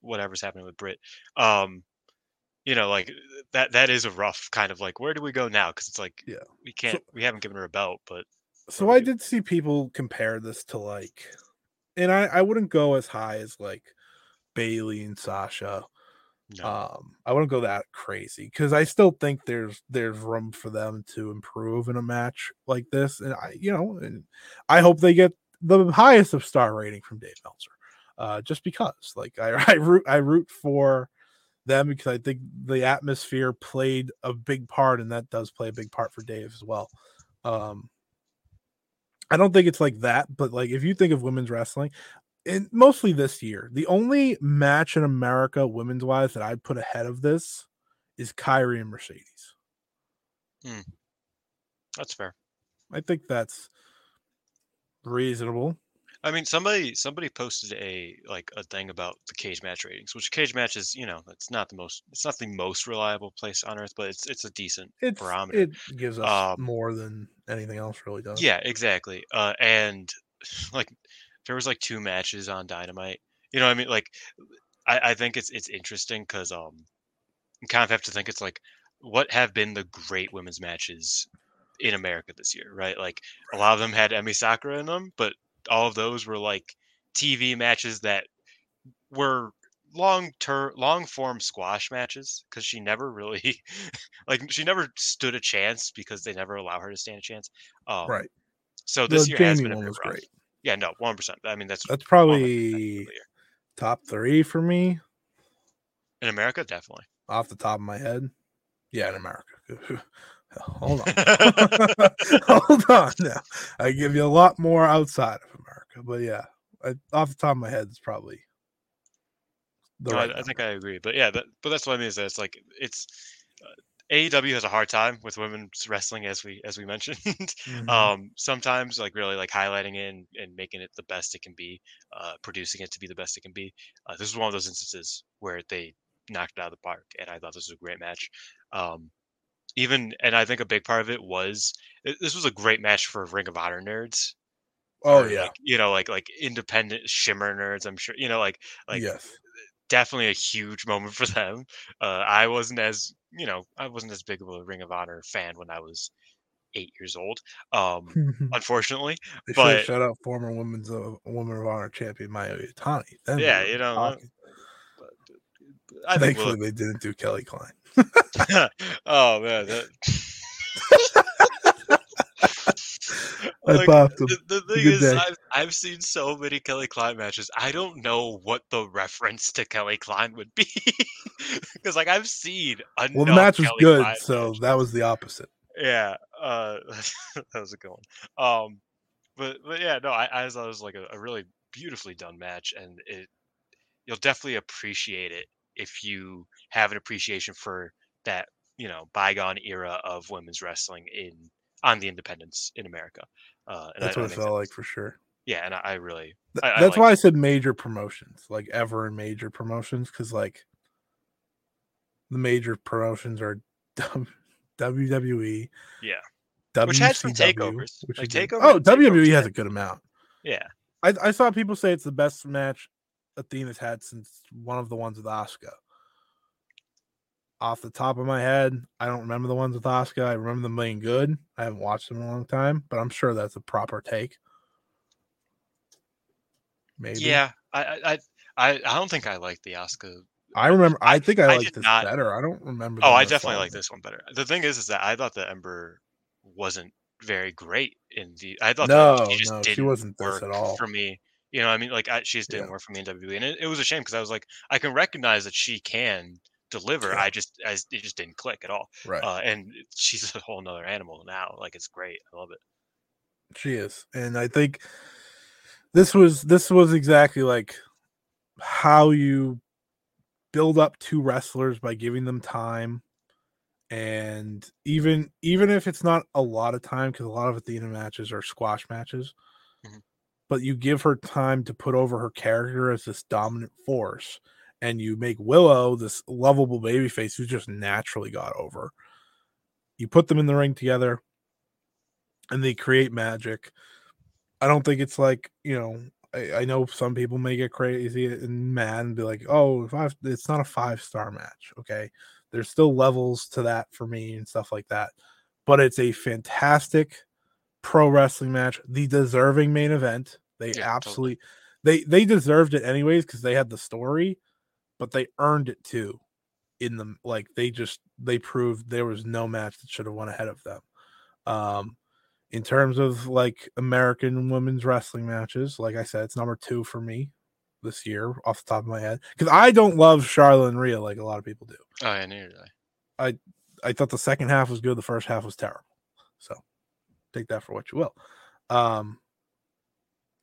whatever's happening with Britt. Um, you know, like that that is a rough kind of like where do we go now? Because it's like Yeah. we can't we haven't given her a belt, but So I did see people compare this to like, and I I wouldn't go as high as like Bayley and Sasha. no. um i wouldn't go that crazy because i still think there's there's room for them to improve in a match like this and i you know and i hope they get the highest of star rating from dave meltzer uh just because like i i root i root for them because i think the atmosphere played a big part and that does play a big part for dave as well um i don't think it's like that but like if you think of women's wrestling and mostly this year, the only match in America women's wise that I'd put ahead of this is Kairi and Mercedes. Hmm. that's fair. I think that's reasonable. I mean, somebody somebody posted a like a thing about the cage match ratings, which cage match is you know it's not the most it's not the most reliable place on earth, but it's it's a decent It's barometer. it gives us Um, more than anything else really does. Yeah, exactly. Uh, and like there was like two matches on Dynamite. You know, what I mean, like I, I think it's it's interesting because um, you kind of have to think it's like what have been the great women's matches in America this year, right? Like a lot of them had Emi Sakura in them, but all of those were like TV matches that were long term long form squash matches because she never really like she never stood a chance because they never allow her to stand a chance um, Right. so The this year has been a bit was rough. great. yeah no one percent i mean that's That's probably the top three for me in america definitely off the top of my head. Yeah, in America. Hold on. Hold on now. I give you a lot more outside of America, but yeah, I, off the top of my head, it's probably the No, right I, I think. I agree, but yeah, that, but that's what I mean is that it's like it's uh, AEW has a hard time with women's wrestling, as we as we mentioned. Mhm. um, sometimes like really like highlighting it and, and making it the best it can be, uh, producing it to be the best it can be. Uh, this is one of those instances where they knocked it out of the park, and I thought this was a great match. Um, even and I think a big part of it was it- this was a great match for Ring of Honor nerds. oh or, yeah, like, you know, like like independent shimmer nerds. I'm sure you know, like like yes, definitely a huge moment for them. Uh, I wasn't as you know, I wasn't as big of a Ring of Honor fan when I was eight years old. Um, unfortunately, they but- shut out former women's uh, woman of honor champion Mayu Iwatani. Yeah, you know, uh. I think thankfully we'll, they didn't do Kelly Klein. oh man, that, I like, popped him. The, the thing is, I've, I've seen so many Kelly Klein matches. I don't know what the reference to Kelly Klein would be because, like, I've seen Well, the match was Kelly good, Klein so that was the opposite. yeah uh that was a good one um but but yeah no i, I thought it was like a, a really beautifully done match and it you'll definitely appreciate it if you have an appreciation for that you know bygone era of women's wrestling in on the independents in america uh That's I, I what it felt like for sure. yeah and i, I really Th- I- I that's why I said major promotions, like ever in major promotions, because like the major promotions are WWE, yeah WCW, Which had some takeovers. which Like, is good. takeover- Oh, takeovers WWE has a good amount. Yeah. I, I saw people say it's the best match Athena's had since one of the ones with Asuka. Off the top of my head, I don't remember the ones with Asuka. I remember them being good. I haven't watched them in a long time, but I'm sure that's a proper take. Maybe. Yeah, I I I, I don't think I like the Asuka. I remember. I think I, I liked did this not- better. I don't remember. Oh, I definitely like this one better. The thing is, is that I thought the Ember wasn't very great in the. I thought No, that she just no, she didn't wasn't this work at all. for me. You know, I mean, like I, she just didn't Yeah. work for me in WWE, and it, it was a shame because I was like, I can recognize that she can deliver. Yeah. I just, I, it just didn't click at all. Right. Uh, and she's a whole nother animal now. Like it's great. I love it. She is, and I think this was this was exactly like how you build up two wrestlers by giving them time, and even even if it's not a lot of time, because a lot of Athena matches are squash matches. But you give her time to put over her character as this dominant force, and you make Willow this lovable babyface who just naturally got over. You put them in the ring together and they create magic. I don't think it's like, you know, I, I know some people may get crazy and mad and be like, oh, five, it's not a five star match. Okay. There's still levels to that for me and stuff like that. But it's a fantastic pro wrestling match, the deserving main event. They Yeah, totally. absolutely they they deserved it anyways because they had the story, but they earned it too. In the like they just they proved there was no match that should have went ahead of them. Um, in terms of like American women's wrestling matches, like I said, it's number two for me this year off the top of my head because I don't love Charlotte and Rhea like a lot of people do. Oh, yeah, neither I. I thought the second half was good, the first half was terrible. So take that for what you will. Um,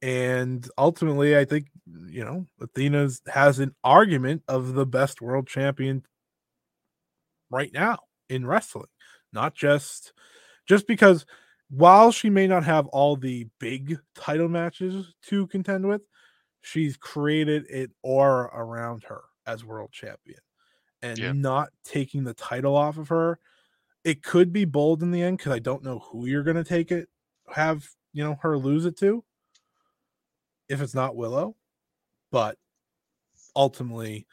and ultimately, I think you know Athena's has an argument of the best world champion right now in wrestling, not just just because while she may not have all the big title matches to contend with, she's created an aura around her as world champion and Yeah. not taking the title off of her. It could be bold in the end because I don't know who you're going to take it, have you know her lose it to. If it's not Willow, but ultimately,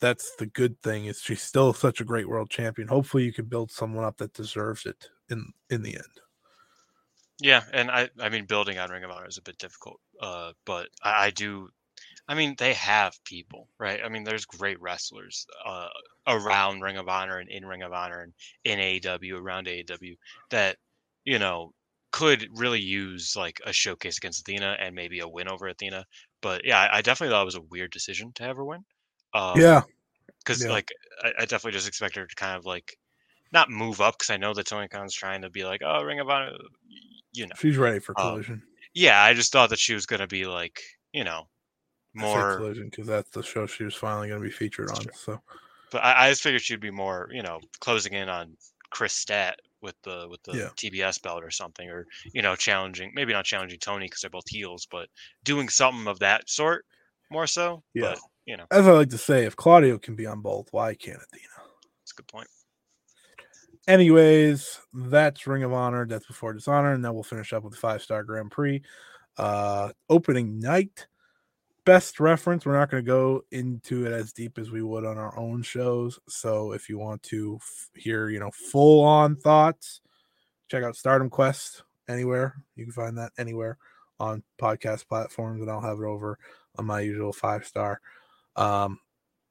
that's the good thing is she's still such a great world champion. Hopefully, you can build someone up that deserves it in in the end. Yeah, and I I mean building on Ring of Honor is a bit difficult. Uh, but I, I do I mean they have people, right? I mean there's great wrestlers uh around Ring of Honor and in Ring of Honor and in AEW around AEW that, you know, could really use like a showcase against Athena and maybe a win over Athena. But yeah, I, I definitely thought it was a weird decision to have her win. Um, yeah, because Yeah. like I, I definitely just expect her to kind of like not move up because I know that Tony Khan's trying to be like, oh, Ring of Honor, you know. she's ready for Um, collision. Yeah, I just thought that she was gonna be like, you know, more. collision because that's the show she was finally going to be featured on. So But I, I just figured she'd be more, you know, closing in on Kris Stat with the with the Yeah. TBS belt or something, or you know, challenging maybe not challenging Toni because they're both heels, but doing something of that sort more so. Yeah. But you know, as I like to say, if Claudio can be on both, why can't Athena? it's a good point. Anyways, that's Ring of Honor, Death Before Dishonor, and then we'll finish up with the five star Grand Prix. Uh opening night. Best reference. We're not going to go into it as deep as we would on our own shows. So if you want to f- hear, you know, full on thoughts, check out Stardom Quest anywhere. You can find that anywhere on podcast platforms, and I'll have it over on my usual five star. Um,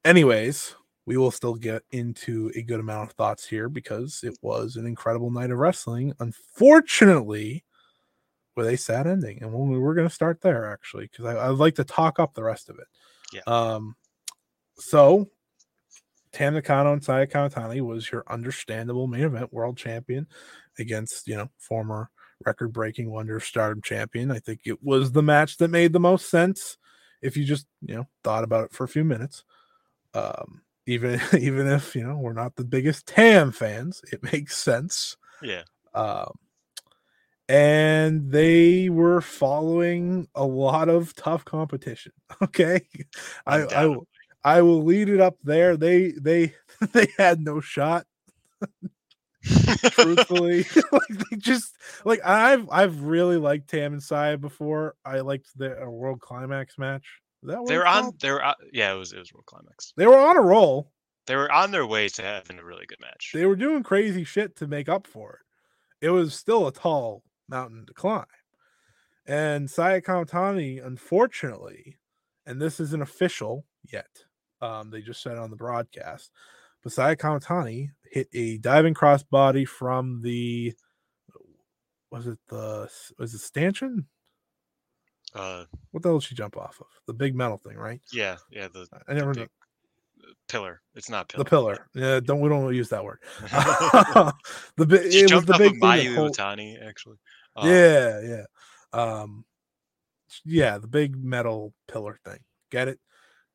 anyways, we will still get into a good amount of thoughts here because it was an incredible night of wrestling. Unfortunately, with a sad ending, and we we're going to start there actually because I'd like to talk up the rest of it. Yeah. Um. So, Tam Nakano and Saya Kamatani was your understandable main event world champion against you know former record-breaking Wonder of Stardom champion. I think it was the match that made the most sense if you just you know thought about it for a few minutes. Um, even even if you know we're not the biggest Tam fans, it makes sense. Yeah. Um, and they were following a lot of tough competition. Okay, I, I will I will lead it up there. They they they had no shot. truthfully. like they just like I've I've really liked Tam and Saya before. I liked the uh, World Climax match. That They it's were on. They were. on- Yeah, it was. It was World Climax. They were on a roll. They were on their way to having a really good match. They were doing crazy shit to make up for it. It was still a tall mountain to climb. And Saya Kamatani, unfortunately, and this isn't official yet. Um, they just said it on the broadcast. But Saya Kamatani hit a diving crossbody from the was it the was it stanchion? Uh, What the hell did she jump off of? The big metal thing, right? yeah, yeah. The, I never big pillar. It's not pillar. The pillar. Yeah, don't we don't use that word. the big she it was the off big Mayu hold- actually. Um, yeah, yeah. Um yeah, the big metal pillar thing. Get it?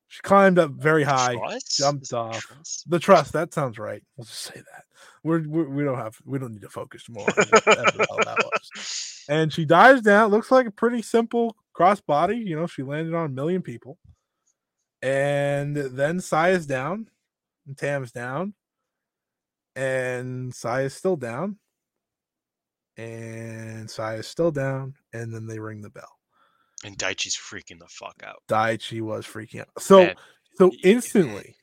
She climbed up very high. truss? jumped off. truss? The trust, that sounds right. We'll just say that. We're, we're we don't have we don't need to focus more on whatever that was. And she dives down. Looks like a pretty simple crossbody. You know, she landed on a million people. And then Sai is down, and Tam's down, and Sai is still down, and Saya's still down, and then they ring the bell. And Daichi's freaking the fuck out. Daichi was freaking out. So Man, so eh. instantly,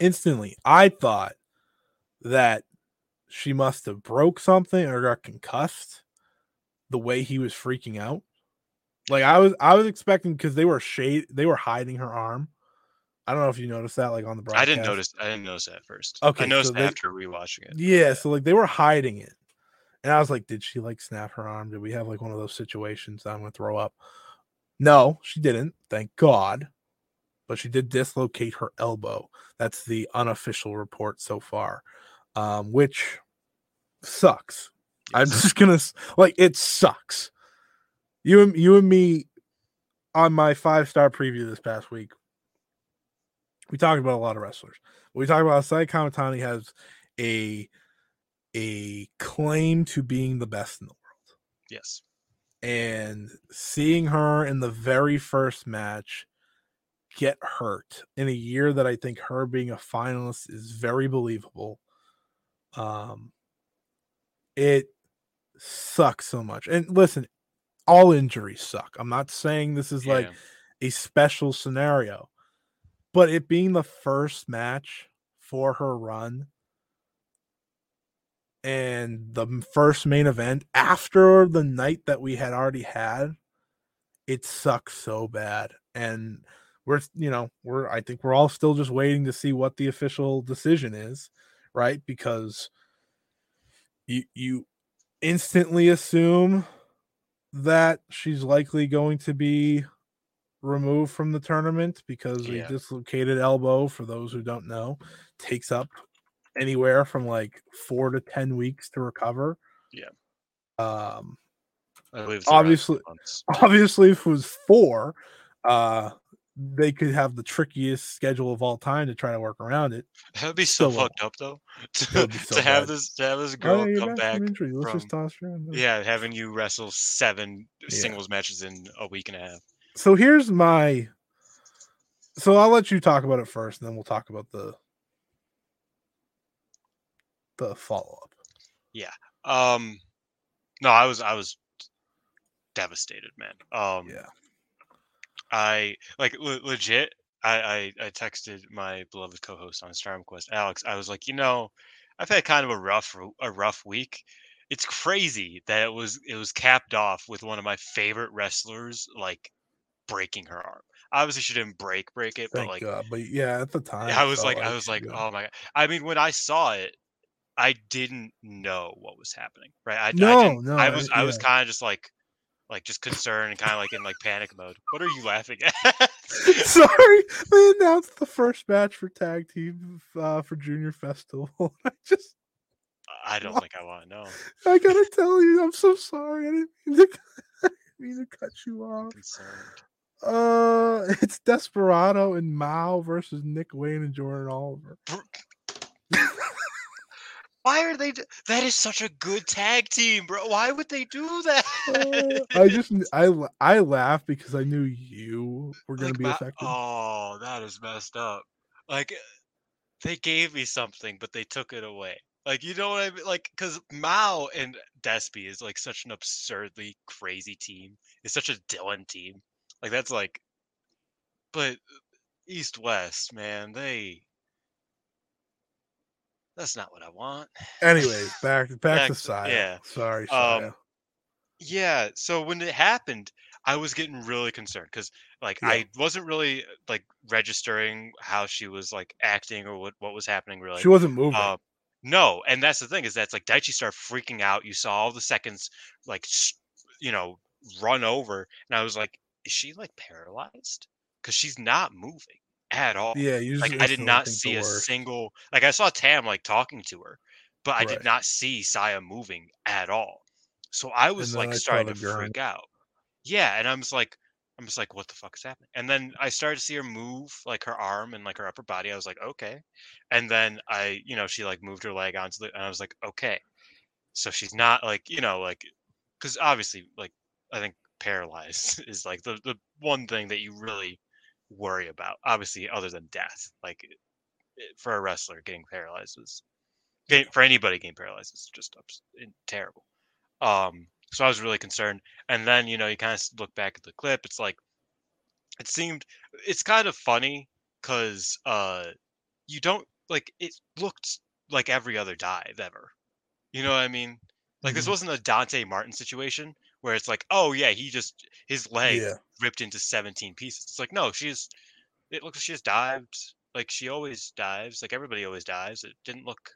instantly, I thought that she must have broke something or got concussed the way he was freaking out. Like I was I was expecting because they were shade they were hiding her arm. I don't know if you noticed that like on the broadcast. I didn't notice. I didn't notice that at first. Okay, I noticed so they- after rewatching it. Yeah, so like they were hiding it. And I was like, did she like snap her arm? Did we have like one of those situations that I'm gonna throw up? No, she didn't, thank God. But she did dislocate her elbow. That's the unofficial report so far. Um, which sucks. I'm just gonna like it sucks. You and you and me on my five star preview this past week. We talked about a lot of wrestlers. We talked about Sai Kamatani has a a claim to being the best in the world. Yes. And seeing her in the very first match get hurt in a year that I think her being a finalist is very believable. Um it sucks so much. And listen, all injuries suck. I'm not saying this is like a special scenario, but it being the first match for her run and the first main event after the night that we had already had, it sucks so bad. And we're, you know, we're, I think we're all still just waiting to see what the official decision is, right? Because you, you instantly assume that she's likely going to be removed from the tournament because Yeah. a dislocated elbow, for those who don't know, takes up anywhere from like four to ten weeks to recover. Yeah. Um I believe it's around obviously- obviously if it was four, uh they could have the trickiest schedule of all time to try to work around it. That'd be so still won't. fucked up though. To, so to have this to have this Oh, girl come back from. Let's just toss her in. Yeah, having you wrestle seven Yeah. singles matches in a week and a half. So here's my so I'll let you talk about it first, and then we'll talk about the the follow up. Yeah. Um, no, I was I was devastated, man. Um, Yeah. I like le- legit. I, I I texted my beloved co-host on Star Quest, Alex. I was like, you know, I've had kind of a rough a rough week. It's crazy that it was it was capped off with one of my favorite wrestlers like breaking her arm. Obviously, she didn't break break it, Thank but like God. But yeah, at the time, I was like, I was like, did. oh my god. I mean, when I saw it, I didn't know what was happening. Right? I, I No, didn't, no, I I- was I was kind of just like like just concerned and kind of like in like panic mode. What are you laughing at? Sorry, they announced the first match for tag team uh, for Junior Festival. I just, I don't think I want to know. I gotta tell you, I'm so sorry. I didn't mean to, didn't mean to cut you off. concerned. Uh, it's Desperado and Mao versus Nick Wayne and Jordan Oliver. Why are they? d- That is such a good tag team, bro. Why would they do that? Uh, I just, I, I laugh because I knew you were gonna Like, be ma- affected. Oh, that is messed up. Like they gave me something, but they took it away. Like you know what I mean? Like because Mao and Despy is like such an absurdly crazy team. It's such a Dylan team. Like that's like, but East West man, they. That's not what I want. Anyways, back back, Back to Saya. yeah. Sorry, Um, Saya. Yeah, so when it happened, I was getting really concerned because like Yeah. I wasn't really like registering how she was like acting or what what was happening really. she wasn't moving. Uh, no, and that's the thing is that's like Daichi started freaking out. You saw all the seconds like you know run over, and I was like, is she like paralyzed? Because she's not moving at all. yeah, Like I did not see a single like I saw Tam like talking to her, but I Right. did not see Saya moving at all. So I was like I starting to freak out. Yeah, and I'm just like I'm just like, what the fuck is happening? And then I started to see her move like her arm and like her upper body. I was like, okay. And then I, you know, she like moved her leg onto the and I was like, okay. So she's not like, you know, like because obviously like I think paralyzed is like the, the one thing that you really worry about obviously other than death like it- it- for a wrestler getting paralyzed getting, for anybody getting paralyzed is just terrible. Um so i was really concerned and then you know you kind of look back at the clip it's like it seemed it's kind of funny because uh you don't like it looked like every other dive ever you know what i mean? Like this Mhm. wasn't a dante martin situation where it's like oh yeah he just his leg Yeah. ripped into 17 pieces it's like no she's it looks like she just dived like she always dives like everybody always dives it didn't look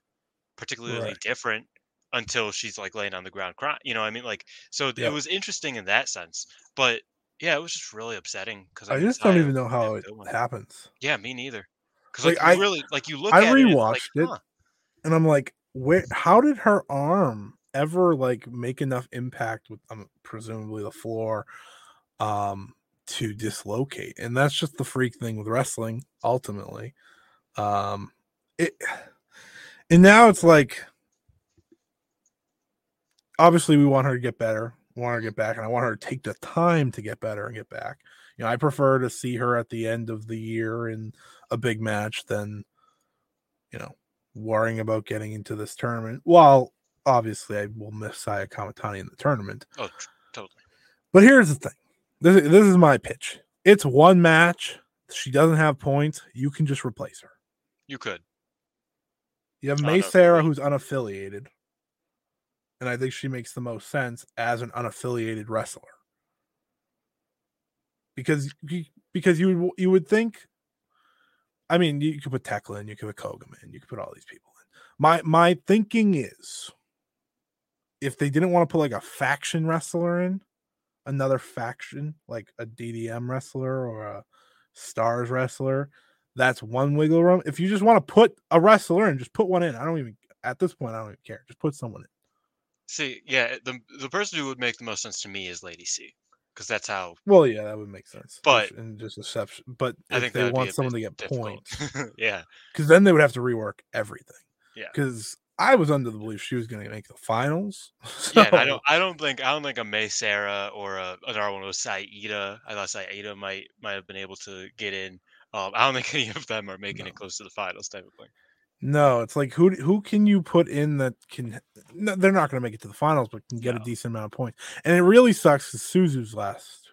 particularly Right. different until she's like laying on the ground crying you know what i mean like so Yep. it was interesting in that sense but yeah it was just really upsetting because I just don't even know how it happens. yeah me neither because Like, like, I- really like you look I at it, and like, rewatched it. and I'm like, where? How did her arm ever like make enough impact with um, presumably the floor, um, to dislocate? And that's just the freak thing with wrestling. Ultimately, um, it, and now it's like, obviously we want her to get better, we want her to get back, and I want her to take the time to get better and get back. You know, I prefer to see her at the end of the year in a big match than, you know, worrying about getting into this tournament. While obviously I will miss Saya Kamatani in the tournament. oh totally But here's the thing. This, is- this is my pitch. It's one match. She doesn't have points. You can just replace her. you could You have Mei Seira, who's unaffiliated. And I think she makes the most sense as an unaffiliated wrestler. Because you- because you would you would think I mean you could put Tekla in, you could put Kogaman, in, you could put all these people in. My my thinking is if they didn't want to put like a faction wrestler in, another faction, like a DDM wrestler or a stars wrestler, that's one wiggle room. If you just want to put a wrestler in, just put one in. I don't even at this point I don't even care. Just put someone in. see yeah the the person who would make the most sense to me is lady c because that's how Well, yeah, that would make sense. But- and just exception. But i if think they want someone to get difficult. points, yeah because then they would have to rework everything. Yeah. Because I was under the belief she was going to make the finals. Yeah, I don't. I don't think. I don't think a Mei Seira or a, another one was Saida. I thought Saida might might have been able to get in. Um, I don't think any of them are making No. it close to the finals, type of thing. No, it's like who who can you put in that can? No, they're not going to make it to the finals, but can get a decent amount of points. And it really sucks because Suzu's last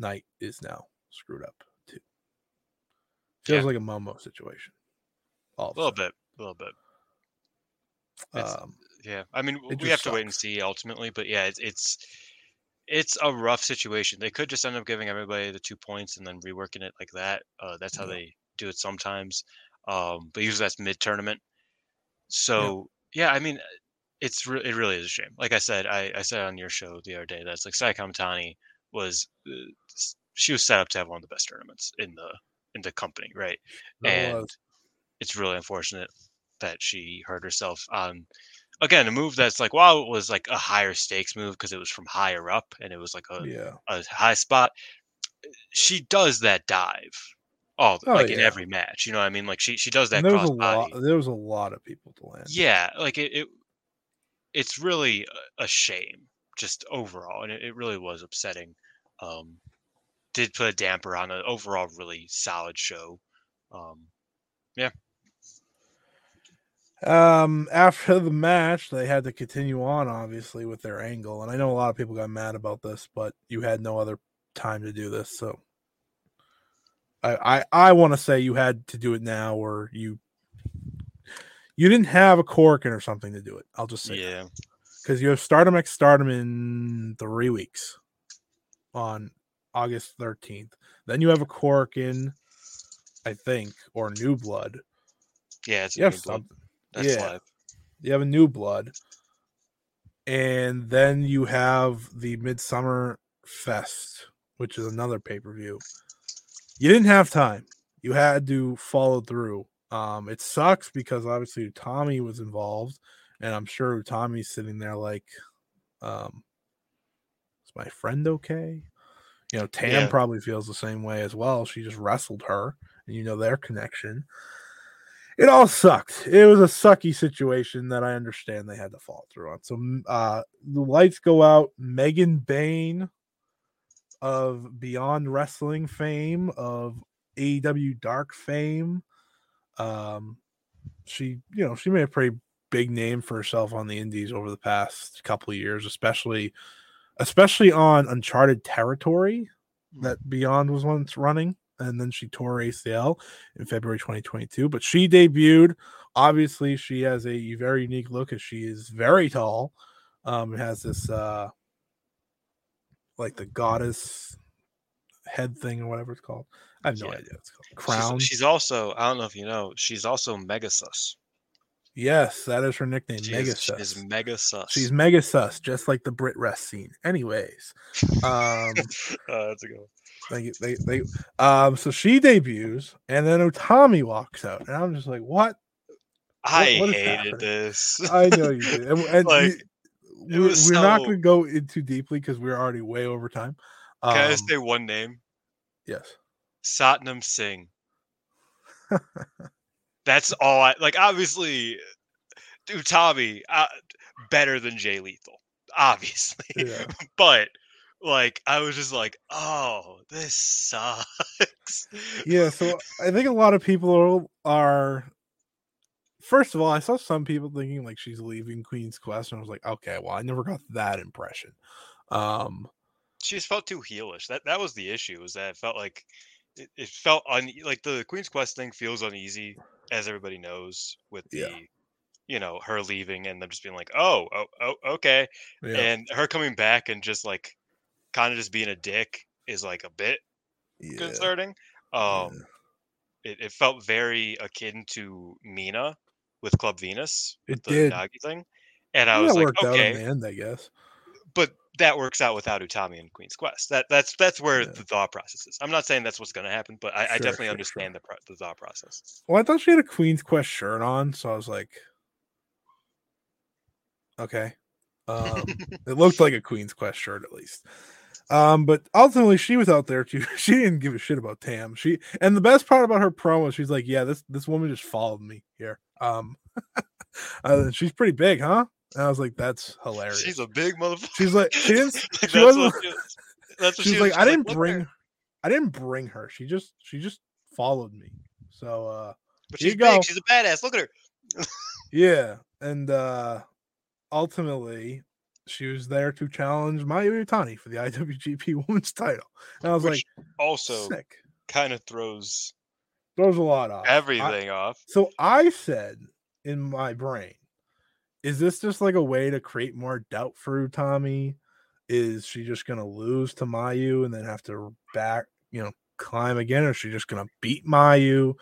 night is now screwed up too. Feels Yeah. like a Momo situation. All A little bit, a little bit. Um, Yeah, I mean, we have just to wait and see ultimately, but yeah, it's it's it's a rough situation. They could just end up giving everybody the two points and then reworking it like that. Uh, that's how Yeah. they do it sometimes. Um, but usually that's mid tournament. So yeah. I mean, it's re- it really is a shame. Like I said, I, I said on your show the other day that's like Sai Kamatani was uh, she was set up to have one of the best tournaments in the in the company, right? that and was- it's really unfortunate that she hurt herself on again a move that's like wow it was like a higher stakes move because it was from higher up and it was like a, yeah. a high spot she does that dive all Oh, like in every match you know what i mean like she she does that And there was a lot. There was a lot of people to land. yeah like it, it it's really a, a shame just overall and it, it really was upsetting um did put a damper on an overall really solid show um yeah Um, after the match, they had to continue on, obviously, with their angle. And I know a lot of people got mad about this, but you had no other time to do this. So I I, I want to say you had to do it now, or you you didn't have a Korakuen or something to do it. I'll just say Yeah. because you have Stardom X Stardom in three weeks on August 13th. Then you have a Korakuen, I think, or New Blood. Yeah, it's You have new blood. something. That's yeah. You have a New Blood. And then you have the Midsummer Fest, which is another pay per view. You didn't have time. You had to follow through. Um, it sucks because obviously Tommy was involved, and I'm sure Tommy's sitting there like, um, is my friend okay? You know, Tam Yeah. probably feels the same way as well. She just wrestled her, and you know their connection. It all sucked. It was a sucky situation that I understand they had to fall through on. So uh the lights go out. Megan Bain of Beyond Wrestling fame, of AEW Dark fame. Um she, you know, she made a pretty big name for herself on the indies over the past couple years, especially especially on uncharted territory that Beyond was once running. And then she tore ACL in February 2022. But she debuted. Obviously, she has a very unique look as she is very tall. Um, has this uh like the goddess head thing or whatever it's called. I have no Yeah. idea what it's called. She's- Crown. She's, also, I don't know if you know, she's also mega sus. yes, that is her nickname. She Mega is, she is mega sus. She's mega sus, just like the BritWres scene. Anyways, um, uh, that's a good one. They, they, they, um, so she debuts, and then Utami walks out, and I'm just like, what? I what is hated happening? this. I know you did, and, and Like, we, we're, was we're not going to go in too deeply because we're already way over time. Um, Can I say one name? yes, Satnam Singh. That's all I like. Obviously, Utami uh, better than Jay Lethal, obviously. yeah, but like, I was just like, oh, this sucks. yeah. So I think a lot of people are. First of all, I saw some people thinking like she's leaving Queen's Quest, and I was like, okay, well, I never got that impression. Um, she just felt too heelish. That that was the issue. Was that it felt like it, it felt un like the Queen's Quest thing feels uneasy, as everybody knows, with the Yeah. you know her leaving and them just being like, oh, oh, oh okay, yeah, and her coming back and just like kind of just being a dick is like a bit yeah, concerning. Um, it, it felt very akin to Mina with Club Venus with It the did. Nagi thing, and I was like, worked out okay, in the end, I guess. but that works out without Utami and Queen's Quest. That that's that's where Yeah. the thought process is. I'm not saying that's what's going to happen, but I, I definitely sure, understand the pro- the thought process. Well, I thought she had a Queen's Quest shirt on, so I was like, okay. Um, it looked like a Queen's Quest shirt at least. Um, but ultimately, she was out there too. She didn't give a shit about Tam. She and the best part about her promo, she's like, "Yeah, this this woman just followed me here. Um, uh, she's pretty big, huh?" And I was like, "That's hilarious." She's a big motherfucker. She's like, she didn't. Like, she that's wasn't- what she was- that's what She was like, "I didn't "Look bring, there." I didn't bring her. She just, she just followed me." So, uh, But she's big. She's a badass. Look at her. Yeah, and uh ultimately she was there to challenge Mayu Iwatani for the IWGP Women's Title. And I was Which like, Also, sick. kind of throws Throws a lot off. I- everything off. so I said in my brain, is this just like a way to create more doubt for Utami? Is she just gonna lose to Mayu and then have to back, you know, climb again, or is she just gonna beat Mayu?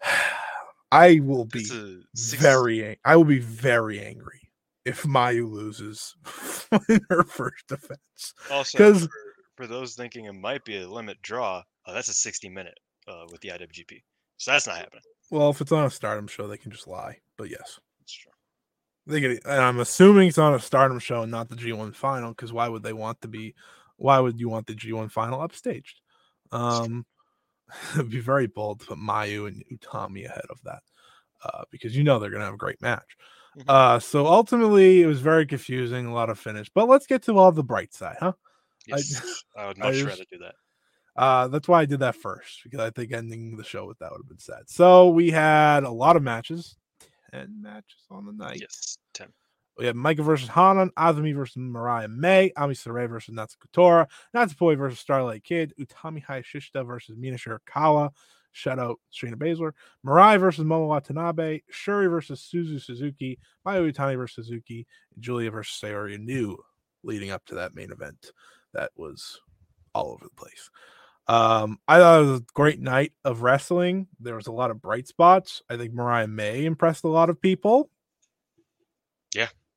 I will be six- very I will be very angry if Mayu loses in her first defense. Also, 'cause- for, for those thinking it might be a limit draw, uh, that's a 60 minute uh, with the IWGP. So that's not happening. Well, if it's on a stardom show, they can just lie. But yes, That's true. they get and I'm assuming it's on a stardom show and not the G1 final, because why would they want to be why would you want the G1 final upstaged? Um it'd be very bold to put Mayu and Utami ahead of that. Uh, because you know they're gonna have a great match. Mhm. Uh so ultimately it was very confusing, a lot of finish. But let's get to all the bright side, huh? I- Yes, I, would I much just- rather do that. Uh, that's why I did that first because I think ending the show with that would have been sad. So we had a lot of matches 10 matches on the night. Yes, ten. We have Micah versus Hanan, Azumi versus Mariah May, Ami Sourei versus Natsuko Tora, Natsupoi versus Starlight Kid, Utami Hayashishita versus Mina Shirakawa, shout out Shayna Baszler, Mariah versus Momo Watanabe, Shuri versus Suzu Suzuki, Mayu Iwatani versus Suzuki, Giulia versus Saori Anou leading up to that main event. That was all over the place. Um, I thought it was a great night of wrestling. There was a lot of bright spots. I think Mariah May impressed a lot of people.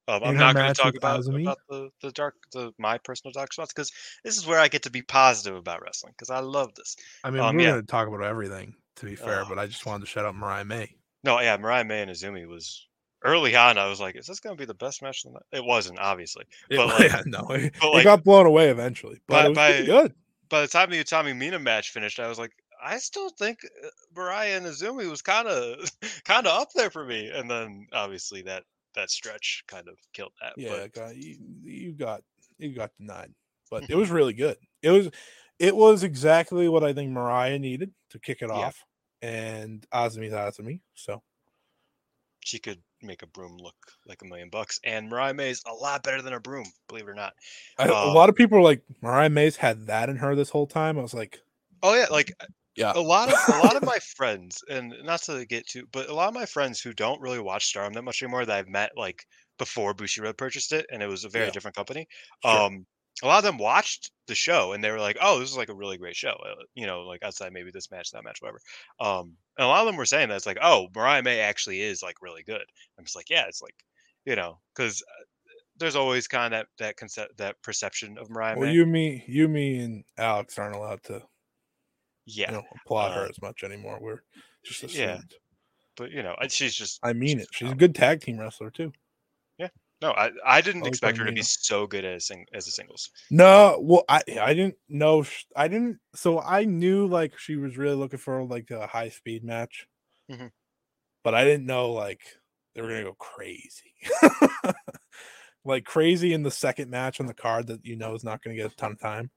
Um, I'm not going to talk about, about the, the dark, the my personal dark spots because this is where I get to be positive about wrestling because I love this. I mean, Um, we're yeah. going to talk about everything, to be fair, Ugh. but I just wanted to shout out Mariah May. No, yeah, Mariah May and Azumi was early on. I was like, is this going to be the best match of the night? It wasn't, obviously. It, But, like- yeah, no, it, but, it like- got blown away eventually, but By- it was by- good. By the time the Utami Mina match finished, I was like, I still think uh, Mariah and Azumi was kind of kind of up there for me. And then obviously that that stretch kind of killed that. Yeah, but you, you got you got denied, but it was really good. It was it was exactly what I think Mariah needed to kick it Yeah. off, and Azumi's Azumi. So she could make a broom look like a million bucks. And Mariah May's a lot better than a broom, believe it or not. I, a Um, lot of people are like Mariah May's had that in her this whole time. I was like, Oh yeah, like yeah, a lot of a lot of my friends, and not to get too, but a lot of my friends who don't really watch Stardom that much anymore that I've met like before Bushiroad purchased it, and it was a very Yeah. different company. Sure. Um, a lot of them watched the show and they were like, "Oh, this is like a really great show." uh, You know, like outside maybe this match, that match, whatever. Um, and a lot of them were saying that it's like, "Oh, Mariah May actually is like really good." I'm just like, "Yeah, it's like, you know, because there's always kind of that that concept that perception of Mariah well, May." you, me, you, me, and Alex aren't allowed to yeah, you know applaud her uh, as much anymore. We're just assumed. yeah. but you know, she's just I mean she's it. She's a good tag team wrestler too. Yeah. No, I, I didn't expect her to be so good as sing, as a singles. No, well, I I didn't know. I didn't. So I knew like she was really looking for like a high speed match, Mhm. but I didn't know like they were gonna go crazy, like crazy in the second match on the card that you know is not gonna get a ton of time.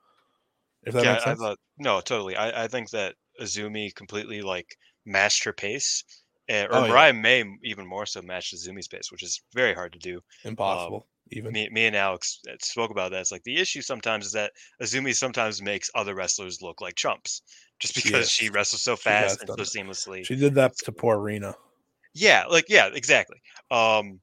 If that yeah, makes I sense. thought no, totally. I, I think that Azumi completely like matched her pace, eh, or Oh, yeah. May even more so matched Azumi's pace, which is very hard to do. Impossible. even Me, me and Alex uh, spoke about that. It's like the issue sometimes is that Azumi sometimes makes other wrestlers look like chumps, just because she wrestles so fast and so that. seamlessly. she did that to poor Rena. Yeah, like yeah, exactly. Um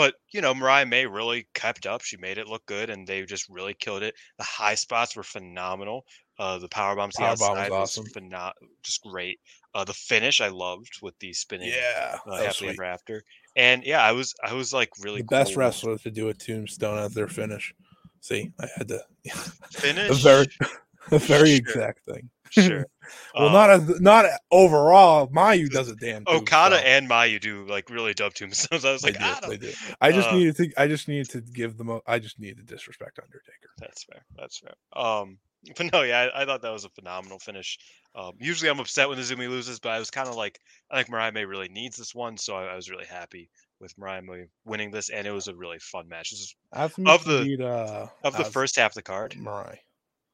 but you know, Mariah May really kept up. She made it look good and they just really killed it. The high spots were phenomenal. Uh the power bombs the Powerbomb was outside was awesome. pheno- just great. Uh the finish I loved with the spinning Yeah, uh, happily ever after. And yeah, I was I was like really the best cool with wrestler to do a tombstone as their finish. See, I had to Finish very a very Sure. exact thing. sure. Well, Um, not as not overall. Mayu does a damn. Okada tombstone. and Mayu do like really dub tombstones. I was They like, do, I, they do. I just uh, needed to. I just needed to give them. A, I just needed to disrespect Undertaker. That's fair. That's fair. Um, but no, yeah, I, I thought that was a phenomenal finish. Um, usually I'm upset when the Izumi loses, but I was kind of like, I think Mariah May really needs this one, so I, I was really happy with Mariah May winning this, and it was a really fun match. This is Of the- beat, uh, of the first half of the card. Mirai.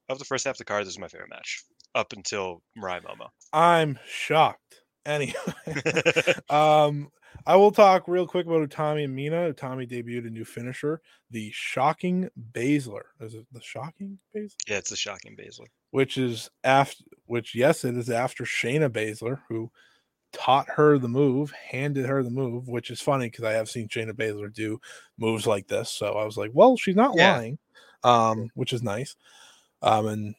Of the first half of the card, this is my favorite match up until Mariah Momo. I'm shocked. Anyway, um, I will talk real quick about Utami and Mina. Utami debuted a new finisher, the Shocking Basler. Is it the Shocking Basler? yeah, it's the shocking Basler. which is after which yes it is after Shayna Baszler who taught her the move handed her the move which is funny because I have seen Shayna Baszler do moves like this so I was like well she's not Yeah. lying um which is nice um and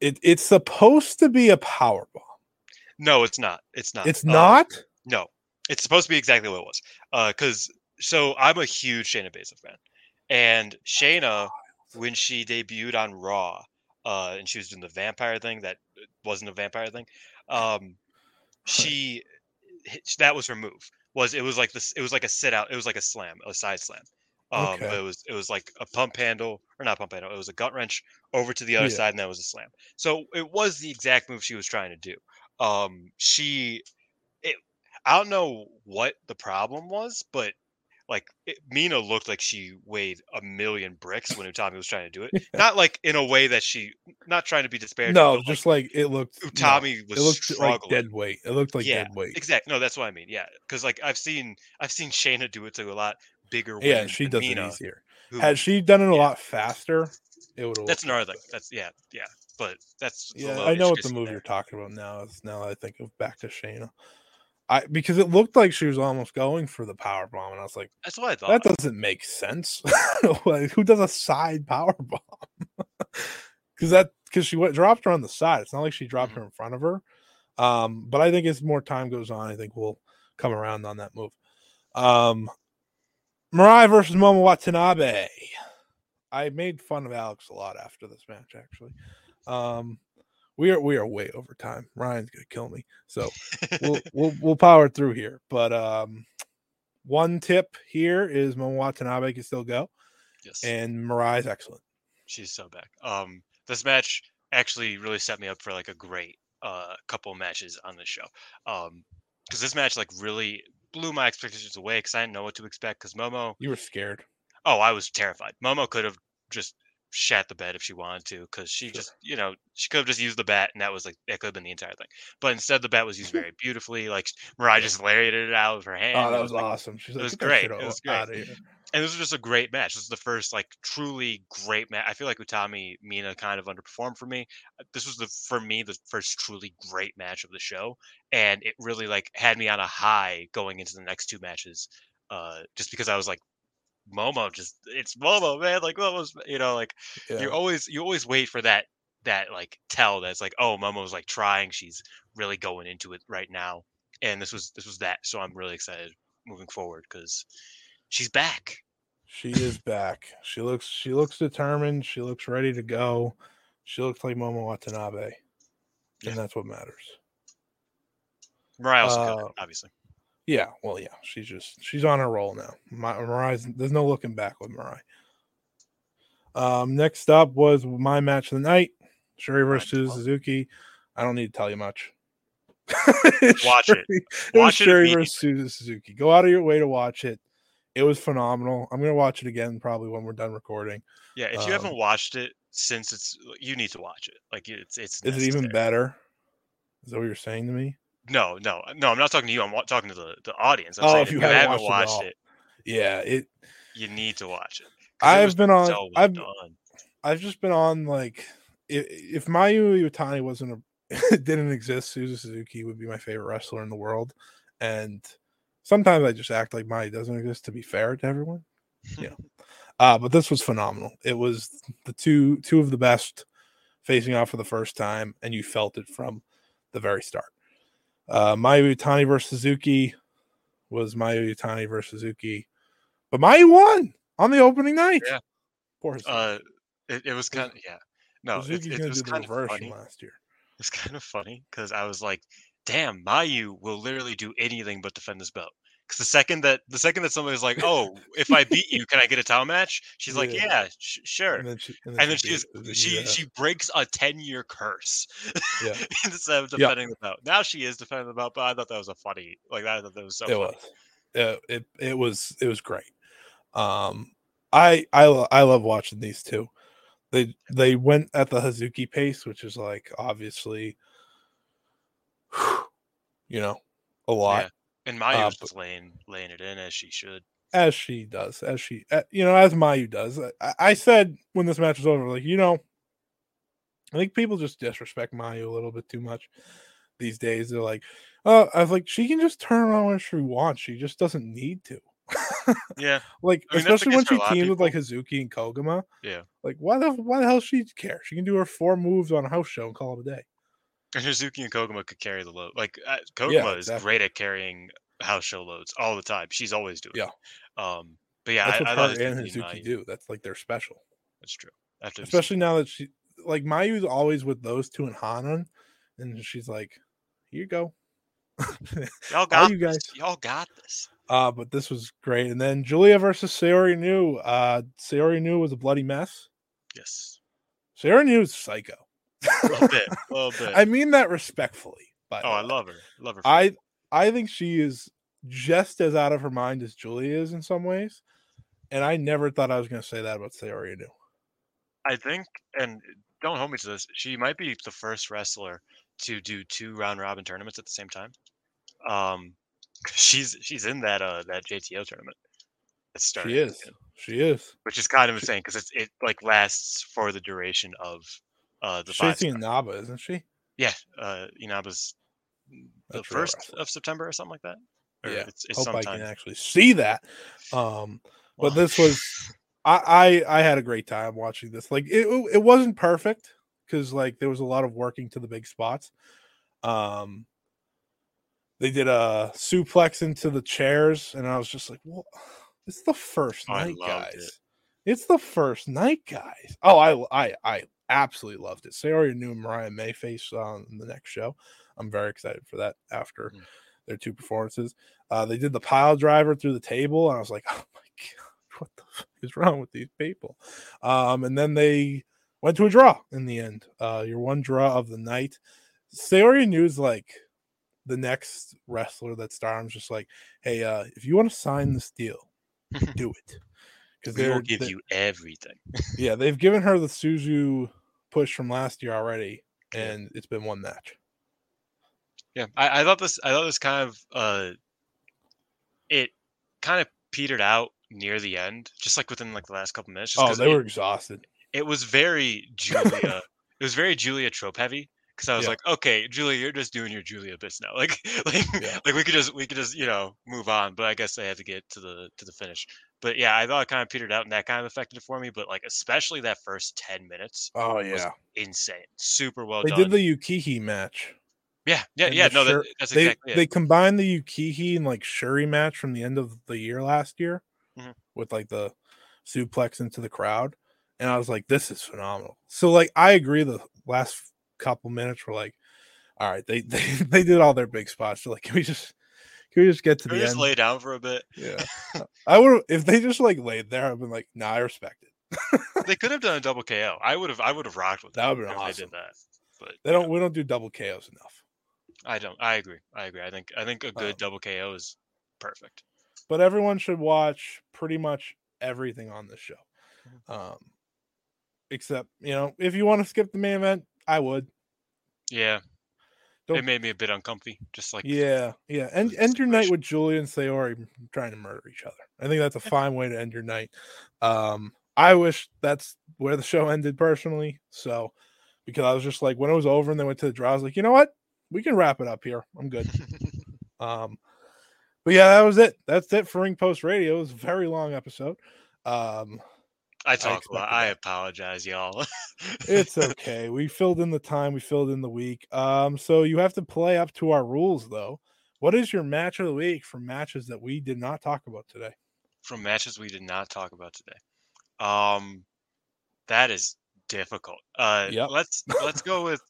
it it's supposed to be a power bomb No, it's not. It's not. it's Uh, not No, it's supposed to be exactly what it was. Because so I'm a huge Shayna Baszler fan, and Shayna when she debuted on Raw, uh, and she was doing the vampire thing that uh, wasn't a vampire thing. Um, she that was her move. Was it was like this? It was like a sit out. It was like a slam, a side slam. Um, Okay. it was it was like a pump handle or not pump handle. It was a gut wrench over to the other Yeah. side, and that was a slam. So it was the exact move she was trying to do. Um, she, it, I don't know what the problem was, but like it, Mina looked like she weighed a million bricks when Utami was trying to do it. Not like in a way that she, not trying to be disparaging. No, just like it looked. like, no, was it looked struggling. like dead weight. It looked like yeah, dead weight. exactly. No, that's what I mean. Yeah, because like I've seen, I've seen Shayna do it to a lot bigger. Yeah, she does Mina, it easier. who- Had she done it a yeah. lot faster, it would have. That's another. That's yeah, yeah. But that's Yeah, I know what the move there. you're talking about now. Is now that I think of back to Shayna, I because it looked like she was almost going for the power bomb, and I was like, That's what I thought. that doesn't make sense. like, who does a side power bomb? Because that because she went dropped her on the side. It's not like she dropped Mhm. her in front of her. Um, but I think as more time goes on, I think we'll come around on that move. Um, Mariah versus Momo Watanabe. I made fun of Alex a lot after this match. Actually, um, we are we are way over time. Ryan's gonna kill me, so we'll we'll we'll power through here. But um, one tip here is Momo Watanabe can still go, yes. and Mariah's excellent. she's so back. Um, this match actually really set me up for like a great uh couple matches on this show. Um, because this match like really blew my expectations away because I didn't know what to expect. Because Momo, You were scared. oh, I was terrified. Momo could have just shat the bed if she wanted to because she Sure. just you know she could have just used the bat and that was like that could have been the entire thing. But instead the bat was used very beautifully. Like Mariah just lariated it out of her hand. Oh, that was like, awesome. She's like, was "Get that great. It was great. Outta here." and this was just a great match. This is the first like truly great match. I feel like Utami Mina kind of underperformed for me. Uh, This was the for me the first truly great match of the show, and it really like had me on a high going into the next two matches. Uh, just because I was like, Momo, just it's Momo, man. Like Momo's, you know, like Yeah. you always you always wait for that that like tell that's like, oh, Momo's like trying. She's really going into it right now, and this was this was that. So I'm really excited moving forward because she's back. She is back. She looks she looks determined. She looks ready to go. She looks like Momo Watanabe. Yeah. And that's what matters. Mariah also Uh, good, obviously. Yeah, well, yeah. She's just she's on her roll now. My, Mariah's there's no looking back with Mariah. Um, next up was my match of the night: Shuri versus. Suzuki. I don't need to tell you much. Watch it. Shuri- It Watch it Shuri versus Suzuki. Go out of your way to watch it. It was phenomenal. I'm gonna watch it again probably when we're done recording. Yeah, if you um, haven't watched it since it's, you need to watch it. Like it's it's. Is it even better? Is that what you're saying to me? No, no, no. I'm not talking to you. I'm wa- talking to the the audience. I'm Oh, saying if if you you, haven't haven't watched watched it it, Yeah, it. you need to watch it I've was been on- So I've- done. I've just been on like if, if Mayu Iwatani wasn't a didn't exist, Suzu Suzuki would be my favorite wrestler in the world. And sometimes I just act like Mayu doesn't exist to be fair to everyone. Yeah. uh, but this was phenomenal. It was the two two of the best facing off for the first time, and you felt it from the very start. Uh Mayu Iwatani versus Suzuki was Mayu Iwatani versus Suzuki. But Mayu won on the opening night. Yeah. Poor Suzuki. Uh, it, it was kind of yeah. No, it, it gonna was kind of funny. last year. It's kind of funny because I was like, "Damn, Mayu will literally do anything but defend this belt." Because the second that the second that somebody's like, "Oh, if I beat you, can I get a title match?" She's like, Yeah. "Yeah, sh- sure." And then she, and and then she she is, beat she yeah. she breaks a 10 year curse Yeah. instead of Yeah. defending the belt. Now she is defending the belt, but I thought that was a funny like I thought that was so it funny. was uh, it it was it was great um i i i love watching these two they they went at the hazuki pace which is like obviously you know a lot Yeah. And Maya Uh, just laying laying it in as she should. as she does as she uh, you know as mayu does I, I said when this match was over like you know i think people just disrespect mayu a little bit too much these days they're like oh i was like she can just turn around when she wants she just doesn't need to Yeah. like I mean, especially when she a lot of teams with like hazuki and koguma Yeah. like why the why the hell she care she can do her four moves on a house show and call it a day And Hazuki and Koguma could carry the load. Like uh, Koguma Yeah, is great at carrying house show loads all the time. She's always doing Yeah. it. Um but yeah, that's I, what I her thought and hazuki do that's like they're special That's true. After especially now that she like Mayu's always with those two and Hanan, and she's like, "Here you go." y'all got you this. guys- Y'all got this. uh, but this was great. And then Julia versus Saori Anou. Uh, Saori Anou was a bloody mess. Yes. Saori Anou is psycho. A little bit. A little bit. I mean that respectfully. But oh, I love her. Love her. I I think she is just as out of her mind as Julia is in some ways. And I never thought I was going to say that about Saori Anou. I think, and don't hold me to this, she might be the first wrestler to do two round robin tournaments at the same time. Um, she's she's in that uh that JTO tournament. It's starting. She is. soon, She is. which is kind of insane because it's it like lasts for the duration of uh the five. Shacey star. Naba, isn't she? Yeah, uh, Inaba's the That's first of September or something like that. Or Yeah. it's, it's Hope I can actually see that. Um, Well, but this was I, I I had a great time watching this. Like it it wasn't perfect because like there was a lot of working to the big spots. Um they did a suplex into the chairs, and I was just like, "What? it's the first night, guys. it. It's the first night, guys. Oh, I I I absolutely loved it. Saori Anou Mariah May face on the next show. I'm very excited for that after Mm. their two performances. Uh, they did the pile driver through the table, and I was like, oh my god, what the fuck is wrong with these people? Um, and then they went to a draw in the end. Uh, your one draw of the night. Saori Anou's like the next wrestler that Stardom's just like, hey, uh, if you want to sign this deal, do it. Because we will give they- you everything. yeah, they've given her the Suzu push from last year already, and it's been one match. Yeah, I, I thought this. I thought this kind of uh, it kind of petered out near the end, just like within like the last couple minutes. Just Oh, they it, were exhausted. It was very Julia. it was very Julia trope heavy because I was Yeah. like, okay, Julia, you're just doing your Julia bits now. Like, like, Yeah. like we could just we could just you know move on. But I guess I had to get to the to the finish. But yeah, I thought it kind of petered out, and that kind of affected it for me. But like, especially that first ten minutes, Oh was yeah, insane, super well done. they done. did the Yukihi match. yeah, yeah, and yeah. No, that, that's They exactly it. they combined the Yukihi and like Shuri match from the end of the year last year Mhm. with like the suplex into the crowd, and I was like, this is phenomenal. So like, I agree. The last couple minutes were like, all right, they they, they did all their big spots. So like, can we just can we just get to Can the just end? lay down for a bit. Yeah. I would if they just like laid there, I've been like, nah, I respect it. They could have done a double KO. I would have. I would have rocked with That would've if been They awesome. did that, but They don't know, we don't do double KOs enough. I don't. I agree. I agree. I think. I think a good Um, double KO is perfect. But everyone should watch pretty much everything on this show. Mm-hmm. Um except, you know, if you want to skip the main event, I would. Yeah. Don't- It made me a bit uncomfy. Just like Yeah, yeah. End end your night with Julie and Saori trying to murder each other. I think that's a fine way to end your night. Um, I wish that's where the show ended personally. So because I was just like when it was over and they went to the draw, I was like, you know what? We can wrap it up here. I'm good. Um, but yeah, that was it. That's it for Ring Post Radio. It was a very long episode. Um, I talk a lot. I apologize, y'all. it's okay. We filled in the time, we filled in the week. Um, so you have to play up to our rules though. What is your match of the week from matches that we did not talk about today? From matches we did not talk about today. Um, that is difficult. Uh, Yep. let's let's go with.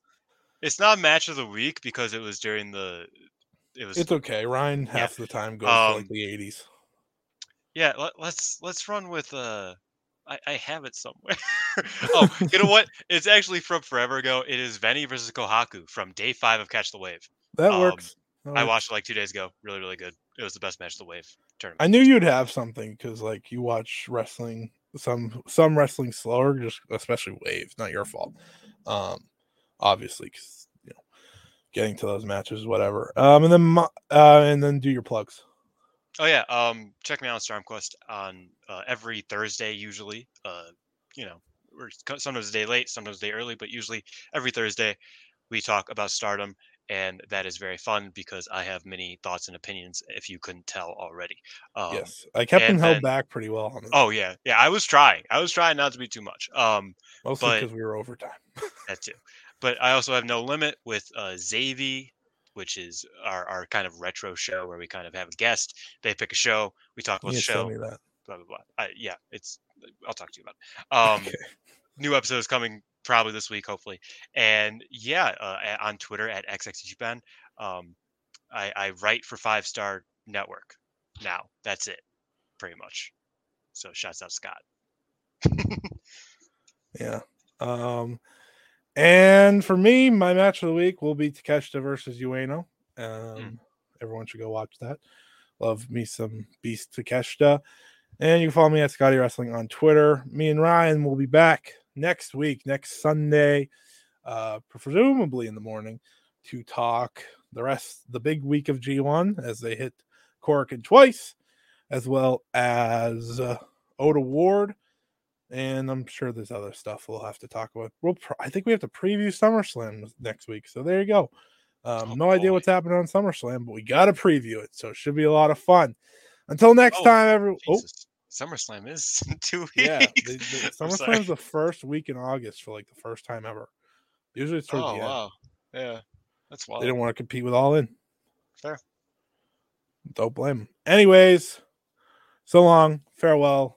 It's not match of the week because it was during the. It was It's okay. Ryan Yeah. half the time goes for like Um, the 80s. Yeah, let, let's let's run with uh I, I have it somewhere. oh, you know what? It's actually from forever ago. It is VENY versus Kohaku from day five of Catch the Wave. That um, works. That I works. watched it like two days ago. Really, really good. It was the best match of the Wave tournament. I knew you'd have something because like you watch wrestling some some wrestling slower, just especially Wave. Not your fault. Um, obviously, because you know, getting to those matches, whatever. Um, and then uh, and then do your plugs. Oh yeah, um, check me out on StormQuest on uh, every Thursday usually. Uh, you know, we're sometimes a day late, sometimes a day early, but usually every Thursday we talk about Stardom, and that is very fun because I have many thoughts and opinions. If you couldn't tell already, um, yes, I kept them held then- back pretty well on Oh yeah, yeah. I was trying. I was trying not to be too much. Um, mostly because we were overtime. that too. But I also have no limit with uh, Zavi, which is our, our kind of retro show where we kind of have a guest. They pick a show. We talk about the show. Blah blah blah. I, yeah, it's. I'll talk to you about. It. Um, Okay. new episodes coming probably this week, hopefully. And yeah, uh, on Twitter at xxjapan, um, I, I write for Five Star Network now. That's it, pretty much. So shouts out Scott. Yeah. Um, and for me, my match of the week will be Takeshita versus Ueno. Um, Mm. everyone should go watch that. Love me some Beast Takeshita. And you can follow me at Scotty Wrestling on Twitter. Me and Ryan will be back next week, next Sunday, uh, presumably in the morning, to talk the rest, the big week of G1 as they hit Korakuen twice, as well as uh, Ota Ward. And I'm sure there's other stuff we'll have to talk about. We'll, pr- I think we have to preview SummerSlam next week. So there you go. Um, Oh, no idea what's happening on SummerSlam, but we got to preview it. So it should be a lot of fun. Until next Oh, time, everyone. Oh, SummerSlam is two weeks. yeah. The, the, I'm sorry. SummerSlam's the first week in August for like the first time ever. Usually it's towards Oh the end. wow. Yeah. That's wild. They don't want to compete with All In. Fair. Don't blame them. Anyways, so long. Farewell.